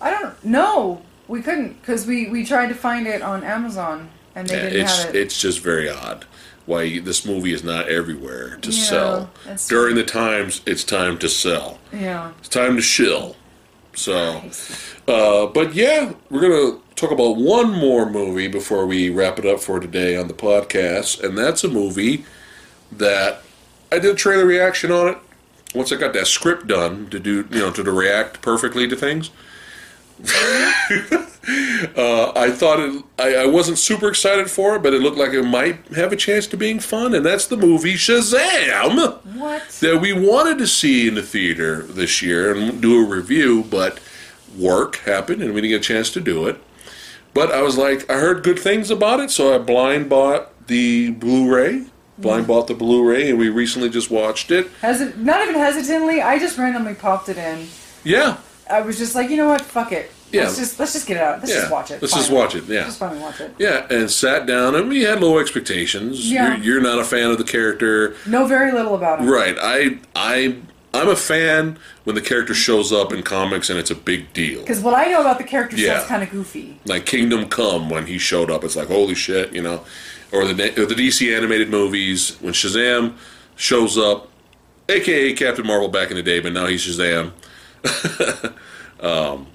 I don't know. We couldn't because we we tried to find it on Amazon and they Yeah, didn't it's have it. it's just very odd why this movie is not everywhere to Yeah, sell. During the times it's time to sell. yeah. It's time to shill. So, uh, but yeah, we're gonna talk about one more movie before we wrap it up for today on the podcast, and that's a movie that I did a trailer reaction on it. Once I got that script done to do, you know, to, to react perfectly to things. uh, I thought it. I, I wasn't super excited for it, but it looked like it might have a chance to being fun, and that's the movie Shazam What? that we wanted to see in the theater this year and do a review, but work happened and we didn't get a chance to do it. But I was like, I heard good things about it, so I blind bought the Blu-ray. Blind bought the Blu-ray, and we recently just watched it. Hesit- not even hesitantly, I just randomly popped it in. Yeah, I was just like, you know what? Fuck it. Yeah. Let's just let's just get it out. Let's yeah. just watch it. Let's just watch it. Yeah, Just finally watch it. yeah, and sat down, and we had low expectations. Yeah. You're, you're not a fan of the character, Know very little about him. right? I, I, I'm a fan when the character shows up in comics, and it's a big deal. Because what I know about the character Yeah. sounds kind of goofy. like Kingdom Come when he showed up. It's like holy shit, you know, or the or the DC animated movies when Shazam shows up, aka Captain Marvel back in the day, but now he's Shazam. um,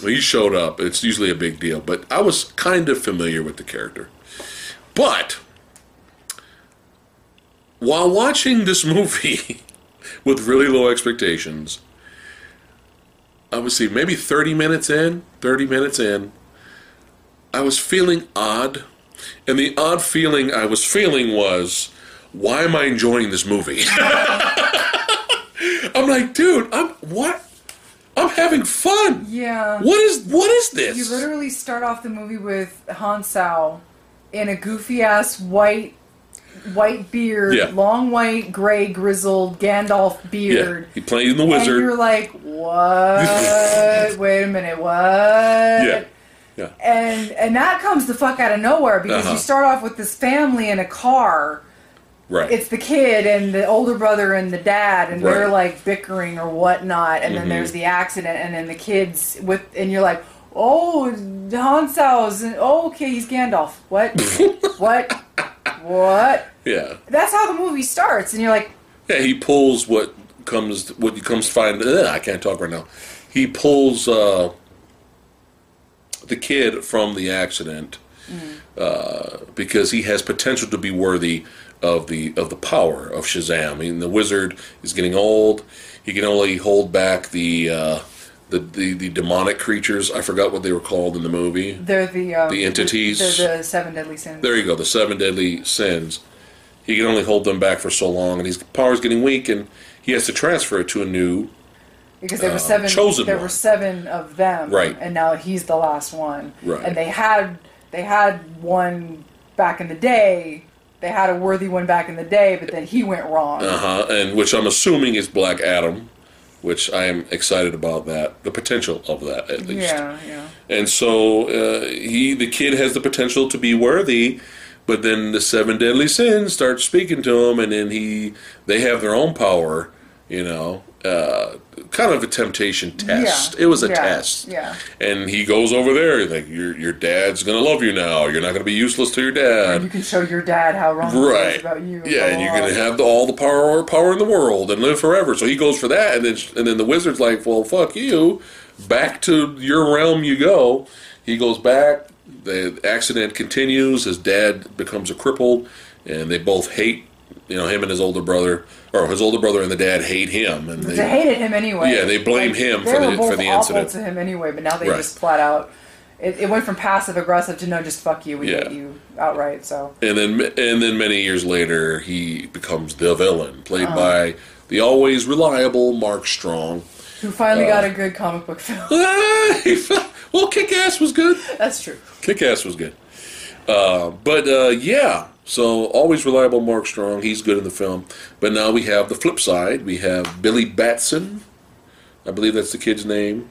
he showed up, it's usually a big deal. But I was kind of familiar with the character, but while watching this movie with really low expectations. I would see maybe 30 minutes in, 30 minutes in, I was feeling odd. And the odd feeling I was feeling was, why am I enjoying this movie? I'm like, dude, I'm what? I'm having fun. Yeah. What is what is this? You literally start off the movie with Hounsou in a goofy ass white white beard, Yeah. long white, gray, grizzled Gandalf beard. yeah, he played in the And wizard. you're like, what? Wait a minute, what? yeah, yeah, And and that comes the fuck out of nowhere because Uh-huh. you start off with this family in a car. right. It's the kid and the older brother and the dad, and they're Mm-hmm. like bickering or whatnot. And then there's the accident, and then the kids with, and you're like, oh, Hounsou's, oh, okay, he's Gandalf. What? what? What? yeah, That's how the movie starts, and you're like, yeah. He pulls what comes what you comes to find. Ugh, I can't talk right now. He pulls uh, the kid from the accident uh, because he has potential to be worthy of the of the power of Shazam. I mean, the wizard is getting old. He can only hold back the uh, the, the the demonic creatures. I forgot what they were called in the movie. they're the um, The entities. They're the seven deadly sins. There you go, the seven deadly sins. He can only hold them back for so long, and his power is getting weak, and he has to transfer it to a new. Because there were uh, seven chosen there one. were seven of them Right. and now he's the last one Right. and they had they had one back in the day they had a worthy one back in the day but then he went wrong Uh huh. And which I'm assuming is Black Adam, which I am excited about that, the potential of that at least. yeah yeah And so uh, he, the kid, has the potential to be worthy, but then the seven deadly sins start speaking to him, and then he, they have their own power. You know, uh, kind of a temptation test. Yeah, It was a yeah, test. yeah. And he goes over there. He's like, your your dad's gonna love you now. You're not gonna be useless to your dad. you can show your dad how wrong he is Right. about you Yeah, and you're gonna have the, all the power power in the world and live forever. So he goes for that, and then and then the wizard's like, "Well, fuck you." Back to your realm you go. He goes back. The accident continues. His dad becomes a crippled, and they both hate. You know, him and his older brother, or his older brother and the dad hate him, and they they, hated him anyway Yeah, they blame him they for the- for the awful incident. to him anyway but now they Right. just flat out it, it went from passive aggressive to no just fuck you we Yeah. hate you outright so and then and then many years later he becomes the villain, played Uh-huh. by the always reliable Mark Strong. who finally Uh. got a good comic book film well, Kick Ass was good. that's true Kick Ass was good. Uh, but uh, yeah, so always reliable Mark Strong. He's good in the film. But now we have the flip side. We have Billy Batson. I believe that's the kid's name.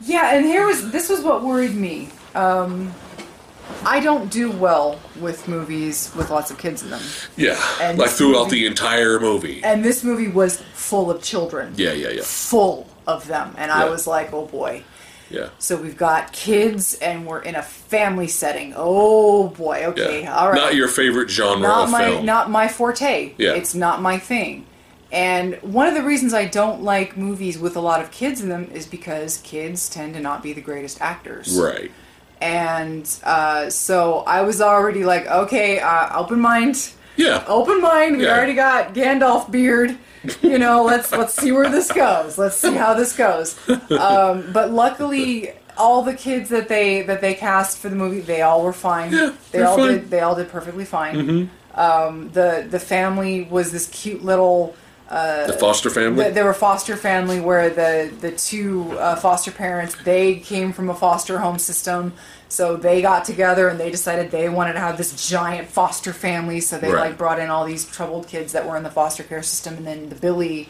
Yeah, and here was this was what worried me. Um, I don't do well with movies with lots of kids in them, Yeah, And like throughout movie- the entire movie. and this movie was full of children. Yeah, yeah, yeah, full of them, and I was like, oh boy. Yeah. So we've got kids, and we're in a family setting. Oh boy, okay, yeah. all right. Not your favorite genre not of my film. not my forte. Yeah. It's not my thing. And one of the reasons I don't like movies with a lot of kids in them is because kids tend to not be the greatest actors. right. And uh, so I was already like, okay, uh, open mind, Yeah. open mind. We Yeah. already got Gandalf beard. You know, let's let's see where this goes. Let's see how this goes. Um, but luckily, all the kids that they that they cast for the movie, they all were fine. Yeah, they all fine. did. They all did perfectly fine. Um, the the family was this cute little the foster family. They, they were foster family where the the two uh, foster parents they came from a foster home system, so they got together and they decided they wanted to have this giant foster family. So they Right. like brought in all these troubled kids that were in the foster care system, and then the Billy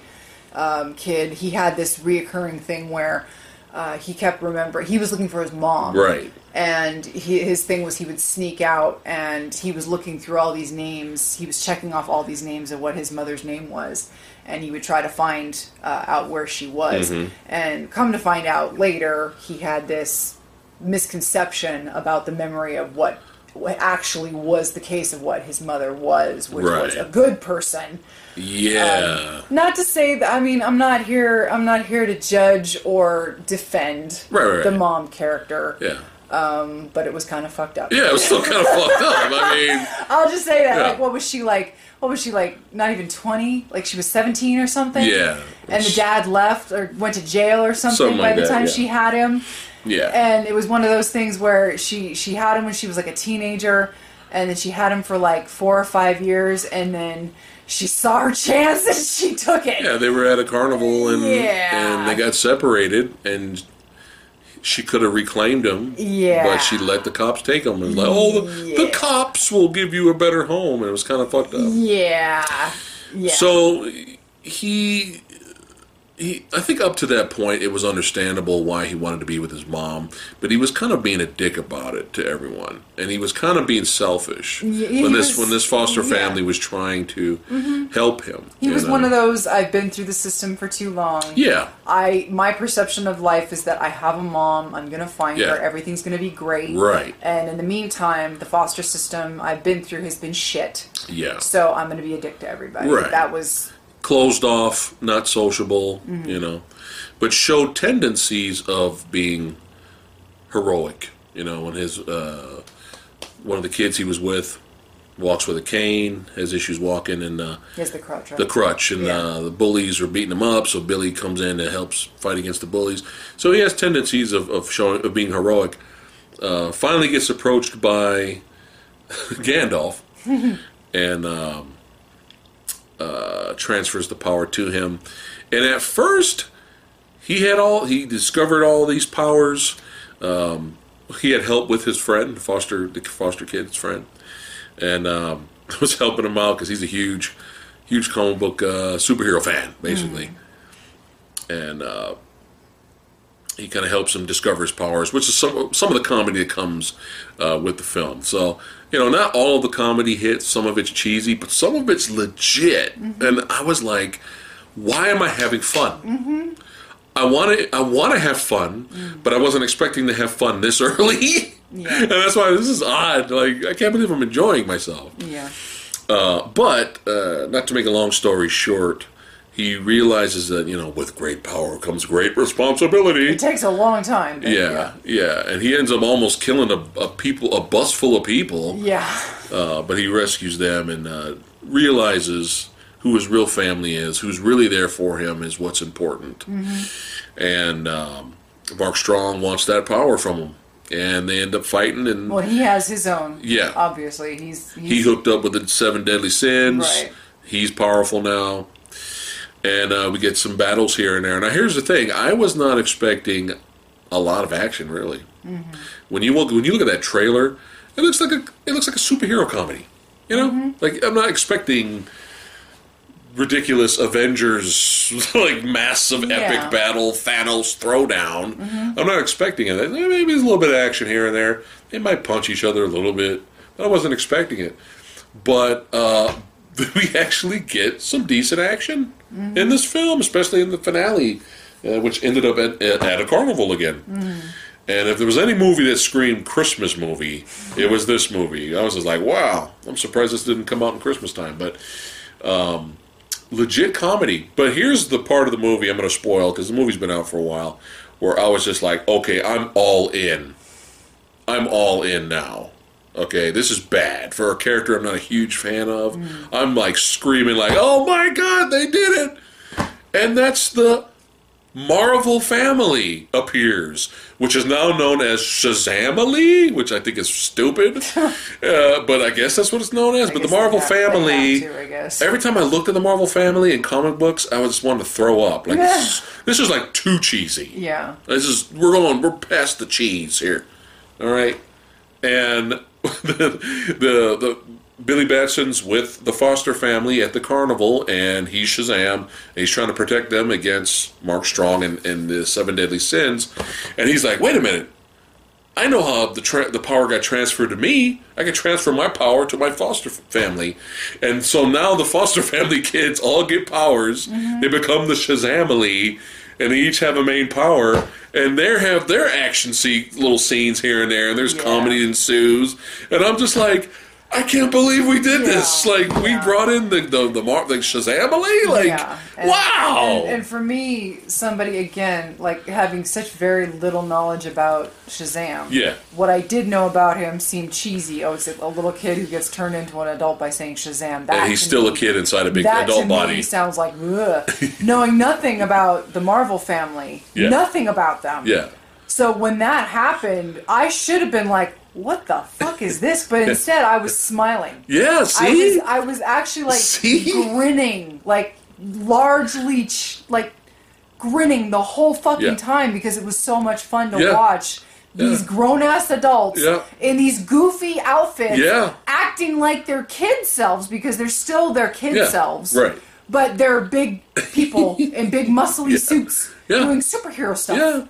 um, kid he had this reoccurring thing where. Uh, he kept remember he was looking for his mom Right. and he, his thing was he would sneak out and he was looking through all these names he was checking off all these names of what his mother's name was and he would try to find uh, out where she was and come to find out later he had this misconception about the memory of what what actually was the case of what his mother was which was a good person yeah. Um, not to say that I mean I'm not here I'm not here to judge or defend Right, right, the right. mom character yeah. Um, but it was kind of fucked up. Yeah. It was still kind of fucked up. I mean, I'll just say that. Yeah. Like, what was she like? What was she like? Not even twenty. Like she was seventeen or something. yeah. And the dad left or went to jail or something, Something by like the that, time yeah. she had him. Yeah. And it was one of those things where she she had him when she was like a teenager, and then she had him for like four or five years, and then she saw her chance and she took it. Yeah, they were at a carnival and Yeah. and they got separated and she could have reclaimed him. Yeah. But she let the cops take him. And like, oh, the, the cops will give you a better home. And it was kind of fucked up. Yeah. Yeah. So he, he, I think up to that point, it was understandable why he wanted to be with his mom, but he was kind of being a dick about it to everyone, and he was kind of being selfish Yeah, when this was- when this foster yeah. family was trying to mm-hmm. help him. he was know? one of those. I've been through the system for too long. Yeah, I my perception of life is that I have a mom. I'm gonna find Yeah. her. Everything's gonna be great. Right. And in the meantime, the foster system I've been through has been shit. yeah. So I'm gonna be a dick to everybody. Right. That was closed off, not sociable, Mm-hmm. you know, but showed tendencies of being heroic. You know, when his uh, one of the kids he was with walks with a cane, has issues walking, and uh, he has the crutch. Right? the crutch, and Yeah. uh, the bullies are beating him up. So Billy comes in and helps fight against the bullies. So he has tendencies of, of showing of being heroic. Uh, finally, gets approached by Gandalf, and um, uh, transfers the power to him. And at first, he had all he discovered all these powers. Um, he had help with his friend, foster the foster kid's friend, and um, was helping him out because he's a huge, huge comic book uh, superhero fan, basically. And uh, he kind of helps him discover his powers, which is some some of the comedy that comes uh, with the film. So you know, not all of the comedy hits. Some of it's cheesy, but some of it's legit. And I was like, why am I having fun? I want to I want to have fun, but I wasn't expecting to have fun this early. Yeah. and that's why this is odd. Like I can't believe I'm enjoying myself. yeah. Uh, but uh, not to make a long story short, he realizes that you know with great power comes great responsibility. It takes a long time. but Yeah, yeah, and he ends up almost killing a, a people, a bus full of people. Yeah. Uh, but he rescues them and uh, realizes who his real family is, who's really there for him, is what's important. And um, Mark Strong wants that power from him, and they end up fighting. And Well, he has his own. Yeah. Obviously, he's, he's he hooked up with the seven deadly sins. Right. He's powerful now. And uh, we get some battles here and there. Now, here's the thing: I was not expecting a lot of action, really. Mm-hmm. When you look when you look at that trailer, it looks like a it looks like a superhero comedy. You know, Mm-hmm. like I'm not expecting ridiculous Avengers like massive Yeah. epic battle Thanos throwdown. I'm not expecting it. Maybe there's a little bit of action here and there. They might punch each other a little bit, but I wasn't expecting it. But uh, we actually get some decent action in this film, especially in the finale, uh, which ended up at, at, a carnival again. And if there was any movie that screamed Christmas movie, it was this movie. I was just like, wow, I'm surprised this didn't come out in Christmas time. But um, legit comedy. But here's the part of the movie I'm going to spoil because the movie's been out for a while, where I was just like, okay, I'm all in. I'm all in now. Okay, this is bad for a character I'm not a huge fan of. I'm like screaming, like, "Oh my god, they did it!" And that's the Marvel Family appears, which is now known as Shazamily, which I think is stupid. uh, but I guess that's what it's known as. I but the Marvel have- Family, to, every time I looked at the Marvel Family in comic books, I was just wanted to throw up. Like this, this is like too cheesy. Yeah. This is we're going we're past the cheese here. All right. And the the, the Billy Batson's with the Foster family at the carnival and he's Shazam and he's trying to protect them against Mark Strong and, and the seven deadly sins. And he's like, wait a minute. I know how the tra- the power got transferred to me. I can transfer my power to my foster family, and so now the foster family kids all get powers. Mm-hmm. They become the Shazamily, and they each have a main power, and they have their action see little scenes here and there, and there's Yeah. comedy ensues, and I'm just like. I can't believe we did this. Yeah, Like we brought in the the the, Mar- the Shazamily. Like yeah. And- wow. And, and for me, somebody again, like having such very little knowledge about Shazam. Yeah. What I did know about him seemed cheesy. Oh, it's a little kid who gets turned into an adult by saying Shazam. That and he's still me- a kid inside a big adult body. sounds like ugh. knowing nothing about the Marvel family, Yeah. nothing about them. yeah. So when that happened, I should have been like, "What the fuck is this?" But instead, I was smiling. Yeah. I See. was I was actually like See? grinning, like largely ch- like grinning the whole fucking Yeah. time because it was so much fun to Yeah. watch. These Yeah. grown ass adults in these goofy outfits acting like their kid selves because they're still their kid selves. right. But they're big people in big muscly suits doing superhero stuff. Yeah.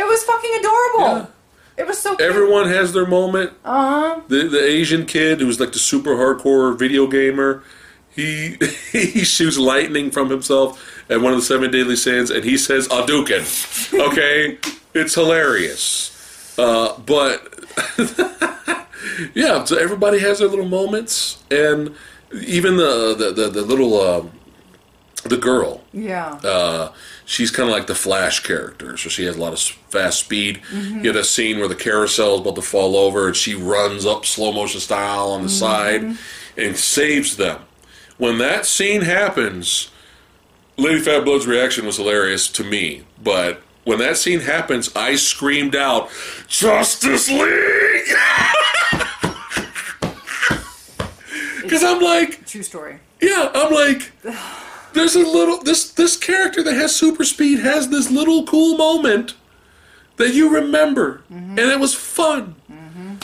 It was fucking adorable. It was so cute. Everyone has their moment. Uh-huh. The the Asian kid who's like the super hardcore video gamer, he he shoots lightning from himself at one of the seven deadly sins, and he says Hadouken. Okay, it's hilarious. Uh, but yeah, so everybody has their little moments, and even the the the, the little um, the girl Yeah. uh, she's kind of like the Flash character, so she has a lot of fast speed. Mm-hmm. You get a scene where the carousel is about to fall over, and she runs up slow motion style on the Mm-hmm. side and saves them. When that scene happens, Lady Phatblood's reaction was hilarious to me, but when that scene happens, I screamed out, "Justice League!" Because I'm like, True story. yeah, I'm like, there's a little this this character that has super speed has this little cool moment that you remember, mm-hmm. and it was fun. Mm-hmm.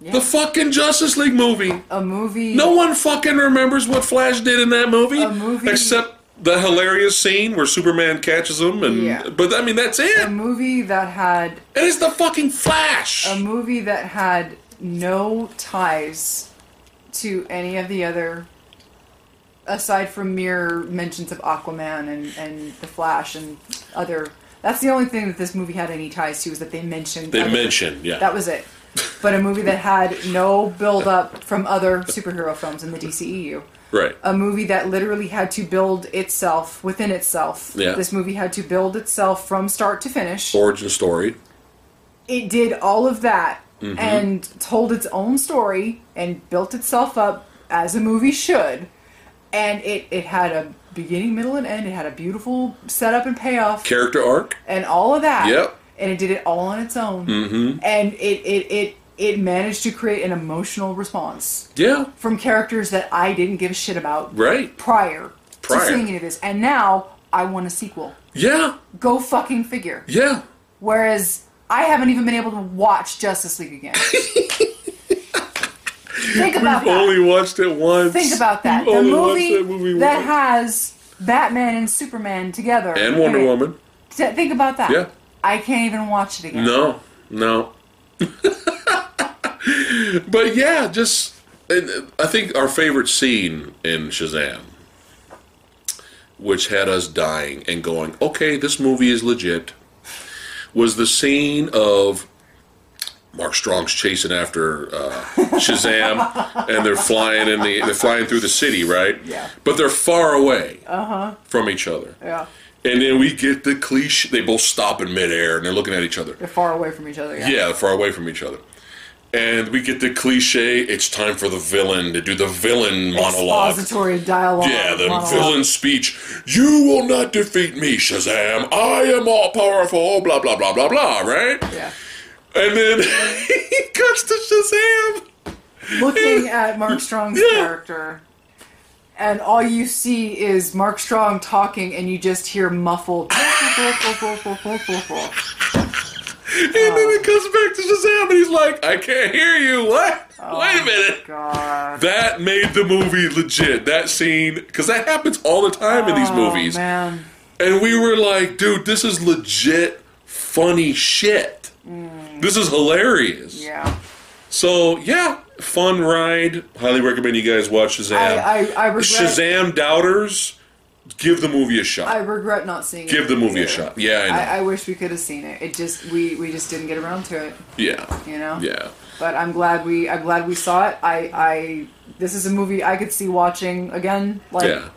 Yeah. The fucking Justice League movie. a movie. No one fucking remembers what Flash did in that movie, A movie- except the hilarious scene where Superman catches him, and Yeah. but I mean that's it. A movie that had and it's the fucking Flash. a movie that had no ties to any of the other aside from mere mentions of Aquaman and, and the Flash and other that's the only thing that this movie had any ties to is that they mentioned they other- mentioned, yeah, that was it. But a movie that had no build up from other superhero films in the DCEU. right. a movie that literally had to build itself within itself. Yeah. This movie had to build itself from start to finish. Origin story. It did all of that Mm-hmm. and told its own story and built itself up as a movie should. And it, it had a beginning, middle, and end. It had a beautiful setup and payoff Character arc. and all of that. Yep. And it did it all on its own. Mm-hmm. And it, it, it, it managed to create an emotional response Yeah. from characters that I didn't give a shit about Right. prior, Prior. to seeing any of this. And now I want a sequel. Yeah. Go fucking figure. Yeah. Whereas I haven't even been able to watch Justice League again. Think about We've that. only watched it once. Think about that. We've The movie, that movie that has Batman and Superman together. and Wonder it. Woman. Think about that. Yeah. I can't even watch it again. No, no. but yeah, just and uh, I think our favorite scene in Shazam, which had us dying and going, okay, this movie is legit, was the scene of Mark Strong's chasing after uh, Shazam, and they're flying in the they're flying through the city, right? Yeah. But they're far away uh-huh. from each other. Yeah. And then we get the cliche. They both stop in midair and they're looking at each other. They're far away from each other. Yeah. Yeah, they're far away from each other. and we get the cliche. It's time for the villain to do the villain monologue. Expository dialogue. Yeah, the monologue. villain speech. You will not defeat me, Shazam. I am all powerful. Blah blah blah blah blah. Right? Yeah. And then he cuts to Shazam. Looking at Mark Strong's Yeah. character, and all you see is Mark Strong talking, and you just hear muffled. And then oh. it comes back to Shazam, and he's like, "I can't hear you. What? Oh Wait a minute." God. That made the movie legit. That scene, because that happens all the time in these Oh, movies. man. And we were like, dude, this is legit funny shit. This is hilarious. Yeah. So, yeah, fun ride. Highly recommend you guys watch Shazam. I, I, I regret. Shazam doubters, give the movie a shot. I regret not seeing it. give the movie a shot. Yeah, I know. I, I wish we could have seen it. It just we we just didn't get around to it. yeah. You know. Yeah. But I'm glad we I'm glad we saw it. I I this is a movie I could see watching again. Like Yeah.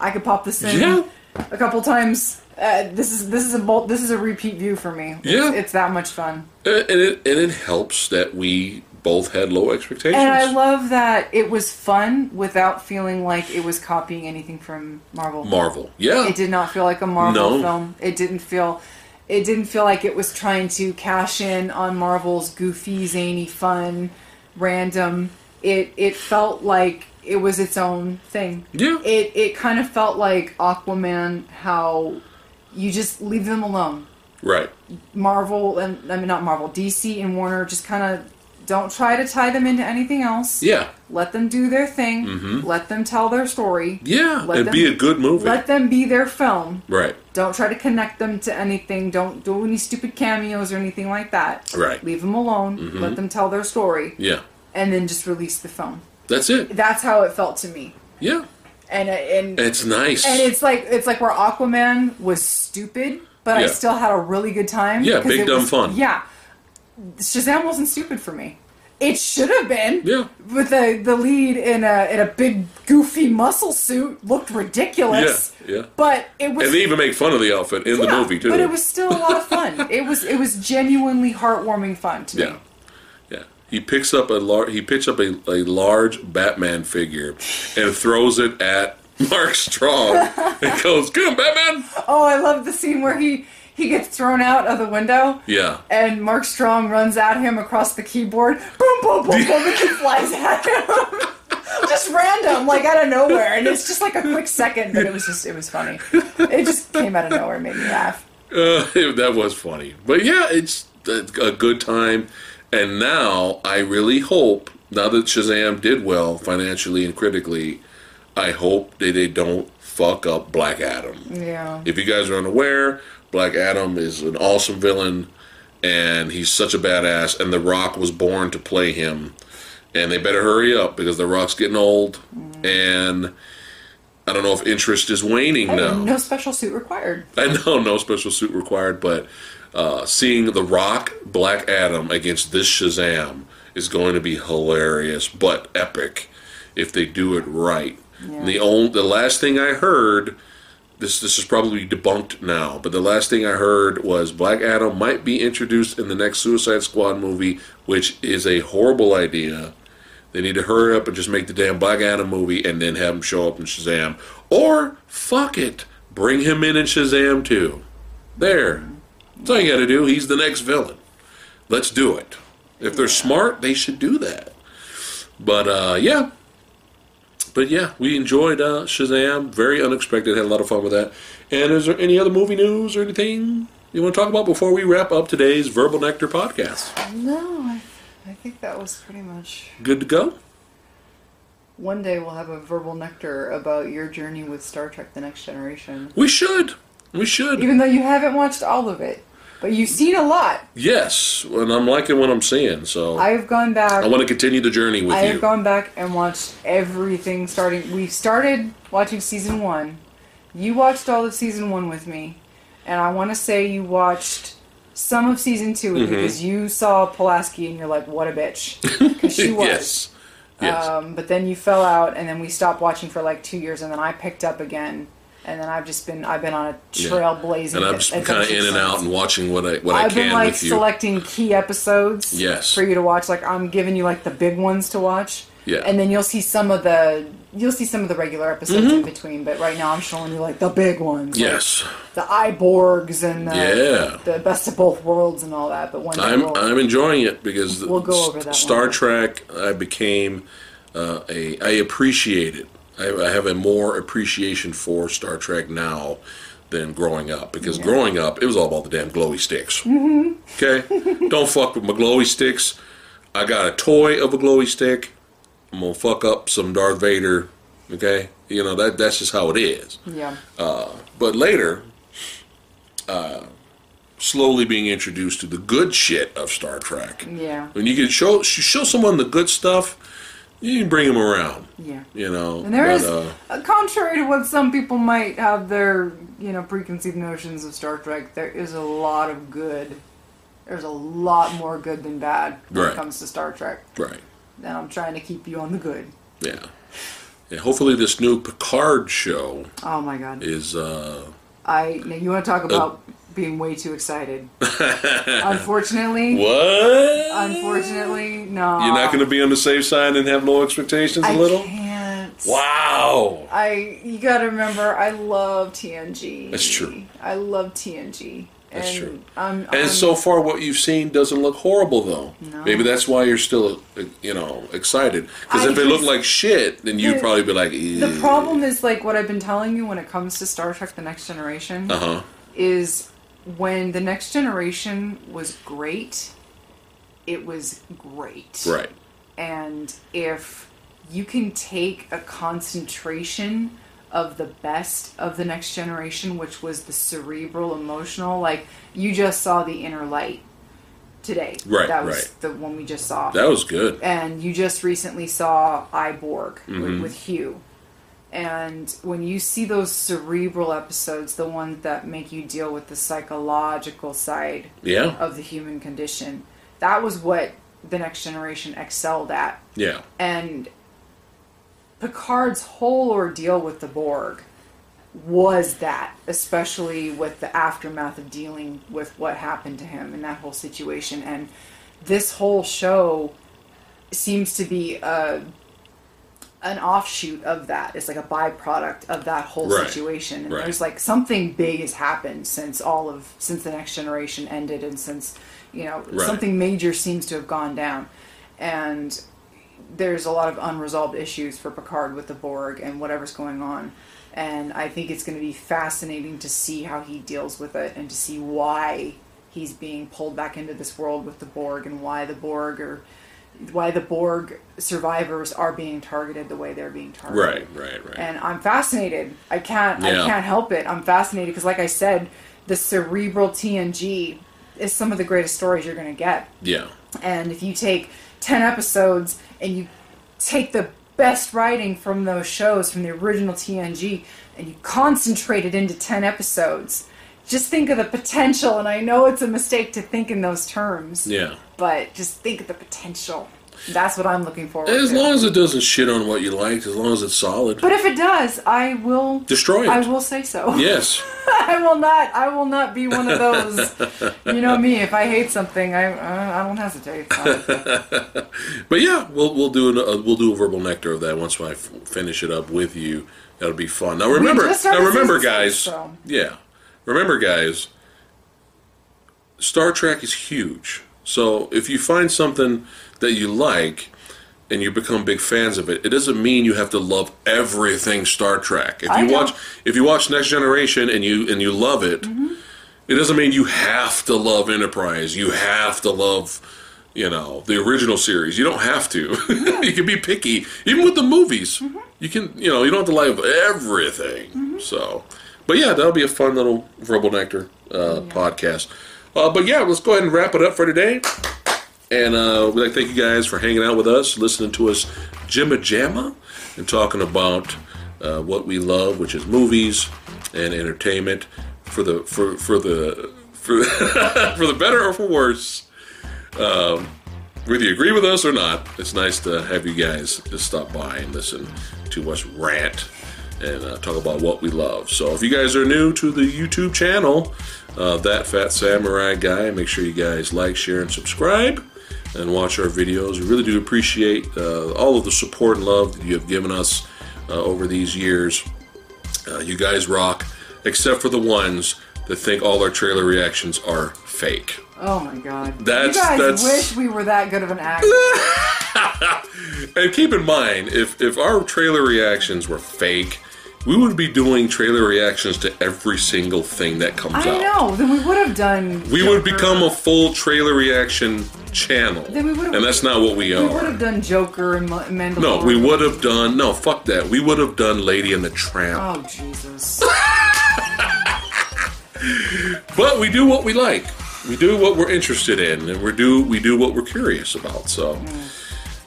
I could pop this in Yeah. a couple times. Uh, this is this is a bolt, this is a repeat view for me. It's, Yeah. it's that much fun. And and it, and it helps that we both had low expectations. And I love that it was fun without feeling like it was copying anything from Marvel. Marvel. Yeah. It did not feel like a Marvel No. film. It didn't feel it didn't feel like it was trying to cash in on Marvel's goofy, zany, fun, random. It it felt like it was its own thing. Yeah. It it kind of felt like Aquaman how you just leave them alone. Right. Marvel and I mean not Marvel, DC and Warner just kind of don't try to tie them into anything else. Yeah. Let them do their thing. Let them tell their story. Yeah. Let and them- be a good movie. Let them be their film. right. Don't try to connect them to anything. Don't do any stupid cameos or anything like that. Right. Mm-hmm. Leave them alone. Let them tell their story, Yeah. and then just release the film. That's it. That's how it felt to me. Yeah. And uh, and It's nice. and it's like it's like where Aquaman was stupid, but I still had a really good time. Yeah, big dumb was- fun. Yeah, Shazam wasn't stupid for me. It should have been. Yeah. With the the lead in a in a big goofy muscle suit looked ridiculous. Yeah, yeah. But it was and they even make fun of the outfit in the movie too. But it was still a lot of fun. it was it was genuinely heartwarming fun to yeah, me. He picks up a lar- he picks up a, a large Batman figure and throws it at Mark Strong and goes, "Get him, Batman!" Oh, I love the scene where he he gets thrown out of the window. Yeah, And Mark Strong runs at him across the keyboard. Boom, boom, boom, boom, and he flies at him. just random, like out of nowhere. And it's just like a quick second, but it was just, it was funny. It just came out of nowhere and made me laugh. uh, that was funny. But yeah, it's a good time. And now I really hope, now that Shazam did well financially and critically, I hope that they don't fuck up Black Adam. Yeah. If you guys are unaware, Black Adam is an awesome villain, and he's such a badass. And The Rock was born to play him, and they better hurry up because The Rock's getting old, mm. and I don't know if interest is waning Hey, now. no special suit required. I know no special suit required, but uh, seeing The Rock, Black Adam against this Shazam is going to be hilarious, but epic if they do it right. Yeah. The only the last thing I heard, this this is probably debunked now, but the last thing I heard was Black Adam might be introduced in the next Suicide Squad movie, which is a horrible idea. They need to hurry up and just make the damn Black Adam movie and then have him show up in Shazam. Or, fuck it, bring him in in Shazam too. There. That's all you gotta do. He's the next villain. Let's do it. If they're smart, they should do that. But, uh, yeah. But yeah, we enjoyed uh, Shazam. Very unexpected. Had a lot of fun with that. And is there any other movie news or anything you want to talk about before we wrap up today's Verbal Nectar podcast? No, I, I think that was pretty much. Good to go? One day we'll have a verbal nectar about your journey with Star Trek The Next Generation. We should. We should. Even though you haven't watched all of it. But you've seen a lot. Yes, and I'm liking what I'm seeing, so I, I've gone back. I want to continue the journey with you. I you. have gone back and watched everything starting. We started watching season one. You watched all of season one with me. And I want to say you watched some of season two Mm-hmm. because you saw Pulaski and you're like, what a bitch. Because she was. yes, yes, Um, but then you fell out, and then we stopped watching for like two years, and then I picked up again. And then I've just been I've been on a Yeah. trailblazing. And I'm just kind of in and out and watching what I what I I've can been like with you. selecting key episodes. Yes. For you to watch, like I'm giving you like the big ones to watch. Yeah. And then you'll see some of the you'll see some of the regular episodes Mm-hmm. in between. But right now I'm showing you like the big ones. like yes, the I, Borgs and the, Yeah. the best of both worlds and all that. But one day I'm we'll, I'm enjoying it because We'll go over that Star one. Trek. I became uh, a I appreciate it. I, I have a more appreciation for Star Trek now than growing up because growing up it was all about the damn glowy sticks. Mm-hmm. Okay, don't fuck with my glowy sticks. I got a toy of a glowy stick. I'm gonna fuck up some Darth Vader. Okay, you know that that's just how it is. yeah. But later, uh, slowly being introduced to the good shit of Star Trek. Yeah. When you can show show someone the good stuff, you can bring them around. Yeah. You know. And there but, is, uh, uh, contrary to what some people might have their, you know, preconceived notions of Star Trek, there is a lot of good. There's a lot more good than bad when Right. it comes to Star Trek. right. And I'm trying to keep you on the good. Yeah. And hopefully this new Picard show Oh my god. is uh I you want to talk about being way too excited. unfortunately, what? unfortunately, no. You're not going to be on the safe side and have low expectations I a little? can't. Wow. I you got to remember, I love TNG. That's true. I love TNG. That's and true. I'm, And I'm- so far, what you've seen doesn't look horrible, though. No. Maybe that's why you're still, you know, excited. Because I if it looked like shit, then you'd The- probably be like, The problem is like what I've been telling you when it comes to Star Trek: The Next Generation Uh huh. is when the Next Generation was great, it was great. Right. And if you can take a concentration of the best of the Next Generation, which was the cerebral, emotional, like you just saw the Inner Light today. Right, That was right. the one we just saw That was good. and you just recently saw I, Borg Mm-hmm. with, with Hugh. And when you see those cerebral episodes, the ones that make you deal with the psychological side Yeah. of the human condition, that was what the next generation excelled at. Yeah. And Picard's whole ordeal with the Borg was that, especially with the aftermath of dealing with what happened to him in that whole situation. And this whole show seems to be a, an offshoot of that. It's like a byproduct of that whole Right. situation. And Right. there's like something big has happened since all of since the next generation ended and since you know Right. something major seems to have gone down. And there's a lot of unresolved issues for Picard with the Borg and whatever's going on. And I think it's going to be fascinating to see how he deals with it and to see why he's being pulled back into this world with the Borg and why the Borg are why the Borg survivors are being targeted the way they're being targeted. Right. Right. Right. And I'm fascinated. I can't Yeah. I can't help it. I'm fascinated because like I said, the cerebral TNG is some of the greatest stories you're going to get. yeah. And if you take 10 episodes and you take the best writing from those shows, from the original TNG, and you concentrate it into 10 episodes, just think of the potential. And I know it's a mistake to think in those terms, Yeah. But just think of the potential. That's what I'm looking forward As to. long as it doesn't shit on what you like, as long as it's solid, but if it does, I will. destroy it. I will say so. Yes. I will not. I will not be one of those. you know me. If I hate something, I uh, I don't hesitate. But yeah, we'll we'll do an, uh, we'll do a verbal nectar of that once I f- finish it up with you. That'll be fun. Now remember, now remember, guys. six, so- Yeah, remember, guys. Star Trek is huge. So if you find something that you like and you become big fans of it, it doesn't mean you have to love everything Star Trek. If I you know. watch if you watch Next Generation and you and you love it, Mm-hmm. it doesn't mean you have to love Enterprise. You have to love you know the original series. You don't have to. you can be picky, even with the movies. Mm-hmm. You can, you know, you don't have to like everything. So, but yeah, that'll be a fun little verbal nectar uh, podcast. Uh, but yeah, let's go ahead and wrap it up for today. And uh, we'd like to thank you guys for hanging out with us, listening to us jimma jamma, and talking about uh, what we love, which is movies and entertainment for the for for the for, for the better or for worse. Um, whether you agree with us or not, it's nice to have you guys just stop by and listen to us rant and uh, talk about what we love. So if you guys are new to the YouTube channel, uh, that Phat Samurai Guy, make sure you guys like, share, and subscribe and watch our videos. We really do appreciate uh, all of the support and love that you have given us uh, over these years. Uh, you guys rock, except for the ones that think all our trailer reactions are fake. Oh my god. That's- you guys that's- wish we were that good of an actor. And keep in mind, if if our trailer reactions were fake, we would be doing trailer reactions to every single thing that comes I out. I know. Then we would have done. We would become a full trailer reaction channel, Then we would've- and that's not what we are. We would have done Joker and Ma- Mandalorian. No, we would have done no. Fuck that. We would have done Lady and the Tramp. Oh Jesus. But we do what we like. We do what we're interested in, and we do we do what we're curious about. So, mm.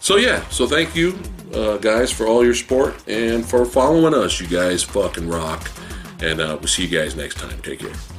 so yeah. So thank you, uh, guys, for all your support and for following us. You guys fucking rock, and uh, we'll see you guys next time. Take care.